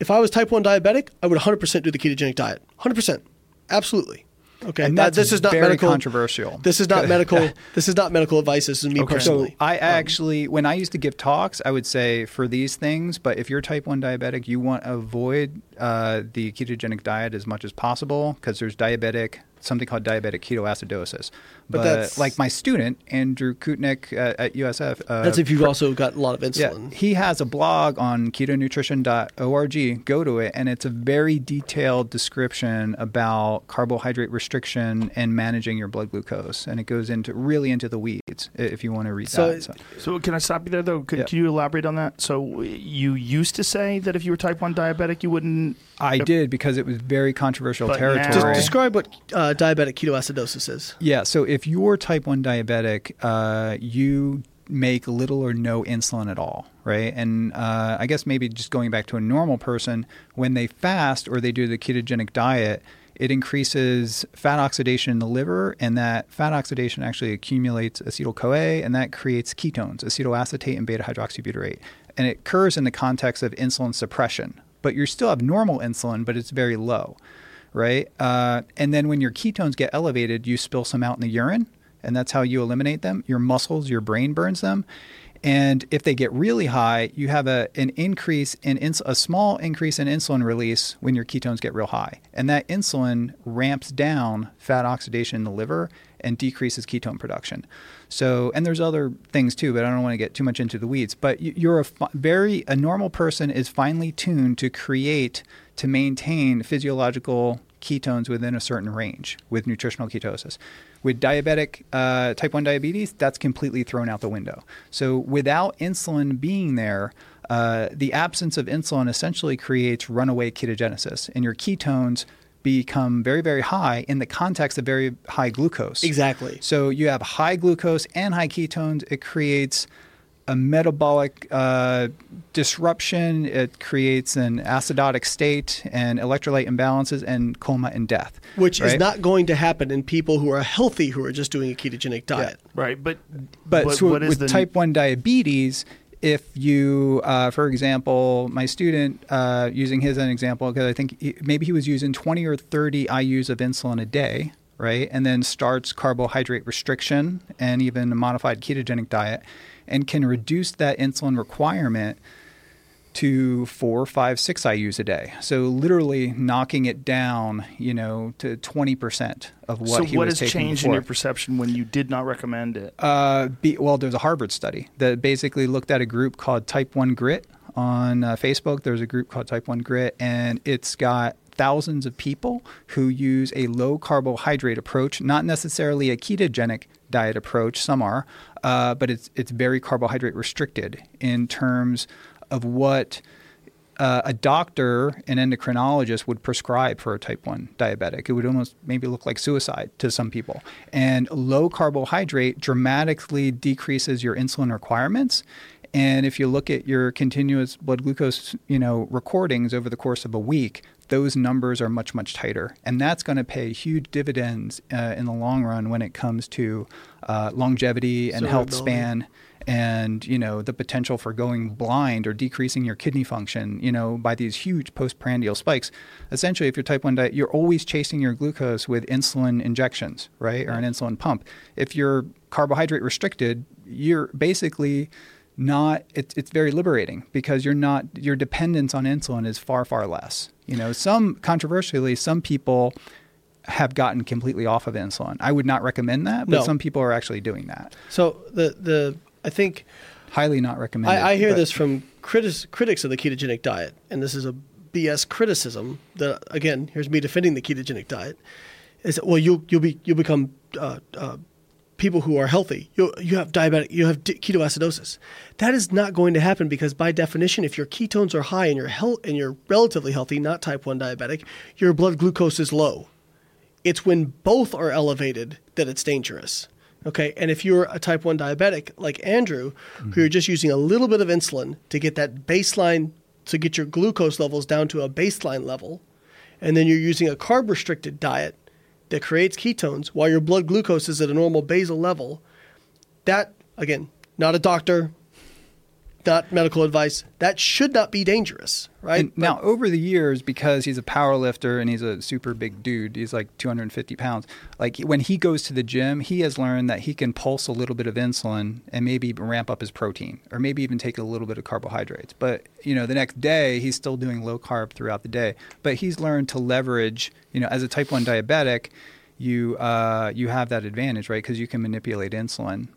if I was type one diabetic, I would 100% do the ketogenic diet. 100%, absolutely. Okay, and that's this is not very medical. controversial. This is not medical. this is not medical advice. This is me Okay. personally. So I actually, when I used to give talks, I would say for these things, but if you're type 1 diabetic, you want to avoid uh, the ketogenic diet as much as possible because there's diabetic, something called diabetic ketoacidosis. But But, that's- like my student, Andrew Koutnik uh, at USF. Uh, That's if you've also got a lot of yeah, insulin. he has a blog on ketonutrition.org. Go to it, and it's a very detailed description about carbohydrate restriction and managing your blood glucose, and it goes into really into the weeds if you want to read So- that. So. So can I stop you there though? Could, Yeah. Can you elaborate on that? So you used to say that if you were type one diabetic, you wouldn't. I did because it was very controversial But territory. now- Just describe what uh, diabetic ketoacidosis is. Yeah, so if you're type 1 diabetic, uh, you make little or no insulin at all, right? And uh, I guess maybe just going back to a normal person, when they fast or they do the ketogenic diet, it increases fat oxidation in the liver, and that fat oxidation actually accumulates acetyl CoA, and that creates ketones, acetoacetate and beta hydroxybutyrate. And it occurs in the context of insulin suppression, but you still have normal insulin, but it's very low right? Uh, and then when your ketones get elevated, you spill some out in the urine, and that's how you eliminate them. Your muscles, your brain burns them. And if they get really high, you have a, an increase in ins- a small increase in insulin release when your ketones get real high. And that insulin ramps down fat oxidation in the liver and decreases ketone production. So, and there's other things too, but I don't want to get too much into the weeds. But you- you're a fi- very, a normal person is finely tuned to create, to maintain physiological ketones within a certain range with nutritional ketosis. With diabetic uh, type 1 diabetes, that's completely thrown out the window. So, without insulin being there, uh, the absence of insulin essentially creates runaway ketogenesis, and your ketones become very, very high in the context of very high glucose. Exactly. So you have high glucose and high ketones. It creates a metabolic uh, disruption. It creates an acidotic state and electrolyte imbalances and coma and death. Which is not going to happen in people who are healthy who are just doing a ketogenic diet. Right, but But what- so what is with the type 1 diabetes, if you, uh, for example, my student, uh, using his as an example, because I think he, maybe he was using 20 or 30 IUs of insulin a day, right? And then starts carbohydrate restriction and even a modified ketogenic diet and can reduce that insulin requirement to four, five, six IU's a day. So literally knocking it down, you know, to 20% of what so he what was has changed before. in your perception when you did not recommend it? Uh, be, well, there's a Harvard study that basically looked at a group called Type 1 Grit on uh, Facebook. There's a group called Type 1 Grit, and it's got thousands of people who use a low carbohydrate approach, not necessarily a ketogenic diet approach. Some are, uh, but it's it's very carbohydrate restricted in terms of what uh, a doctor, an endocrinologist, would prescribe for a type 1 diabetic. It would almost maybe look like suicide to some people. And low carbohydrate dramatically decreases your insulin requirements. And if you look at your continuous blood glucose, you know, recordings over the course of a week, those numbers are much much tighter, and that's going to pay huge dividends uh, in the long run when it comes to uh, longevity and health span and you know the potential for going blind or decreasing your kidney function you know by these huge postprandial spikes. Essentially if you're type 1 diet you're always chasing your glucose with insulin injections right or an insulin pump. If you're carbohydrate restricted you're basically not it's it's very liberating because you're not your dependence on insulin is far far less you know some controversially some people have gotten completely off of insulin i would not recommend that but No. some people are actually doing that So the the I think highly not recommended. I, I hear but- this from critis, critics of the ketogenic diet, and this is a BS criticism. That again, here's me defending the ketogenic diet. Is that, well, you you'll be you'll become uh, uh, people who are healthy. You you have diabetic, you have ketoacidosis. That is not going to happen because by definition, if your ketones are high and you're health and you're relatively healthy, not type one diabetic, your blood glucose is low. It's when both are elevated that it's dangerous. Okay, and if you're a type 1 diabetic like Andrew, who you're just using a little bit of insulin to get that baseline, to get your glucose levels down to a baseline level, and then you're using a carb restricted diet that creates ketones while your blood glucose is at a normal basal level, that, again, not a doctor, not medical advice, that should not be dangerous, right? And now, over the years, because he's a power lifter and he's a super big dude, he's like 250 pounds. Like when he goes to the gym, he has learned that he can pulse a little bit of insulin and maybe ramp up his protein, or maybe even take a little bit of carbohydrates. But you know, the next day he's still doing low carb throughout the day. But he's learned to leverage. You know, as a type one diabetic, you uh, you have that advantage, right? Because you can manipulate insulin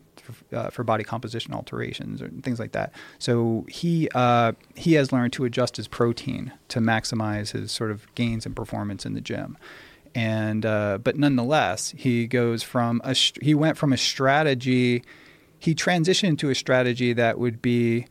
uh, for body composition alterations or things like that. So he uh, he has learned to adjust his protein to maximize his sort of gains and performance in the gym. And uh, but nonetheless, he goes from a he went from a strategy, he transitioned to a strategy that would be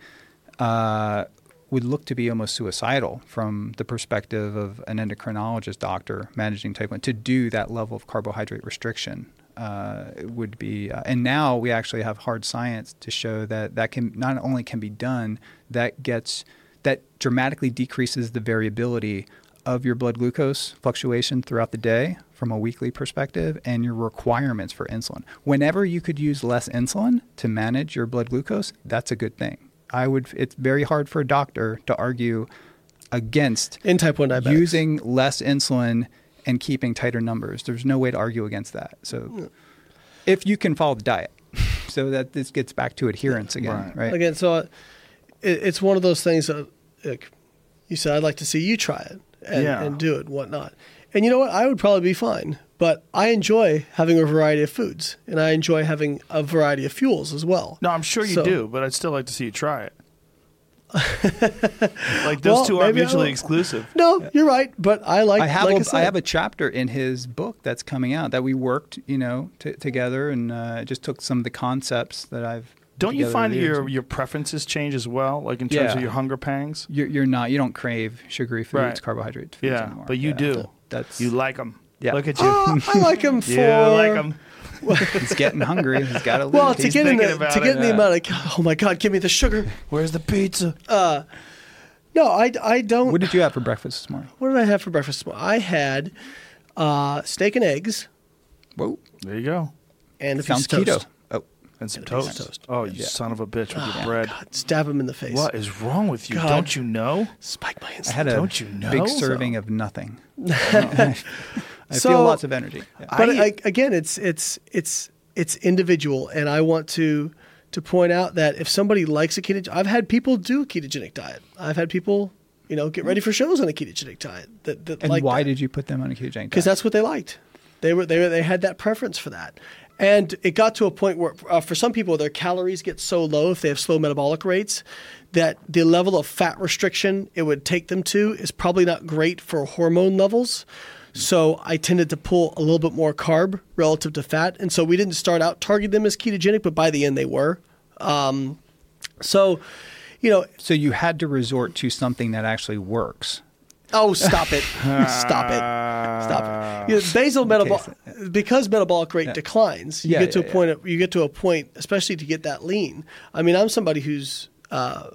uh, would look to be almost suicidal from the perspective of an endocrinologist doctor managing type 1 to do that level of carbohydrate restriction uh, would be uh, and now we actually have hard science to show that that can not only can be done that gets that dramatically decreases the variability of your blood glucose fluctuation throughout the day from a weekly perspective and your requirements for insulin. Whenever you could use less insulin to manage your blood glucose, that's a good thing. I would it's very hard for a doctor to argue against in type 1 diabetics. using less insulin and keeping tighter numbers. There's no way to argue against that. So if you can follow the diet. So that this gets back to adherence again, Right. right? Again, so uh, it, it's one of those things that like, you said, I'd like to see you try it and, Yeah. and do it and whatnot. And you know what? I would probably be fine. But I enjoy having a variety of foods and I enjoy having a variety of fuels as well. No, I'm sure you So- do, but I'd still like to see you try it. like those Well, two are maybe I mutually exclusive. No, you're right. But I like, I have like a, I I said, have a chapter in his book that's coming out that we worked, you know, t- together and uh, just took some of the concepts that I've. Don't you find that over years. your your preferences change as well, like in terms Yeah. of your hunger pangs? you're, you're not you don't crave sugary foods, Right. carbohydrate foods Yeah, anymore. but you Yeah. do. That's You like them. Yeah. Look at you. Oh, I like them for. yeah, I like them. he's getting hungry. He's got to. Well, to He's get in the to get it, in the yeah. amount of oh my god, give me the sugar. Where's the pizza? No, I, I don't. what did you have for breakfast this morning? what did I have for breakfast? I had uh, steak and eggs Whoa, There you go. and a sounds piece of keto. toast. Oh, And some And a piece of toast. toast. Oh, you Yeah. son of a bitch with Oh, your bread. God, stab him in the face. What is wrong with you? God. Don't you know? Spike my I insulin. had a Don't you know big so? serving of nothing. I So- feel lots of energy. Yeah. but I- I, again, it's it's it's it's individual, and I want to to point out that if somebody likes a ketogenic, I've had people do a ketogenic diet. I've had people, you know, get ready for shows on a ketogenic diet. That, that And why that did you put them on a ketogenic diet? because that's what they liked. They were they were, they had that preference for that, and it got to a point where uh, for some people their calories get so low if they have slow metabolic rates that the level of fat restriction it would take them to is probably not great for hormone levels. So I tended to pull a little bit more carb relative to fat, and so we didn't start out targeting them as ketogenic, but by the end they were. Um, so, you know, so you had to resort to something that actually works. Oh, stop it! stop it! Stop it! You know, basal metabolic because metabolic rate declines. You Yeah, get to yeah, a point. You get to a point, especially to get that lean. I mean, I'm somebody who's uh,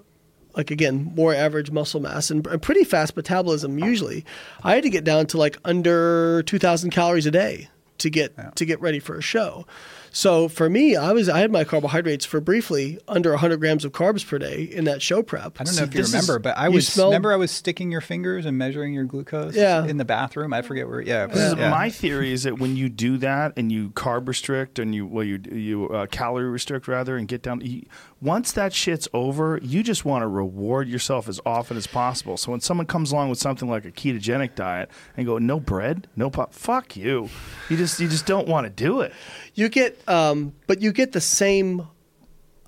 like again more average muscle mass and, and pretty fast metabolism. Usually, I had to get down to like under 2,000 calories a day to get to get ready for a show. So for me, I was I had my carbohydrates for briefly under 100 grams of carbs per day in that show prep. I don't know See, if you this is- remember, but I was smell- remember I was sticking your fingers and measuring your glucose Yeah. in the bathroom. I forget where. Yeah, This is yeah. my theory is that when you do that and you carb restrict and you well you you uh, calorie restrict rather and get down you, once that shit's over you just want to reward yourself as often as possible so when someone comes along with something like a ketogenic diet and go no bread no pop fuck you you just you just don't want to do it You get, um, but you get the same.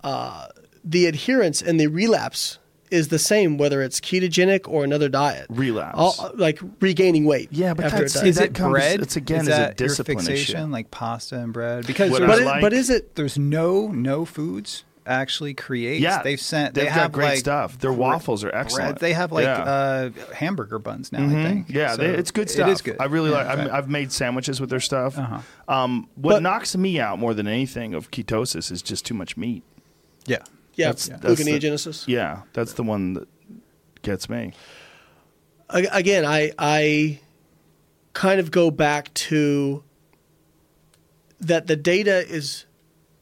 Uh, the adherence and the relapse is the same whether it's ketogenic or another diet. Relapse. All, like regaining weight. Yeah, but after that's- a diet. Is that it comes- bread? it's again, is is a that your discipline issue. fixation, like pasta and bread? Because but, I it- like- but is it? there's no no foods actually create. yeah they've sent. they've they got have great like stuff their waffles are bread. excellent They have like Yeah. uh, hamburger buns now. I Mhm. think. Yeah, So they, it's good stuff. It is good. I really Yeah, like. I'm, right. I've made sandwiches with their stuff. Uh-huh. Um, what But- knocks me out more than anything of ketosis is just too much meat. yeah. Yeah, That's- that's the- Yeah, that's the one that gets me. A- Again, I I kind of go back to that the data is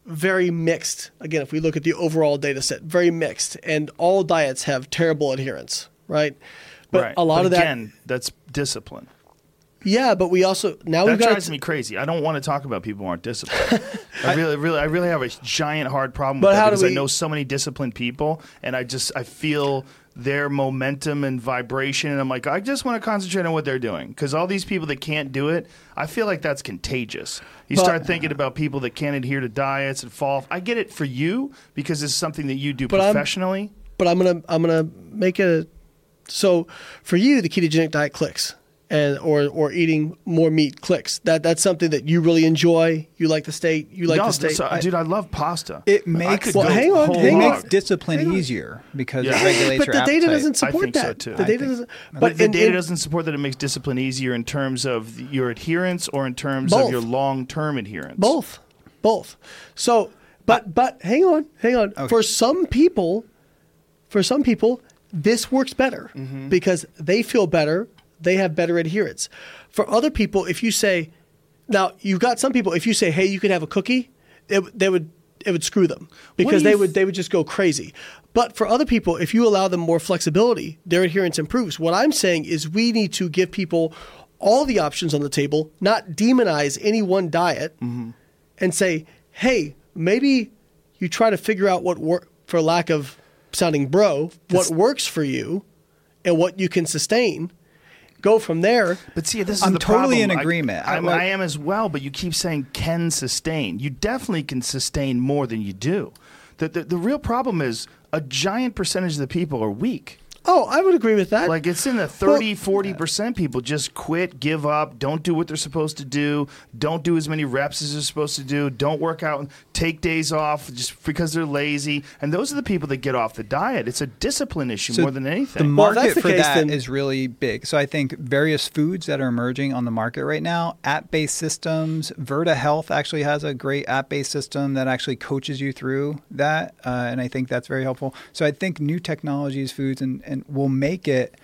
very mixed. Again, if we look at the overall data set, very mixed, and all diets have terrible adherence, right? But right. a lot But of that, again, that's discipline. yeah. But we also now That we've got drives me crazy. I don't want to talk about people who aren't disciplined. I really, really, I really have a giant hard problem But with that because I know so many disciplined people, and I just I feel their momentum and vibration, and I'm like, I just want to concentrate on what they're doing because all these people that can't do it, I feel like that's contagious. You But- start thinking about people that can't adhere to diets and fall. I get it for you because it's something that you do But I'm- professionally. but I'm gonna I'm gonna make it. So for you, the ketogenic diet clicks, and or or eating more meat clicks. That that's something that you really enjoy. You like the state. You like no, the state. this- uh, dude, I love pasta. It makes Well, hang on, whole it hang makes discipline Hang on. easier because Yeah. it regulates but your the data appetite. doesn't I support think so, that. too. The I data think- doesn't. But But the in- data in- doesn't support that it makes discipline easier in terms of your adherence or in terms Both. of your long-term adherence. Both, both. So, but but hang on, hang on. For some people, for some people, this works better Mm-hmm. because they feel better. They have better adherence. For other people, if you say, now you've got some people. If you say, hey, you could have a cookie, it, they would it would screw them because they would they would just go crazy. But for other people, if you allow them more flexibility, their adherence improves. What I'm saying is we need to give people all the options on the table, not demonize any one diet, and say, hey, maybe you try to figure out what work for lack of sounding bro, what works for you and what you can sustain. Go from there. But see, this is I'm the totally problem. in agreement. I, I like- I am as well, but you keep saying can sustain. You definitely can sustain more than you do. The, the, the real problem is a giant percentage of the people are weak. Oh, I would agree with that. Like it's in the 30, 40% people just quit, give up, don't do what they're supposed to do, don't do as many reps as they're supposed to do, don't work out, take days off just because they're lazy. And those are the people that get off the diet. It's a discipline issue So more than anything. The market that's the for case, that is then- really big. So I think various foods that are emerging on the market right now, app-based systems. Virta Health actually has a great app-based system that actually coaches you through that, uh, and I think that's very helpful. So I think new technologies, foods, and, and will make it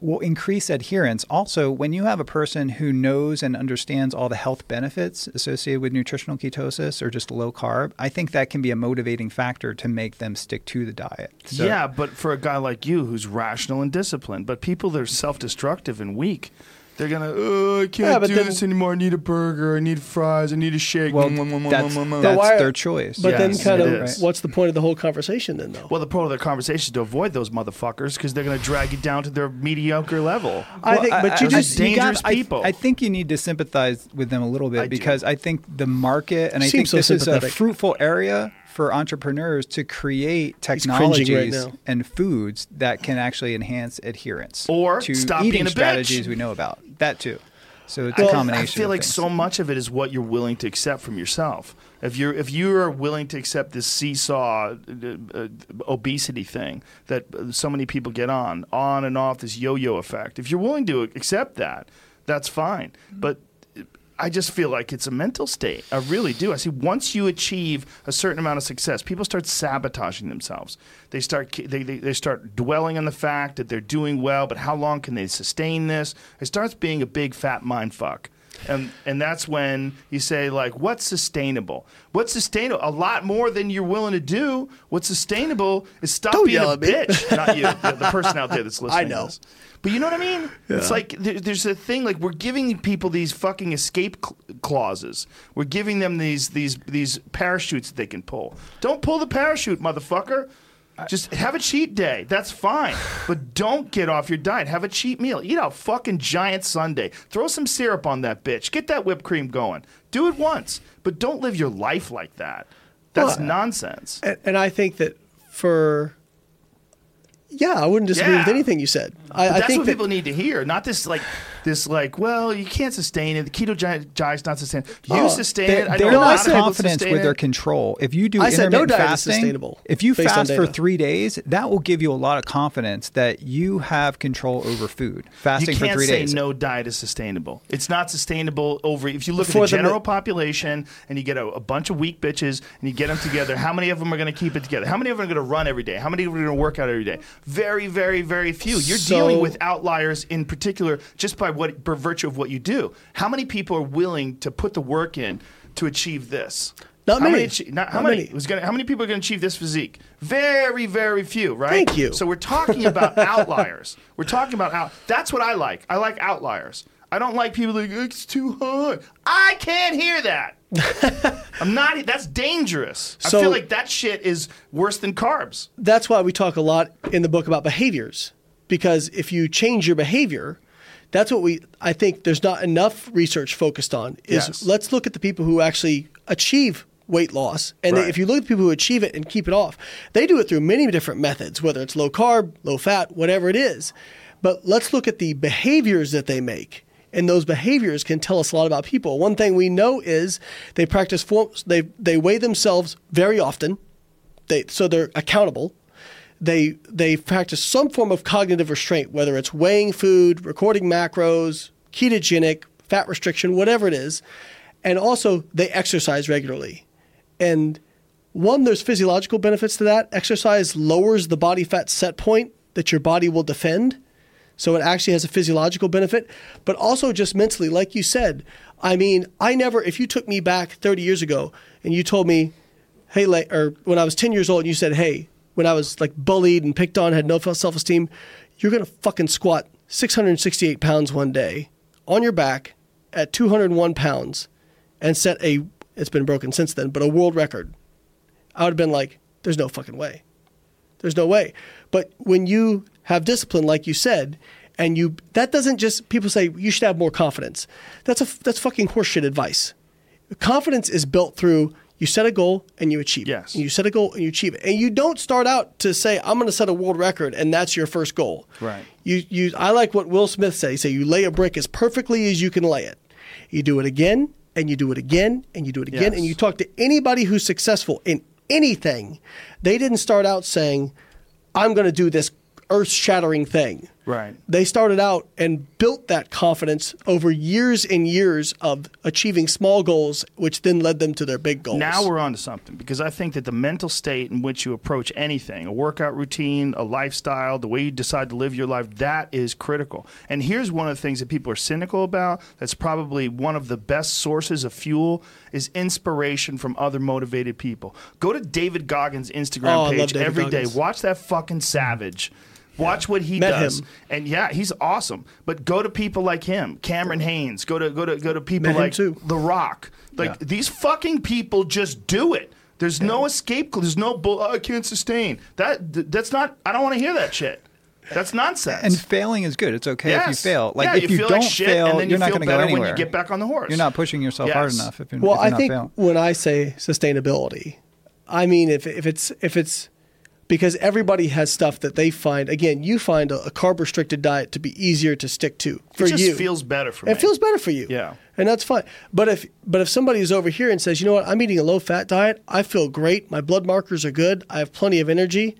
will increase adherence. Also, when you have a person who knows and understands all the health benefits associated with nutritional ketosis or just low carb, I think that can be a motivating factor to make them stick to the diet. So- yeah, but for a guy like you who's rational and disciplined, but people that are self destructive and weak, They're gonna, oh, I can't Yeah, but do then- this anymore. I need a burger. I need fries. I need a shake. Well, Mm, mm, mm, that's, mm, that's why- their choice. But then, Yes, kind it of, is. what's the point of the whole conversation then, though? Well, the point of the conversation is to avoid those motherfuckers because they're going to drag you down to their mediocre level. I think, but you I- just I- dangerous I- people. I, think you need to sympathize with them a little bit I do. because I think the market, and I Seems think so this is a sympathetic. fruitful area for entrepreneurs to create cringing right technologies now. and foods that can actually enhance adherence Or to stop eating being a bitch. strategies we know about. That too. So it's I- a combination. I feel like things. so much of it is what you're willing to accept from yourself. If you're if you are willing to accept this seesaw uh, uh, obesity thing that so many people get on, on and off this yo-yo effect. If you're willing to accept that, that's fine. But I just feel like it's a mental state. I really do. I see once you achieve a certain amount of success, people start sabotaging themselves. They start they, they, they start dwelling on the fact that they're doing well, but how long can they sustain this? It starts being a big fat mind fuck. And and that's when you say like, what's sustainable? What's sustainable? A lot more than you're willing to do. What's sustainable is stop Don't being a bitch. Not you, the, the person out there that's listening. I know. But you know what I mean? It's like there, there's a thing like we're giving people these fucking escape cl- clauses. We're giving them these these these parachutes that they can pull. Don't pull the parachute, motherfucker. Just have a cheat day. That's fine. But don't get off your diet. Have a cheat meal. Eat a fucking giant sundae. Throw some syrup on that bitch. Get that whipped cream going. Do it once. But don't live your life like that. That's Well, nonsense. and, and I think that for, yeah, I wouldn't disagree with anything you said. I, But I that's think what that, people need to hear, not this like this like. Well, you can't sustain it. The keto diet diet's not sustain. You Oh, sustain They're, it. I they're know a lot not of people confident sustain with their it. control. If you do I said no intermittent diet is sustainable if you fast for three days, that will give you a lot of confidence that you have control over food. Fasting You for can't three say days. no diet is sustainable. It's not sustainable over. If you look For at the the- general population and you get a, a bunch of weak bitches and you get them together, how many of them are going to keep it together? How many of them are going to run every day? How many of them are going to work out every day? Very, very, very few. You're So- dealing with outliers in particular just by what by virtue of what you do. How many people are willing to put the work in to achieve this? Not how many. not, how Not many? many. Was gonna, how many people are going to achieve this physique? Very, very few, right? Thank you. So we're talking about outliers. We're talking about out. That's what I like. I like outliers. I don't like people like it's too hard. I can't hear that. I'm not. That's dangerous. I feel like that shit is worse than carbs. that's why we talk a lot in the book about behaviors because if you change your behavior that's what we i think there's not enough research focused on is Yes. let's look at the people who actually achieve weight loss and Right. if you look at the people who achieve it and keep it off they do it through many different methods whether it's low carb low fat whatever it is but let's look at the behaviors that they make and those behaviors can tell us a lot about people one thing we know is they practice forms they they weigh themselves very often they so they're accountable. They they practice some form of cognitive restraint, whether it's weighing food, recording macros, ketogenic, fat restriction, whatever it is, and also they exercise regularly. And one, there's physiological benefits to that. Exercise lowers the body fat set point that your body will defend. So it actually has a physiological benefit, but also just mentally, like you said. I mean, I never, if you took me back 30 years ago and you told me, hey, or when I was 10 years old and you said, hey, when I was like bullied and picked on, had no self esteem, you're going to fucking squat 668 pounds one day on your back at 201 pounds and set a, it's been broken since then, but a world record. I would have been like, there's no fucking way. There's no way. But when you have discipline, like you said, and you that doesn't just people say you should have more confidence. That's a that's fucking horseshit advice. Confidence is built through you set a goal and you achieve Yes. it. You set a goal and you achieve it. And you don't start out to say I'm going to set a world record and that's your first goal. Right. You you I like what Will Smith said. He say you lay a brick as perfectly as you can lay it. You do it again and you do it again and you do it again Yes. and you talk to anybody who's successful in anything. They didn't start out saying I'm going to do this earth-shattering thing. Right. They started out and built that confidence over years and years of achieving small goals, which then led them to their big goals. Now we're on to something because I think that the mental state in which you approach anything, a workout routine, a lifestyle, the way you decide to live your life, that is critical. And here's one of the things that people are cynical about that's probably one of the best sources of fuel is inspiration from other motivated people. Go to David Goggins' Instagram Oh, page every day. Goggins. Watch that fucking savage. Watch what he Met does, him. and yeah, he's awesome. But go to people like him, Cameron Hanes. Go to go to go to people Met like too. The Rock. Like Yeah. these fucking people just do it. There's no escape. There's no. Bull, oh, I can't sustain that. That's not. I don't want to hear that shit. That's nonsense. And failing is good. It's okay if you fail. Like Yeah, if you you, don't like shit, fail, and then you you're not going to go anywhere. when you get back on the horse. You're not pushing yourself hard enough if you're, Well, if you're I not think failing. when I say sustainability, I mean if if it's if it's because everybody has stuff that they find. Again, you find a, a carb restricted diet to be easier to stick to for you. it just you. feels better for me. it feels better for you. Yeah. and that's fine. But if but if somebody is over here and says, you know what, I'm eating a low fat diet, I feel great, my blood markers are good, I have plenty of energy.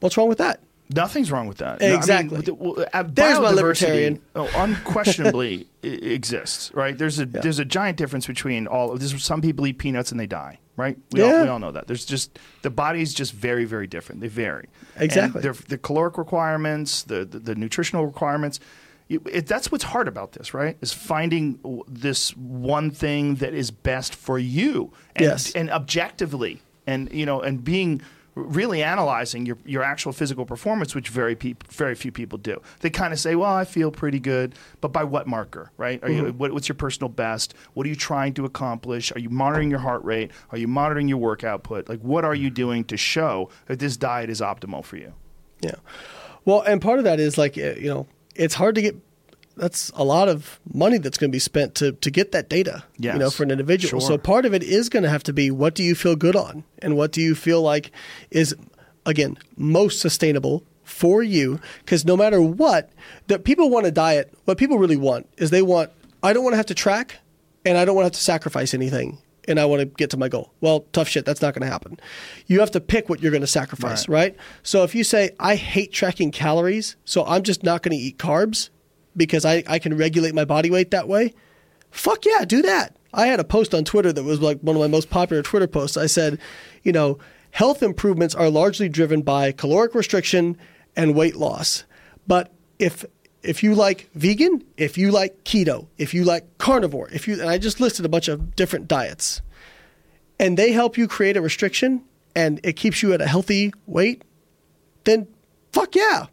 What's wrong with that? Nothing's wrong with that. No, I mean, Exactly. well, uh, There's my libertarian. Oh, unquestionably exists, right? There's a there's a giant difference between all of this. Some people eat peanuts and they die, right? We, all, we all know that. There's just the body's just very very different. They vary. Exactly. And the caloric requirements, the the, the nutritional requirements. you- It, that's what's hard about this, right? Is finding w- this one thing that is best for you, and, Yes. and objectively, and you know, and being really analyzing your, your actual physical performance, which very peop- very few people do. They kind of say, "Well, I feel pretty good," but by what marker, right? Are Mm-hmm. what, what's your personal best? What are you trying to accomplish? Are you monitoring your heart rate? Are you monitoring your work output? Like, what are you doing to show that this diet is optimal for you? Yeah. Well, and part of that is like uh, you know, it's hard to get. That's a lot of money that's going to be spent to to get that data. You know, for an individual. Sure. So part of it is going to have to be what do you feel good on, and what do you feel like is again most sustainable for you. Because no matter what, that people want a diet. What people really want is they want. I don't want to have to track, and I don't want to have to sacrifice anything. And I want to get to my goal. Well, tough shit. That's not going to happen. You have to pick what you're going to sacrifice, Right. right? So if you say, I hate tracking calories, so I'm just not going to eat carbs because I, I can regulate my body weight that way, fuck yeah, do that. I had a post on Twitter that was like one of my most popular Twitter posts. I said, you know, health improvements are largely driven by caloric restriction and weight loss. But if if you like vegan, if you like keto, if you like carnivore, if you and I just listed a bunch of different diets and they help you create a restriction and it keeps you at a healthy weight, then fuck yeah.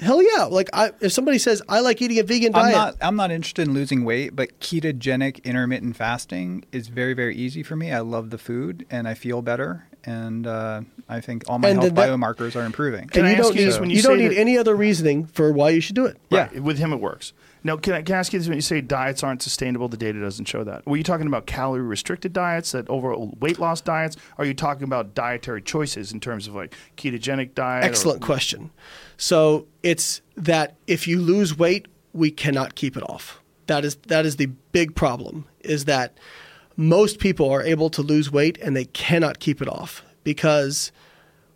Hell yeah. Like I, if somebody says I like eating a vegan I'm diet, not. I'm not interested in losing weight, but ketogenic intermittent fasting is very, very easy for me. I love the food, and I feel better, and uh, I think all my And health that- biomarkers are improving. Can and I you ask don't you need this when you, you don't say need that- any other reasoning for why you should do it. Yeah. Right. With him, it works. Now, can I, can I ask you this? When you say diets aren't sustainable, the data doesn't show that. Were you talking about calorie restricted diets, that overall weight loss diets? Are you talking about dietary choices in terms of like ketogenic diet? or- Excellent question. So it's that if you lose weight, we cannot keep it off. That is that is the big problem. Is that most people are able to lose weight and they cannot keep it off because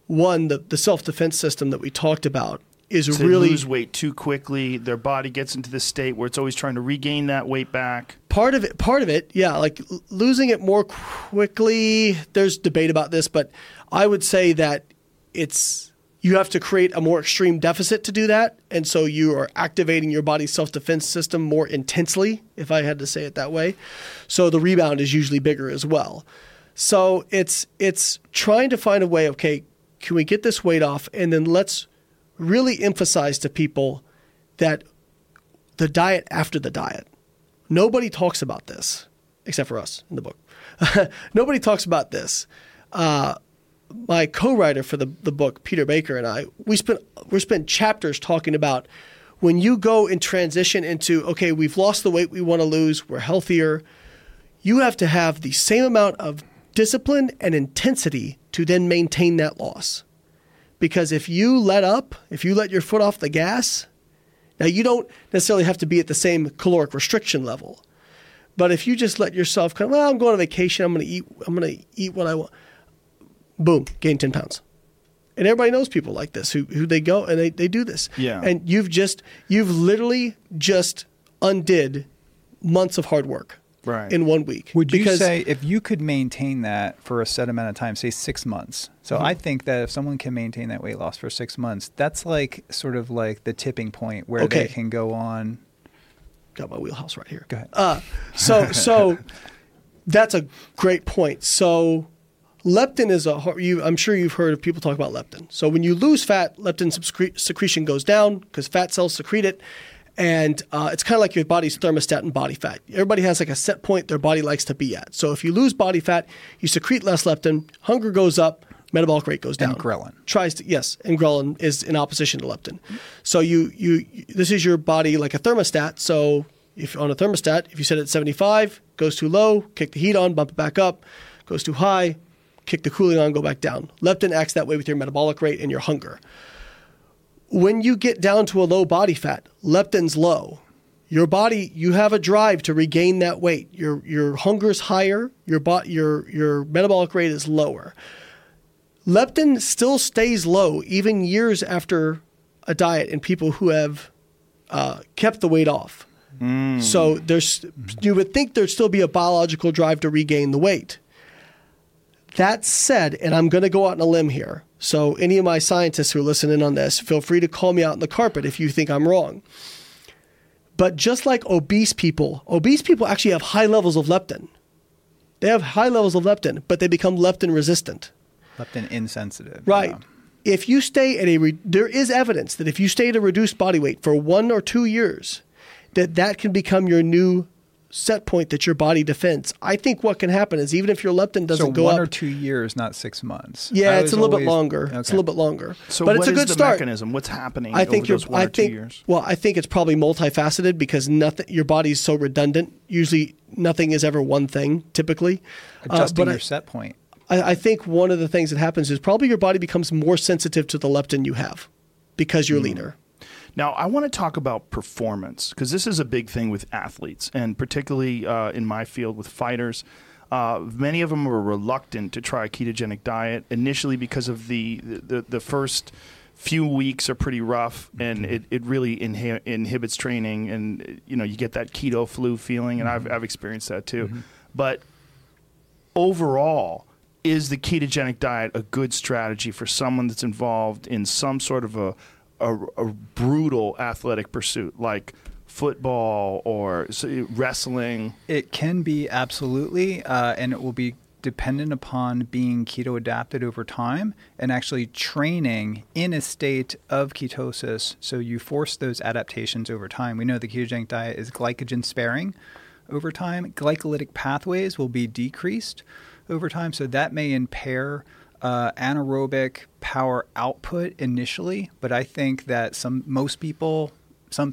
one the, the self defense system that we talked about is So they really lose weight too quickly. Their body gets into this state where it's always trying to regain that weight back. part of it part of it yeah like losing it more quickly there's debate about this but i would say that it's you have to create a more extreme deficit to do that. And so you are activating your body's self-defense system more intensely if i had to say it that way. So the rebound is usually bigger as well. So it's it's trying to find a way okay can we get this weight off? And then let's really emphasize to people that the diet after the diet. Nobody talks about this except for us in the book. Nobody talks about this. Uh, my co-writer for the, the book, Peter Baker, and I, we spent we spent chapters talking about when you go and transition into okay, we've lost the weight we want to lose, we're healthier. You have to have the same amount of discipline and intensity to then maintain that loss. Because if you let up, if you let your foot off the gas, now, you don't necessarily have to be at the same caloric restriction level, but if you just let yourself kind of, well, I'm going on vacation, I'm going to eat, I'm going to eat what I want. Boom, gain ten pounds, and everybody knows people like this who who they go and they, they do this. Yeah. and you've just you've literally just undid months of hard work Right. in one week. Would you because say if you could maintain that for a set amount of time, say six months? So Mm-hmm. I think that if someone can maintain that weight loss for six months, that's like sort of like the tipping point where Okay. they can go on. got my wheelhouse right here. Go ahead. Uh, so so that's a great point. So leptin is a you, I'm sure you've heard of people talk about leptin. So when you lose fat, leptin secre- secretion goes down because fat cells secrete it, and uh, it's kind of like your body's thermostat and body fat. Everybody has like a set point their body likes to be at. So if you lose body fat, you secrete less leptin, hunger goes up, metabolic rate goes down. And ghrelin. tries to yes, and ghrelin is in opposition to leptin. So you you this is your body like a thermostat. So if on a thermostat, if you set it at 75, goes too low, kick the heat on, bump it back up, goes too high, kick the cooling on, go back down. Leptin acts that way with your metabolic rate and your hunger. When you get down to a low body fat, leptin's low. Your body, you have a drive to regain that weight. Your your hunger's higher, your bo- your your metabolic rate is lower. Leptin still stays low even years after a diet in people who have uh, kept the weight off. So there's you would think there'd still be a biological drive to regain the weight. That said, and I'm going to go out on a limb here. So any of my scientists who are listening on this, feel free to call me out in the carpet if you think I'm wrong. But just like obese people, obese people actually have high levels of leptin. They have high levels of leptin, but they become leptin resistant. Leptin insensitive. Right. yeah. If you stay at a, re- there is evidence that if you stay at a reduced body weight for one or two years, that that can become your new set point that your body defends. I think what can happen is even if your leptin doesn't So go one up, one or two years, not six months. yeah, I it's a little bit always- longer. It's a little bit longer. So but what it's a is good the start. mechanism? What's happening I think over you're. those one I or two think. years? Well, I think it's probably multifaceted because nothing. Your body's so redundant. Usually, nothing is ever one thing. Typically, Uh, Adjusting but your I, set point. I, I think one of the things that happens is probably your body becomes more sensitive to the leptin you have because you're leaner. Now, I want to talk about performance because this is a big thing with athletes, and particularly uh, in my field with fighters. Uh, many of them are reluctant to try a ketogenic diet initially because of the the, the first few weeks are pretty rough, and it, it really inhi- inhibits training, and you know you get that keto flu feeling, and I've I've experienced that too. But overall, is the ketogenic diet a good strategy for someone that's involved in some sort of a, a, a brutal athletic pursuit like football or wrestling? It can be absolutely, uh, and it will be dependent upon being keto adapted over time and actually training in a state of ketosis. So you force those adaptations over time. We know the ketogenic diet is glycogen sparing over time. Glycolytic pathways will be decreased over time, so that may impair uh, anaerobic power output initially. But I think that some most people, some,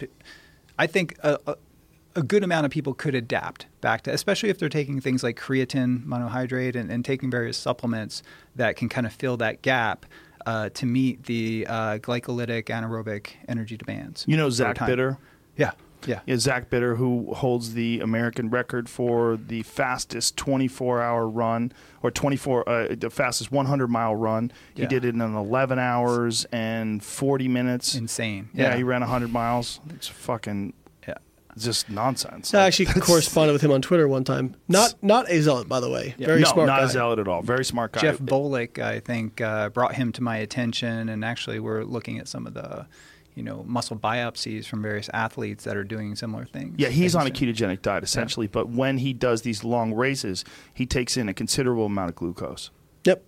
I think a, a, a good amount of people could adapt back to, especially if they're taking things like creatine monohydrate and, and taking various supplements that can kind of fill that gap. Uh, to meet the uh, glycolytic anaerobic energy demands. You know Zach. Bitter? Yeah, yeah. Yeah, Zach Bitter, who holds the American record for the fastest 24-hour run or 24, uh, the fastest 100-mile run. He did it in 11 hours and 40 minutes. Insane. yeah, he ran 100 miles. It's fucking Yeah. just nonsense. I Like, actually corresponded with him on Twitter one time. Not not a zealot, by the way. Very no, smart not guy. a zealot at all. Very smart guy. Jeff Volek, I think, uh, brought him to my attention, and actually, we're looking at some of the, you know, muscle biopsies from various athletes that are doing similar things. Yeah, he's on a ketogenic diet essentially, but when he does these long races, he takes in a considerable amount of glucose. Yep.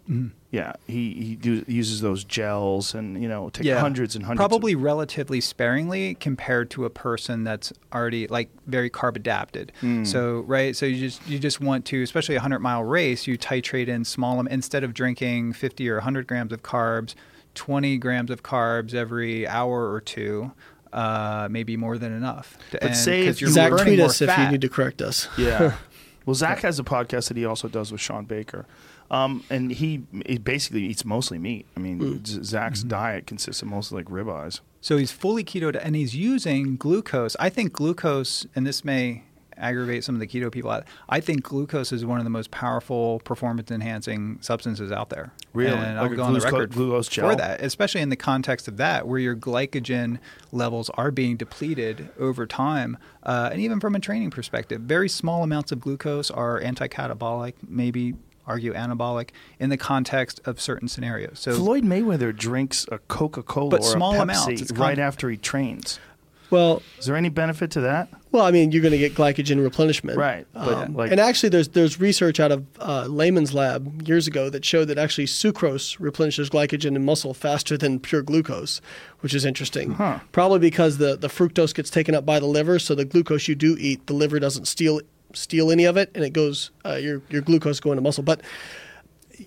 Yeah, he he do, uses those gels and you know take Yeah, hundreds and hundreds. of- Probably relatively sparingly compared to a person that's already like very carb adapted. Hmm. So right, so you just you just want to, especially a hundred mile race, you titrate in small am- instead of drinking fifty or hundred grams of carbs, twenty grams of carbs every hour or two. Uh, maybe more than enough. But say if you're Zach, tweet more us if you need to correct us. Yeah. well, Zach has a podcast that he also does with Shawn Baker. Um, and he, he basically eats mostly meat. I mean, Z- Zach's Mm-hmm. diet consists of mostly like ribeyes. So he's fully keto and he's using glucose. I think glucose, and this may aggravate some of the keto people out. I think glucose is one of the most powerful performance enhancing substances out there. Really? And I'll Like go on the record glucose gel? for that, especially in the context of that, where your glycogen levels are being depleted over time. Uh, and even from a training perspective, very small amounts of glucose are anti-catabolic, maybe argue anabolic in the context of certain scenarios. So Floyd Mayweather drinks a Coca Cola But or small a Pepsi amounts. It's right con- after he trains. Well, Is there any benefit to that? well, I mean, you're going to get glycogen replenishment, Right, Um, like- and actually, there's there's research out of uh, Layman's lab years ago that showed that actually sucrose replenishes glycogen in muscle faster than pure glucose, which is interesting. Huh. Probably because the the fructose gets taken up by the liver, so the glucose you do eat, the liver doesn't steal steal any of it, and it goes uh, your your glucose go into muscle. But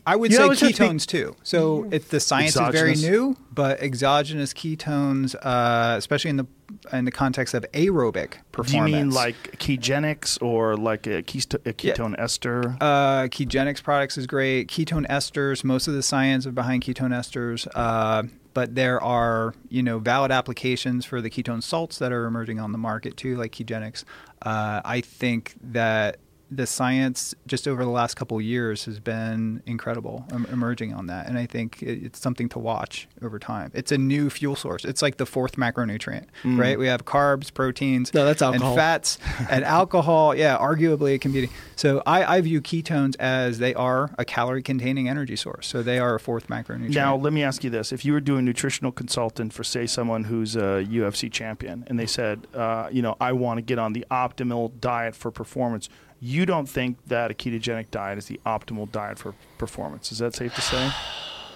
I would You say know, it's just be- ketones too. So it's the science is very new, but exogenous ketones, uh, especially in the in the context of aerobic performance. Do you mean like ketogenics or like a, kesto- a ketone ester? Uh, Ketogenics products is great. Ketone esters, most of the science are behind ketone esters, uh, but there are you know valid applications for the ketone salts that are emerging on the market too, like Ketogenics. Uh, I think that the science just over the last couple of years has been incredible em- emerging on that. And i think it- it's something to watch over time. It's a new fuel source. It's like the fourth macronutrient right? We have carbs proteins No, that's and fats and alcohol. Yeah arguably it can be so I, I view ketones as they are a calorie containing energy source. So they are a fourth macronutrient. Now, let me ask you this: If you were doing nutritional consultant for, say, someone who's a UFC champion, and they said, uh, you know, I want to get on the optimal diet for performance, you don't think that a ketogenic diet is the optimal diet for performance? Is that safe to say?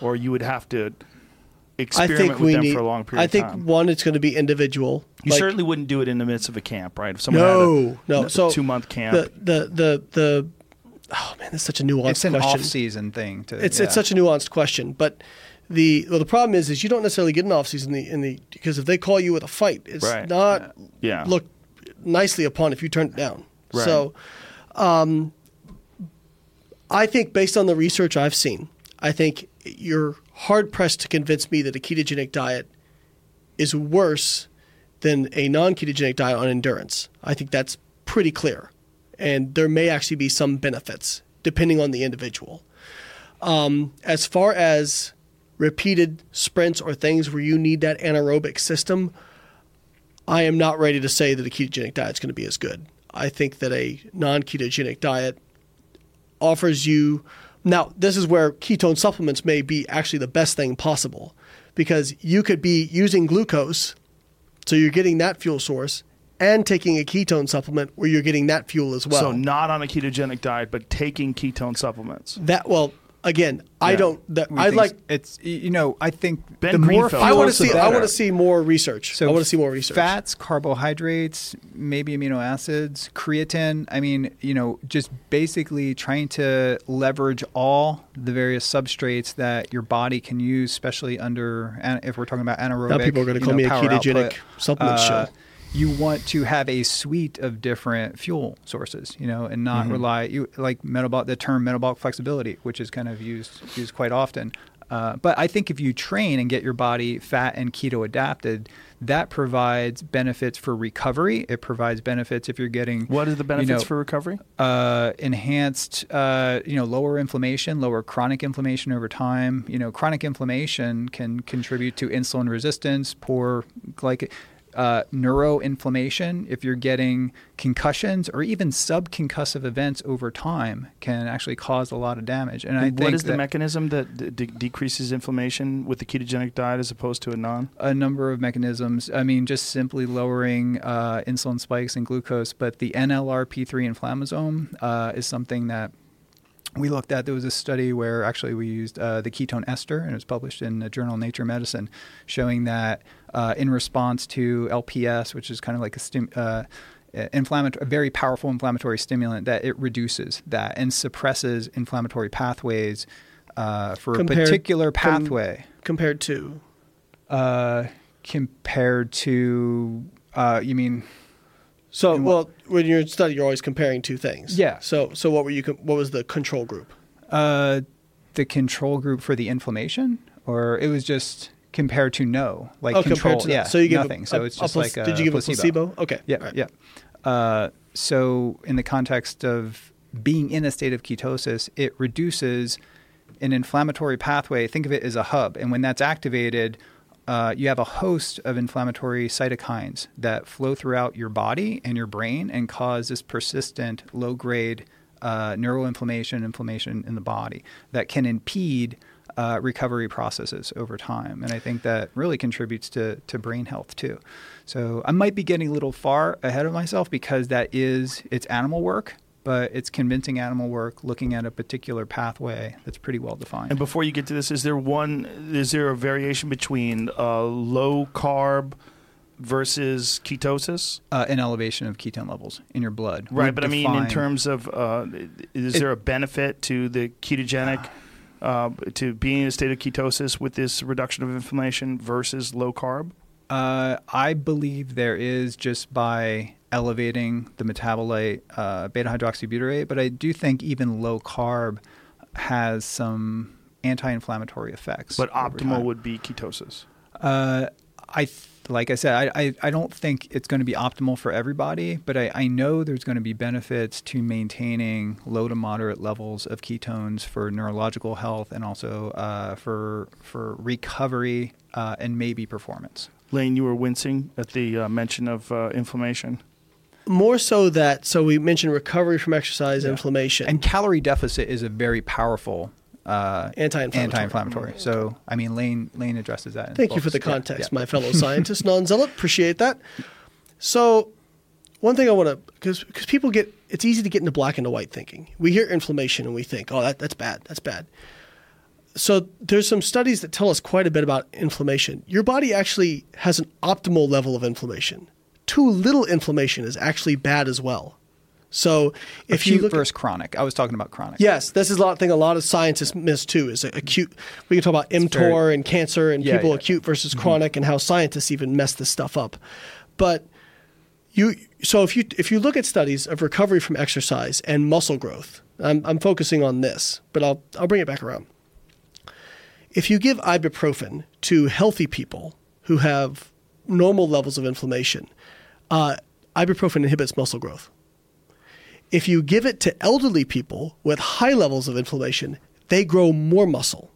Or you would have to I experiment think with we them need. for a long period I think one, it's going to be individual. You Like, certainly wouldn't do it in the midst of a camp, right? If someone No, had no. a, So two month camp, the the the the. Oh man, that's such a nuanced it's an question. off-season thing to It's yeah. it's such a nuanced question, but the well the problem is is you don't necessarily get an off season in the in the because if they call you with a fight, it's Right. not Yeah. looked nicely upon if you turn it down. Right. So, um, I think based on the research I've seen, I think you're hard pressed to convince me that a ketogenic diet is worse than a non ketogenic diet on endurance. I think that's pretty clear. And there may actually be some benefits depending on the individual. Um, as far as repeated sprints or things where you need that anaerobic system, I am not ready to say that a ketogenic diet is going to be as good. I think that a non ketogenic diet offers you. Now, this is where ketone supplements may be actually the best thing possible because you could be using glucose, so you're getting that fuel source, and taking a ketone supplement where you're getting that fuel as well. so not on a ketogenic diet, but taking ketone supplements. that well, again, I don't. That, We I like. it's you know I think Ben the more Greenfield I want to the see. I want to see more research. So I want to see more research. Fats, carbohydrates, maybe amino acids, creatine. I mean, you know, just basically trying to leverage all the various substrates that your body can use, especially under if we're talking about anaerobic. Now people are going to you call know, me a ketogenic output. supplement Uh, show. You want to have a suite of different fuel sources, you know, and Mm-hmm. not rely you like metabolic the term metabolic flexibility, which is kind of used used quite often. Uh, but I think if you train and get your body fat and keto adapted, that provides benefits for recovery. It provides benefits if you're getting What are the benefits know, for recovery? uh, enhanced, uh, you know, lower inflammation, lower chronic inflammation over time. You know, chronic inflammation can contribute to insulin resistance, poor glyc, uh, neuroinflammation. If you're getting concussions or even subconcussive events over time, can actually cause a lot of damage. And I And think what is the mechanism that decreases inflammation with the ketogenic diet as opposed to a non? a number of mechanisms. I mean, just simply lowering uh, insulin spikes and glucose, but the NLRP3 inflammasome uh, is something that we looked at. There was a study where actually we used uh, the ketone ester, and it was published in the journal Nature Medicine, showing that uh, in response to LPS, which is kind of like a stim- uh, inflammatory, a very powerful inflammatory stimulant, that it reduces that and suppresses inflammatory pathways uh, for Compared- a particular com- pathway compared to uh, compared to uh, you mean so well when you're in study you're always comparing two things. Yeah. So so what were you? com- What was the control group? uh, the control group for the inflammation, or it was just compared to no, like oh, control, compared to yeah, so you give nothing. A, so it's a just plac- like a did you give placebo. a placebo? Okay. Yeah, right. yeah. Uh, so in the context of being in a state of ketosis, it reduces an inflammatory pathway. Think of it as a hub, and when that's activated, uh, you have a host of inflammatory cytokines that flow throughout your body and your brain and cause this persistent low-grade uh, neuroinflammation, inflammation in the body that can impede uh, recovery processes over time. And I think that really contributes to, to brain health too. So I might be getting a little far ahead of myself because that is, it's animal work but it's convincing animal work looking at a particular pathway that's pretty well defined. And before you get to this, is there one? Is there a variation between uh, low carb versus ketosis? Uh, an elevation of ketone levels in your blood. Right, but I mean, in terms of, uh, is it, there a benefit to the ketogenic? Uh, to being in a state of ketosis with this reduction of inflammation versus low carb? Uh, I believe there is just by elevating the metabolite uh, beta hydroxybutyrate, but I do think even low carb has some anti-inflammatory effects. But optimal would be ketosis. Uh, I th- like I said, I, I, I, don't think it's going to be optimal for everybody, but I, I know there's going to be benefits to maintaining low to moderate levels of ketones for neurological health and also uh, for for recovery uh, and maybe performance. Layne, you were wincing at the uh, mention of uh, inflammation more so that so we mentioned recovery from exercise, yeah. inflammation, and calorie deficit is a very powerful uh, anti-inflammatory. anti-inflammatory. So I mean, Layne Layne addresses that. Thank you for the context, yeah, yeah. my fellow scientist, non-zealot. Appreciate that. So one thing I want to because because people get it's easy to get into black and white thinking. We hear inflammation and we think, oh, that, that's bad. That's bad. So there's some studies that tell us quite a bit about inflammation. Your body actually has an optimal level of inflammation too little inflammation is actually bad as well. So if acute you look versus at, chronic, I was talking about chronic. Yes, this is a lot thing a lot of scientists miss too. Is acute. We can talk about mTOR very, and cancer and yeah, people yeah. acute versus mm-hmm. chronic and how scientists even mess this stuff up. But you so if you if you look at studies of recovery from exercise and muscle growth, I'm, I'm focusing on this, but I'll I'll bring it back around. If you give ibuprofen to healthy people who have normal levels of inflammation, uh, ibuprofen inhibits muscle growth. If you give it to elderly people with high levels of inflammation, they grow more muscle.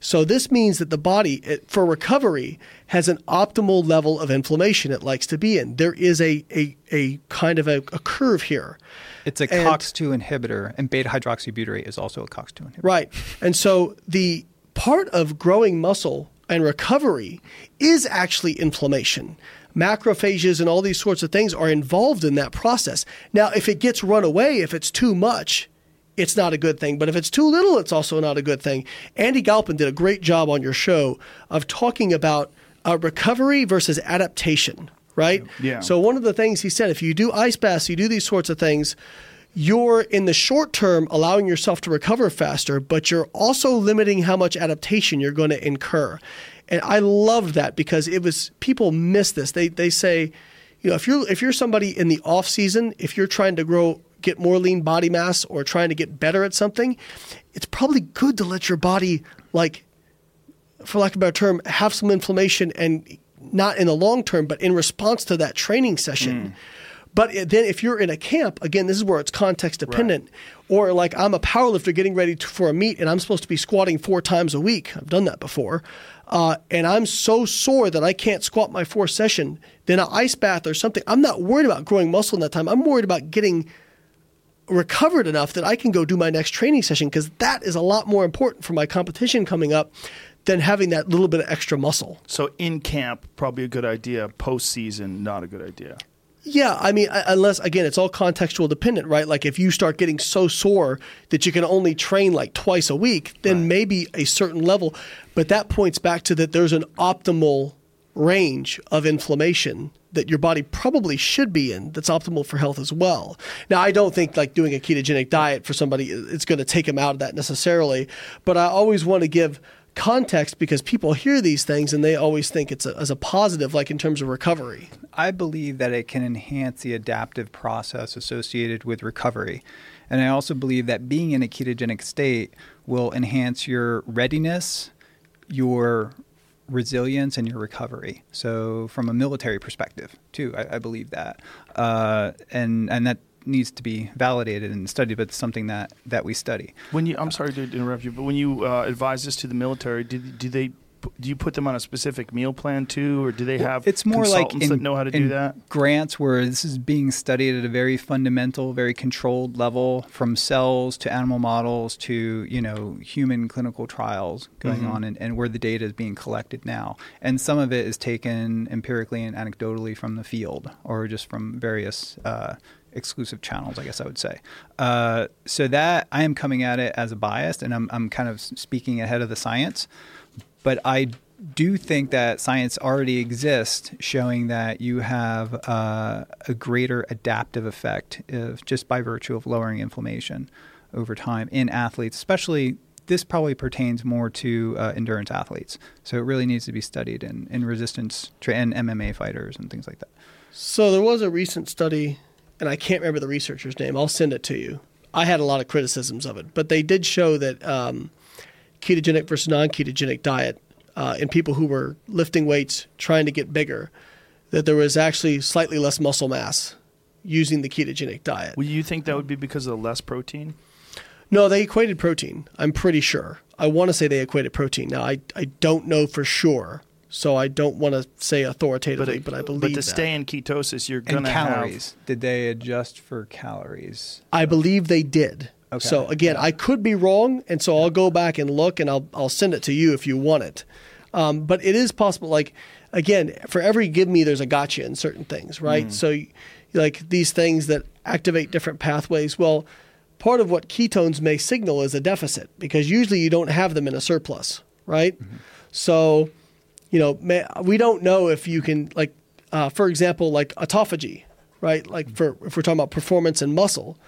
So this means that the body, for recovery, has an optimal level of inflammation it likes to be in. There is a a, a kind of a, a curve here. It's a and, COX2 inhibitor, and beta hydroxybutyrate is also a COX2 inhibitor. Right. And so the part of growing muscle and recovery is actually inflammation macrophages and all these sorts of things are involved in that process. Now, if it gets run away, if it's too much, it's not a good thing. But if it's too little, it's also not a good thing. Andy Galpin did a great job on your show of talking about uh, recovery versus adaptation, right? Yeah. So one of the things he said, if you do ice baths, you do these sorts of things, you're in the short term allowing yourself to recover faster, but you're also limiting how much adaptation you're going to incur. And I loved that because it was people miss this. They they say, you know, if you're if you're somebody in the off season, if you're trying to grow get more lean body mass or trying to get better at something, it's probably good to let your body like for lack of a better term, have some inflammation and not in the long term, but in response to that training session. Mm. But then if you're in a camp, again, this is where it's context dependent. Right. Or like I'm a powerlifter getting ready to, for a meet and I'm supposed to be squatting four times a week. I've done that before uh, and I'm so sore that I can't squat my fourth session, then an ice bath or something, I'm not worried about growing muscle in that time. I'm worried about getting recovered enough that I can go do my next training session because that is a lot more important for my competition coming up than having that little bit of extra muscle. So in camp, probably a good idea. Post season, not a good idea. Yeah, I mean, unless again, it's all contextual dependent, right? Like if you start getting so sore that you can only train like twice a week, then right. maybe a certain level. But that points back to that there's an optimal range of inflammation that your body probably should be in that's optimal for health as well. Now, I don't think like doing a ketogenic diet for somebody it's going to take them out of that necessarily, but I always want to give context because people hear these things and they always think it's a, as a positive, like in terms of recovery. I believe that it can enhance the adaptive process associated with recovery. And I also believe that being in a ketogenic state will enhance your readiness, your resilience, and your recovery. So, from a military perspective, too, I, I believe that. Uh, and, and that needs to be validated and studied, but it's something that, that we study. When you, I'm sorry to interrupt you, but when you uh, advise this to the military, do, do they do you put them on a specific meal plan too, or do they have it's more like consultants in, that know how to do that? grants where this is being studied at a very fundamental, very controlled level, from cells to animal models to you know human clinical trials going Mhm. on, and, and where the data is being collected now. And some of it is taken empirically and anecdotally from the field, or just from various. Uh, exclusive channels, I guess I would say. Uh, so that I am coming at it as a bias, and I'm I'm kind of speaking ahead of the science but I do think that science already exists showing that you have uh, a greater adaptive effect if, just by virtue of lowering inflammation over time in athletes, especially. This probably pertains more to uh, endurance athletes, so it really needs to be studied in, in resistance tra- and MMA fighters and things like that. So there was a recent study, and I can't remember the researcher's name. I'll send it to you. I had a lot of criticisms of it, but they did show that um, ketogenic versus non-ketogenic diet uh, in people who were lifting weights trying to get bigger, that there was actually slightly less muscle mass using the ketogenic diet. Well, you think that would be because of the less protein? No, they equated protein. I'm pretty sure. I want to say they equated protein. Now, I, I don't know for sure, so I don't want to say authoritatively, but, I believe But to that. stay in ketosis, you're gonna calories. Did they adjust for calories? I believe they did. Okay. So again, I could be wrong, and so I'll go back and look, and I'll I'll send it to you if you want it. Um, but it is possible. Like again, for every give me, there's a gotcha in certain things, right? Mm. So like these things that activate different pathways. Well, part of what ketones may signal is a deficit because usually you don't have them in a surplus, right? Mm-hmm. So you know, may, we don't know if you can like, uh, for example, like autophagy, right? Like for if we're talking about performance and muscle,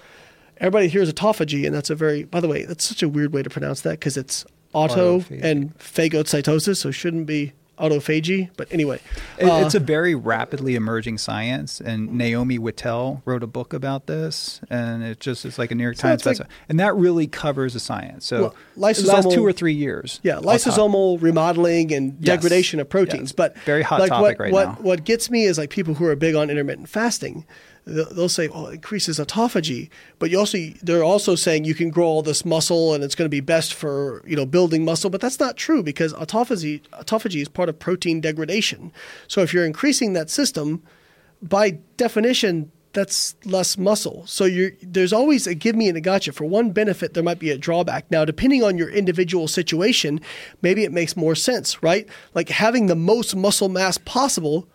everybody hears autophagy, and that's a very, by the way, that's such a weird way to pronounce that because it's auto Autophagy. and phagocytosis, so it shouldn't be autophagy. But anyway, It- uh, it's a very rapidly emerging science, and Naomi Whittel wrote a book about this, and it just it's like a New York So Times it's like- bestseller, and that really covers the science. So Well, last two or three years, Yeah, lysosomal remodeling and Yes. degradation of proteins. Yes. But Very hot like topic what, right what, now. What gets me is like people who are big on intermittent fasting. They'll say, "Oh, it increases autophagy," but you also they're also saying you can grow all this muscle and it's going to be best for you know building muscle. But that's not true because autophagy autophagy is part of protein degradation. So if you're increasing that system, by definition, that's less muscle. So there's always a give me and a gotcha. For one benefit, there might be a drawback. Now, depending on your individual situation, maybe it makes more sense, right? Like having the most muscle mass possible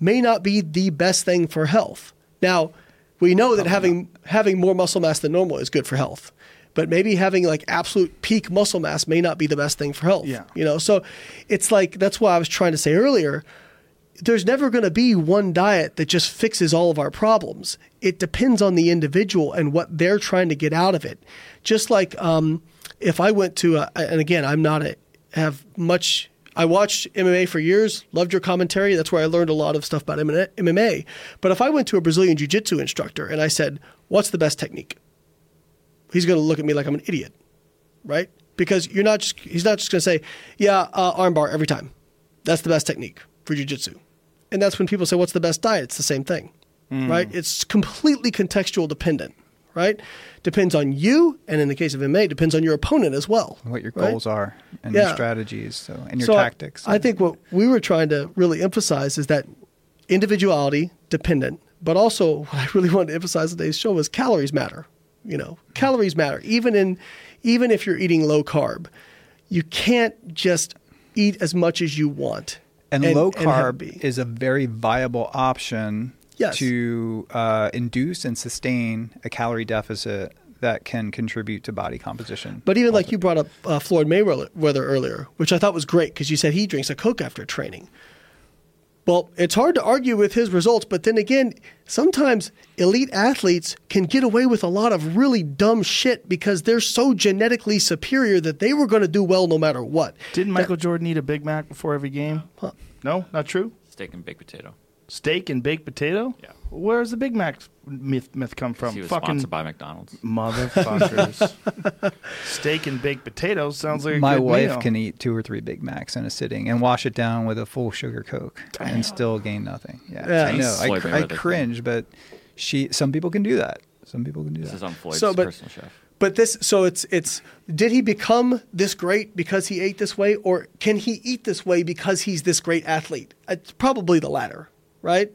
may not be the best thing for health. Now, we know that having having more muscle mass than normal is good for health. But maybe having like absolute peak muscle mass may not be the best thing for health. Yeah. You know, so it's like that's why I was trying to say earlier, there's never going to be one diet that just fixes all of our problems. It depends on the individual and what they're trying to get out of it. Just like um, if I went to, a, and again, I'm not a, have much. I watched MMA for years, loved your commentary. That's where I learned a lot of stuff about MMA. But if I went to a Brazilian Jiu Jitsu instructor and I said, What's the best technique? He's going to look at me like I'm an idiot, right? Because you're not just, he's not just going to say, Yeah, uh, armbar every time. That's the best technique for Jiu Jitsu. And that's when people say, What's the best diet? It's the same thing, right? It's completely contextual dependent, right? Depends on you. And in the case of MMA, depends on your opponent as well. what your right? goals are and Yeah. your strategies, so and your So tactics. I, think what we were trying to really emphasize is that individuality dependent, but also what I really wanted to emphasize today's show was calories matter. You know, calories matter. Even in even if you're eating low carb, you can't just eat as much as you want. and, low carb be. is a very viable option Yes. to uh, induce and sustain a calorie deficit that can contribute to body composition. But even like you brought up uh, Floyd Mayweather earlier, which I thought was great because you said he drinks a Coke after training. Well, it's hard to argue with his results, but then again, sometimes elite athletes can get away with a lot of really dumb shit because they're so genetically superior that they were going to do well no matter what. Didn't Michael Jordan eat a Big Mac before every game? No, not true. Steak and baked potato. Steak and baked potato. Yeah. Where's the Big Mac myth, myth come from? he was Fucking sponsored by McDonald's. motherfuckers. Steak and baked potatoes sounds like a My good wife meal. can eat two or three Big Macs in a sitting and wash it down with a full sugar Coke and still gain nothing. Yeah, Yeah. I know. I, cr- I cringe, but she. Some people can do that. Some people can do that. This that. is on Floyd's So, but- personal chef. but this so it's it's did he become this great because he ate this way or can he eat this way because he's this great athlete it's probably the latter right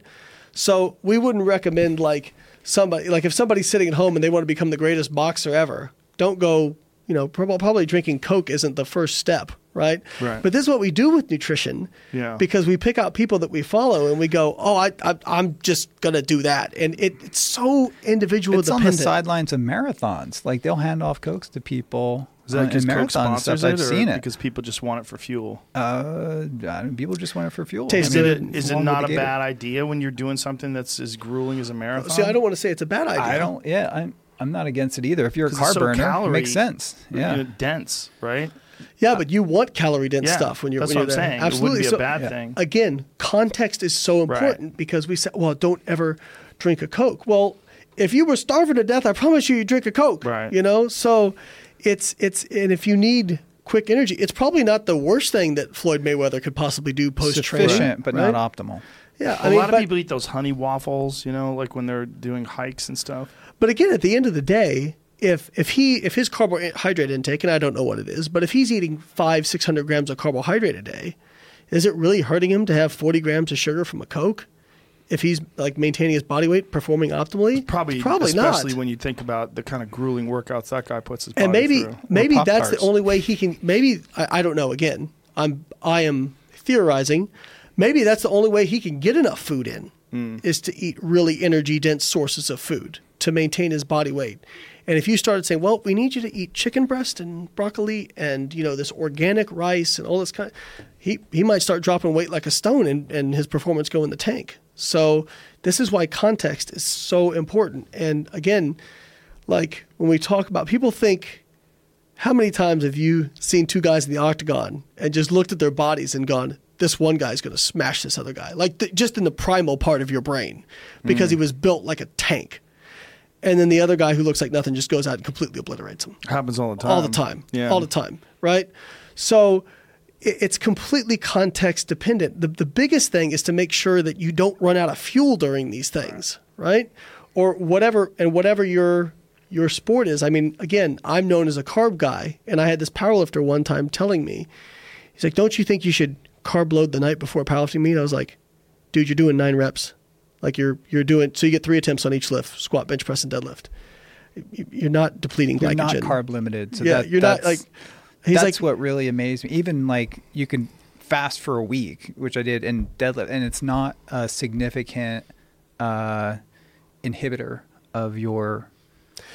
so we wouldn't recommend like somebody like if somebody's sitting at home and they want to become the greatest boxer ever don't go you know probably drinking coke isn't the first step right Right. but this is what we do with nutrition Yeah. because we pick out people that we follow and we go oh I, I i'm just gonna do that and it, it's so individual It's on the sidelines of marathons. Like they'll hand off cokes to people. Is that uh, because in Coke sponsors it, I've or seen it. because people just want it for fuel? Uh, I don't- people just want it for fuel. Tastes I Is mean, it, is it not a Gator- bad idea when you're doing something that's as grueling as a marathon? see i don't want to say it's a bad idea I don't. Yeah, I'm. I'm not against it either. If you're a car it's so burner, it makes sense. Yeah. you know, dense, right? Yeah, but you want calorie dense Yeah, stuff when you're that's when what you're I'm there. saying. Absolutely. It wouldn't be So, a bad yeah. thing. Again, context is so important because we say, well, don't ever drink a Coke. Well, if you were starving to death, I promise you, you drink a Coke. Right. You know, so it's it's and if you need quick energy, it's probably not the worst thing that Floyd Mayweather could possibly do post training. Sufficient, but not optimal. Yeah, A I mean, lot of but- people eat those honey waffles, you know, like when they're doing hikes and stuff. But again, at the end of the day, if if he if his carbohydrate intake, and I don't know what it is, but if he's eating five six hundred grams of carbohydrate a day, is it really hurting him to have forty grams of sugar from a Coke? If he's like maintaining his body weight, performing optimally, Probably, probably especially not. when you think about the kind of grueling workouts that guy puts his body through. and maybe through. maybe that's the only way he can. Maybe I, I don't know. Again, I'm I am theorizing. Maybe that's the only way he can get enough food in hmm. is to eat really energy dense sources of food to maintain his body weight. And if you started saying, "Well, we need you to eat chicken breast and broccoli and you know this organic rice and all this kind," he he might start dropping weight like a stone and and his performance go in the tank. So this is why context is so important. And again, like when we talk about people think how many times have you seen two guys in the octagon and just looked at their bodies and gone this one guy is going to smash this other guy like th- just in the primal part of your brain because he mm. was built like a tank and then the other guy who looks like nothing just goes out and completely obliterates him happens all the time. all the time Yeah. all the time right so it's completely context dependent. The, the biggest thing is to make sure that you don't run out of fuel during these things right? Or whatever and whatever your your sport is. I mean again i'm known as a carb guy and i had this powerlifter one time telling me he's like don't you think you should carb load the night before a powerlifting meet? I was like dude you're doing nine reps. Like you're you're doing so you get three attempts on each lift squat bench press and deadlift. You- you're not depleting You're glycogen. not carb limited. So yeah, that, you're not like. That's- He's that's like, what really amazed me. Even like you can fast for a week, which I did in deadlift, and it's not a significant uh, inhibitor of your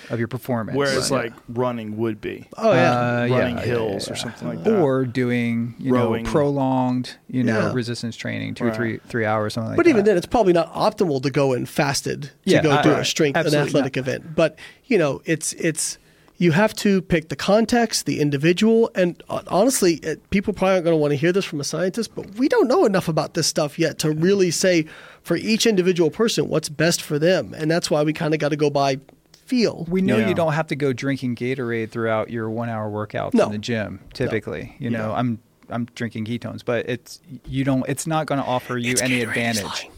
of your performance. Whereas Yeah. like running would be. oh yeah, Uh, running yeah, hills yeah, or yeah. something like that. or doing you Rowing. know prolonged you know Yeah. resistance training two Right. three three hours something like but that. even then, it's probably not optimal to go in fasted to Yeah, go I- do a right. strength, an athletic not. event. But you know, it's it's you have to pick the context, the individual, and uh, honestly, it, people probably aren't going to want to hear this from a scientist, but we don't know enough about this stuff yet to really say for each individual person what's best for them, and that's why we kind of got to go by feel. we know Yeah. you don't have to go drinking Gatorade throughout your one hour workouts No. in the gym. Typically, you know, Yeah. I'm I'm drinking ketones, but it's you don't. It's not going to offer you It's any Gatorade, he's advantage.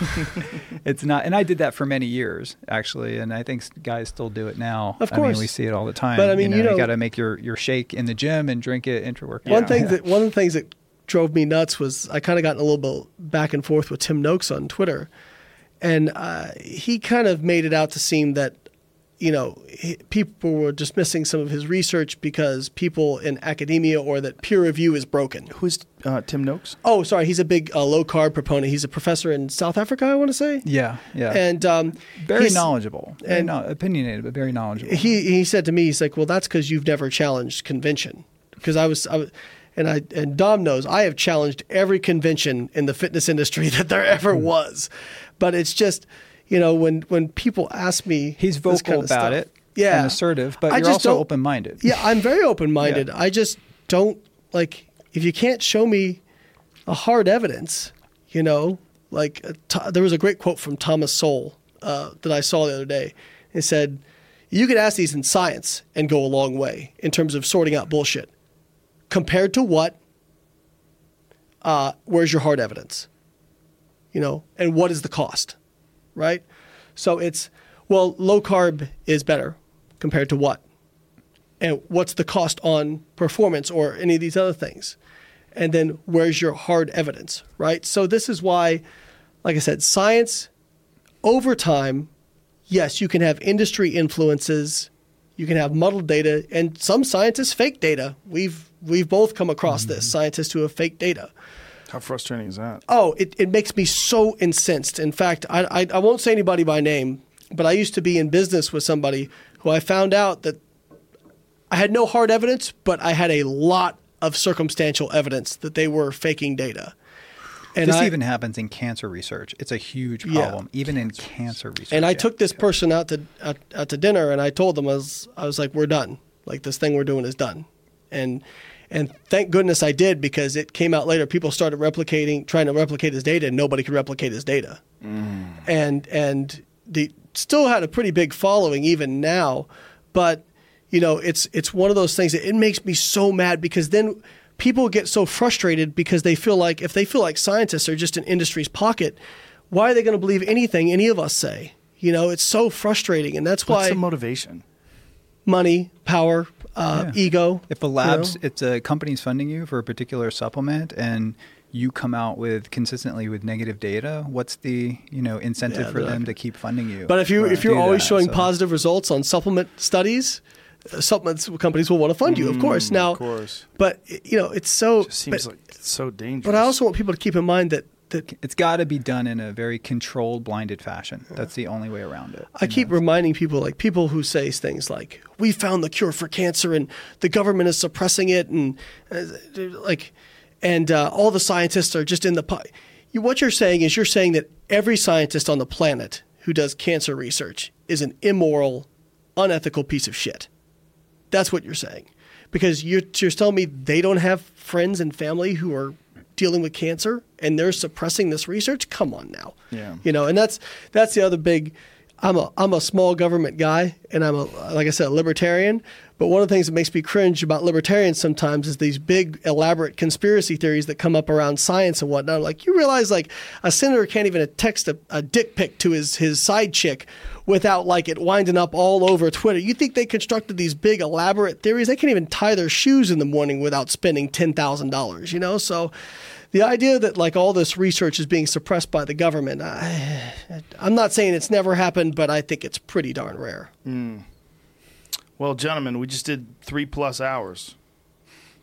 It's not, and I did that for many years actually, and I think guys still do it now. Of I mean, course. we see it all the time. But, I mean, you know, you, know- got to make your your shake in the gym and drink it intra workout. One thing that one of the things that drove me nuts was I kind of got a little bit back and forth with Tim Noakes on Twitter, and uh, he kind of made it out to seem that you know people were dismissing some of his research because people in academia or that peer review is broken. Who's uh, Tim Noakes? Oh, sorry, he's a big uh, low carb proponent. He's a professor in South Africa, I want to say. yeah, yeah, And um, very knowledgeable, very and- no, opinionated, but very knowledgeable. he he said to me, he's like, "Well, that's because you've never challenged convention." Because I was, I was, and I and Dom knows I have challenged every convention in the fitness industry that there ever Hmm. was, but it's just, you know, when when people ask me, He's this vocal kind of about stuff, it, yeah, and assertive, but I you're just also open minded. Yeah, I'm very open minded. Yeah. I just don't like if you can't show me a hard evidence, you know, like uh, there was a great quote from Thomas Sowell uh, that I saw the other day. It said, "You could ask these in science and go a long way in terms of sorting out bullshit. Compared to what? Uh, where's your hard evidence? You know, and what is the cost? Right? So it's well, low carb is better compared to what? and what's the cost on performance or any of these other things and then where's your hard evidence right so this is why like i said science over time yes you can have industry influences you can have muddled data and some scientists fake data we've we've both come across mm-hmm. this scientists who have fake data how frustrating is that oh it, it makes me so incensed in fact I, I, I won't say anybody by name but i used to be in business with somebody who i found out that I had no hard evidence, but I had a lot of circumstantial evidence that they were faking data. And this I, even happens in cancer research. It's a huge problem, yeah. even in cancer research. And I took this person out to out, out, to dinner, and I told them I was I was like, "We're done. Like this thing we're doing is done." And and thank goodness I did because it came out later. People started replicating, trying to replicate his data, and nobody could replicate his data. Mm. And and the still had a pretty big following even now, but you know, it's it's one of those things that it makes me so mad because then people get so frustrated because they feel like if they feel like scientists are just in industry's pocket, why are they going to believe anything any of us say? You know, it's so frustrating, and that's What's why the motivation, money, power, uh, yeah. ego. If a lab's, you know? it's a company's funding you for a particular supplement, and you come out with consistently with negative data, what's the you know incentive yeah, for them to keep funding you? But if you if you're always that, showing so. positive results on supplement studies, supplements companies will want to fund you, of course. Mm, now, of course. but you know, it's so it seems but, like it's so dangerous. But I also want people to keep in mind that that it's got to be done in a very controlled, blinded fashion. Yeah. That's the only way around it. I keep know? reminding people, like people who say things like, "We found the cure for cancer, and the government is suppressing it," and uh, like, and uh, all the scientists are just in the. Po-. You, what you're saying is you're saying that every scientist on the planet who does cancer research is an immoral, unethical piece of shit. That's what you're saying. Because you're, you're telling me they don't have friends and family who are dealing with cancer and they're suppressing this research? Come on now. Yeah. You know, and that's that's the other big I'm a I'm a small government guy and I'm a like I said, a libertarian. But one of the things that makes me cringe about libertarians sometimes is these big elaborate conspiracy theories that come up around science and whatnot. Like you realize like a senator can't even text a, a dick pic to his his side chick without like it winding up all over Twitter. You think they constructed these big elaborate theories? They can't even tie their shoes in the morning without spending ten thousand dollars. You know, so the idea that like all this research is being suppressed by the government, I, am not saying it's never happened, but I think it's pretty darn rare. Mm. Well, gentlemen, we just did three plus hours.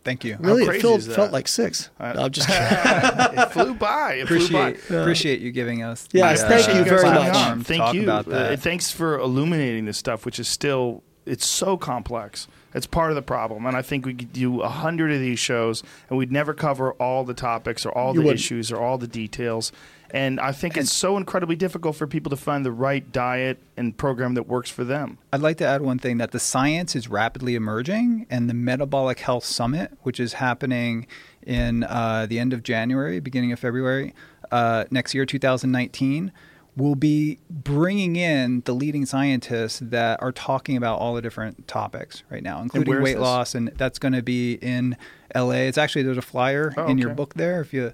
Thank you. Really, it felt, felt like six. no, I'm just it flew by. It appreciate, flew by. Appreciate you giving us. Yes, uh, thank you very much. Thank you. Uh, thanks for illuminating this stuff, which is still it's so complex. It's part of the problem, and I think we could do a hundred of these shows, and we'd never cover all the topics or all you the wouldn't. issues or all the details. And I think it's so incredibly difficult for people to find the right diet and program that works for them. I'd like to add one thing that the science is rapidly emerging, and the Metabolic Health Summit, which is happening in uh, the end of January, beginning of February uh, next year, 2019 will be bringing in the leading scientists that are talking about all the different topics right now, including weight this? loss, and that's going to be in LA. It's actually there's a flyer oh, in okay. your book there. If you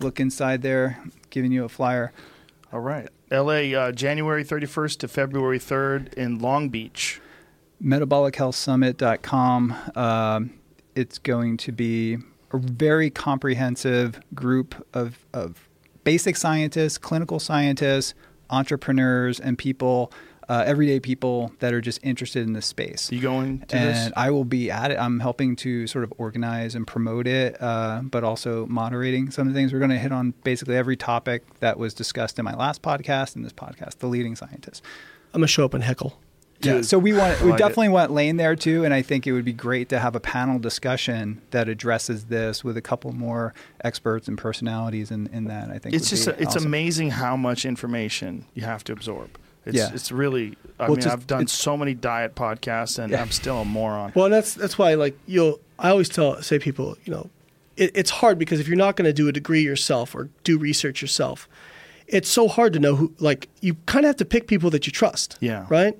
look inside there, giving you a flyer. All right. LA, uh, January 31st to February 3rd in Long Beach. MetabolicHealthSummit.com. Uh, it's going to be a very comprehensive group of, of basic scientists, clinical scientists, entrepreneurs, and people uh, everyday people that are just interested in this space. You going to and this? I will be at it. I'm helping to sort of organize and promote it, uh, but also moderating some of the things. We're going to hit on basically every topic that was discussed in my last podcast and this podcast, The Leading Scientist. I'm going to show up and heckle. Yeah, so we want we like definitely it. want Layne there too, and I think it would be great to have a panel discussion that addresses this with a couple more experts and personalities in, in that. I think it's just a, it's awesome. amazing how much information you have to absorb. It's, yeah. it's really. I well, mean, just, I've done so many diet podcasts, and yeah. I'm still a moron. Well, that's that's why like you'll. I always tell say people, you know, it, it's hard because if you're not going to do a degree yourself or do research yourself, it's so hard to know who. Like you kind of have to pick people that you trust. Yeah. Right.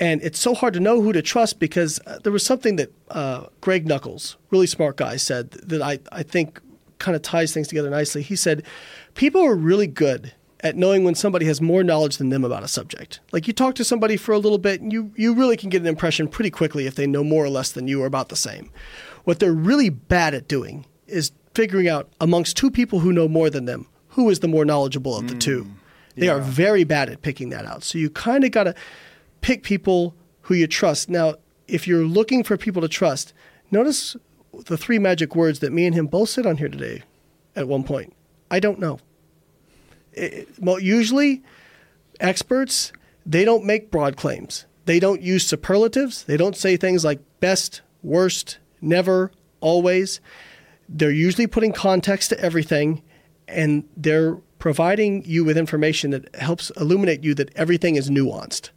And it's so hard to know who to trust because uh, there was something that uh, Greg Nuckols, really smart guy, said that I, I think kind of ties things together nicely. He said, People are really good at knowing when somebody has more knowledge than them about a subject. Like you talk to somebody for a little bit, and you you really can get an impression pretty quickly if they know more or less than you or about the same. What they're really bad at doing is figuring out amongst two people who know more than them who is the more knowledgeable of the two. They are very bad at picking that out. So you kind of got to pick people who you trust. Now, if you're looking for people to trust, notice the three magic words that me and him both said on here today at one point. I don't know. It, well, usually, experts they don't make broad claims. They don't use superlatives. They don't say things like best, worst, never, always. They're usually putting context to everything, and they're providing you with information that helps illuminate you that everything is nuanced.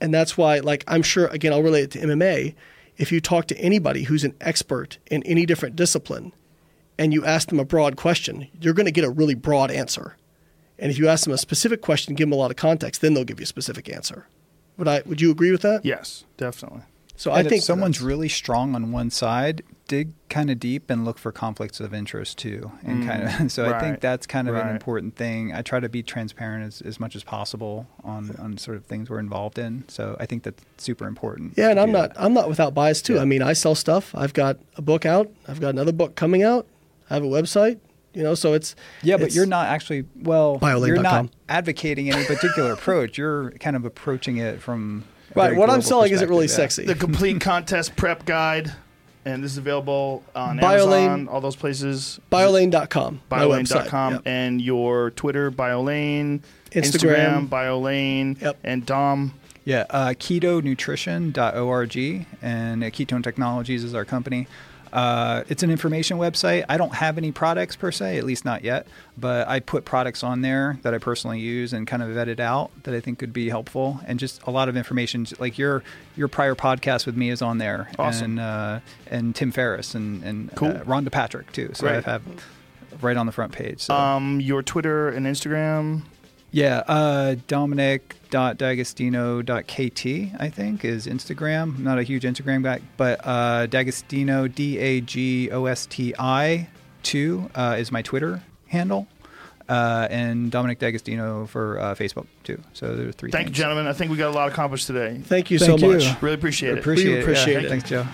And that's why, like, I'm sure, again, I'll relate it to MMA. If you talk to anybody who's an expert in any different discipline and you ask them a broad question, you're going to get a really broad answer. And if you ask them a specific question, give them a lot of context, then they'll give you a specific answer. Would I? Would you agree with that? Yes, definitely. So And I if think someone's really strong on one side, dig kind of deep and look for conflicts of interest too. And mm, kind of so I think that's kind of right. an important thing. I try to be transparent as, as much as possible on, on sort of things we're involved in. So I think that's super important. Yeah, and I'm not that. I'm not without bias too. Yeah. I mean, I sell stuff. I've got a book out. I've got another book coming out. I have a website. You know, so it's Yeah, but you're not actually well. Biolayne.com. You're not advocating any particular approach. You're kind of approaching it from right. What I'm selling isn't really perspective, sexy. The complete contest prep guide, and this is available on Biolayne- Amazon, all those places. Biolayne.com. my website. Biolayne.com Yep. and your Twitter, Biolayne, Instagram. Instagram, Biolayne, Yep. and Dom. Yeah, uh, ketonutrition.org and uh, Ketone Technologies is our company. Uh, it's an information website. I don't have any products per se, at least not yet, but I put products on there that I personally use and kind of vetted out that I think could be helpful, and just a lot of information. Like your your prior podcast with me is on there, Awesome. and uh, and Tim Ferriss and and Cool. uh, Rhonda Patrick too. So Great. I have right on the front page. So. Um, your Twitter and Instagram. Yeah, uh, Dominic.d'Agostino.kt, I think, is Instagram. I'm not a huge Instagram guy, but uh, D'Agostino, D A G O S T I 2 uh, is my Twitter handle. Uh, and Dominic D'Agostino for uh, Facebook, too. So there are three Thank you, gentlemen. I think we got a lot accomplished today. Thank you Thank so you. much. Really appreciate it. Appreciate, We appreciate it. Yeah, it. Thanks, Joe.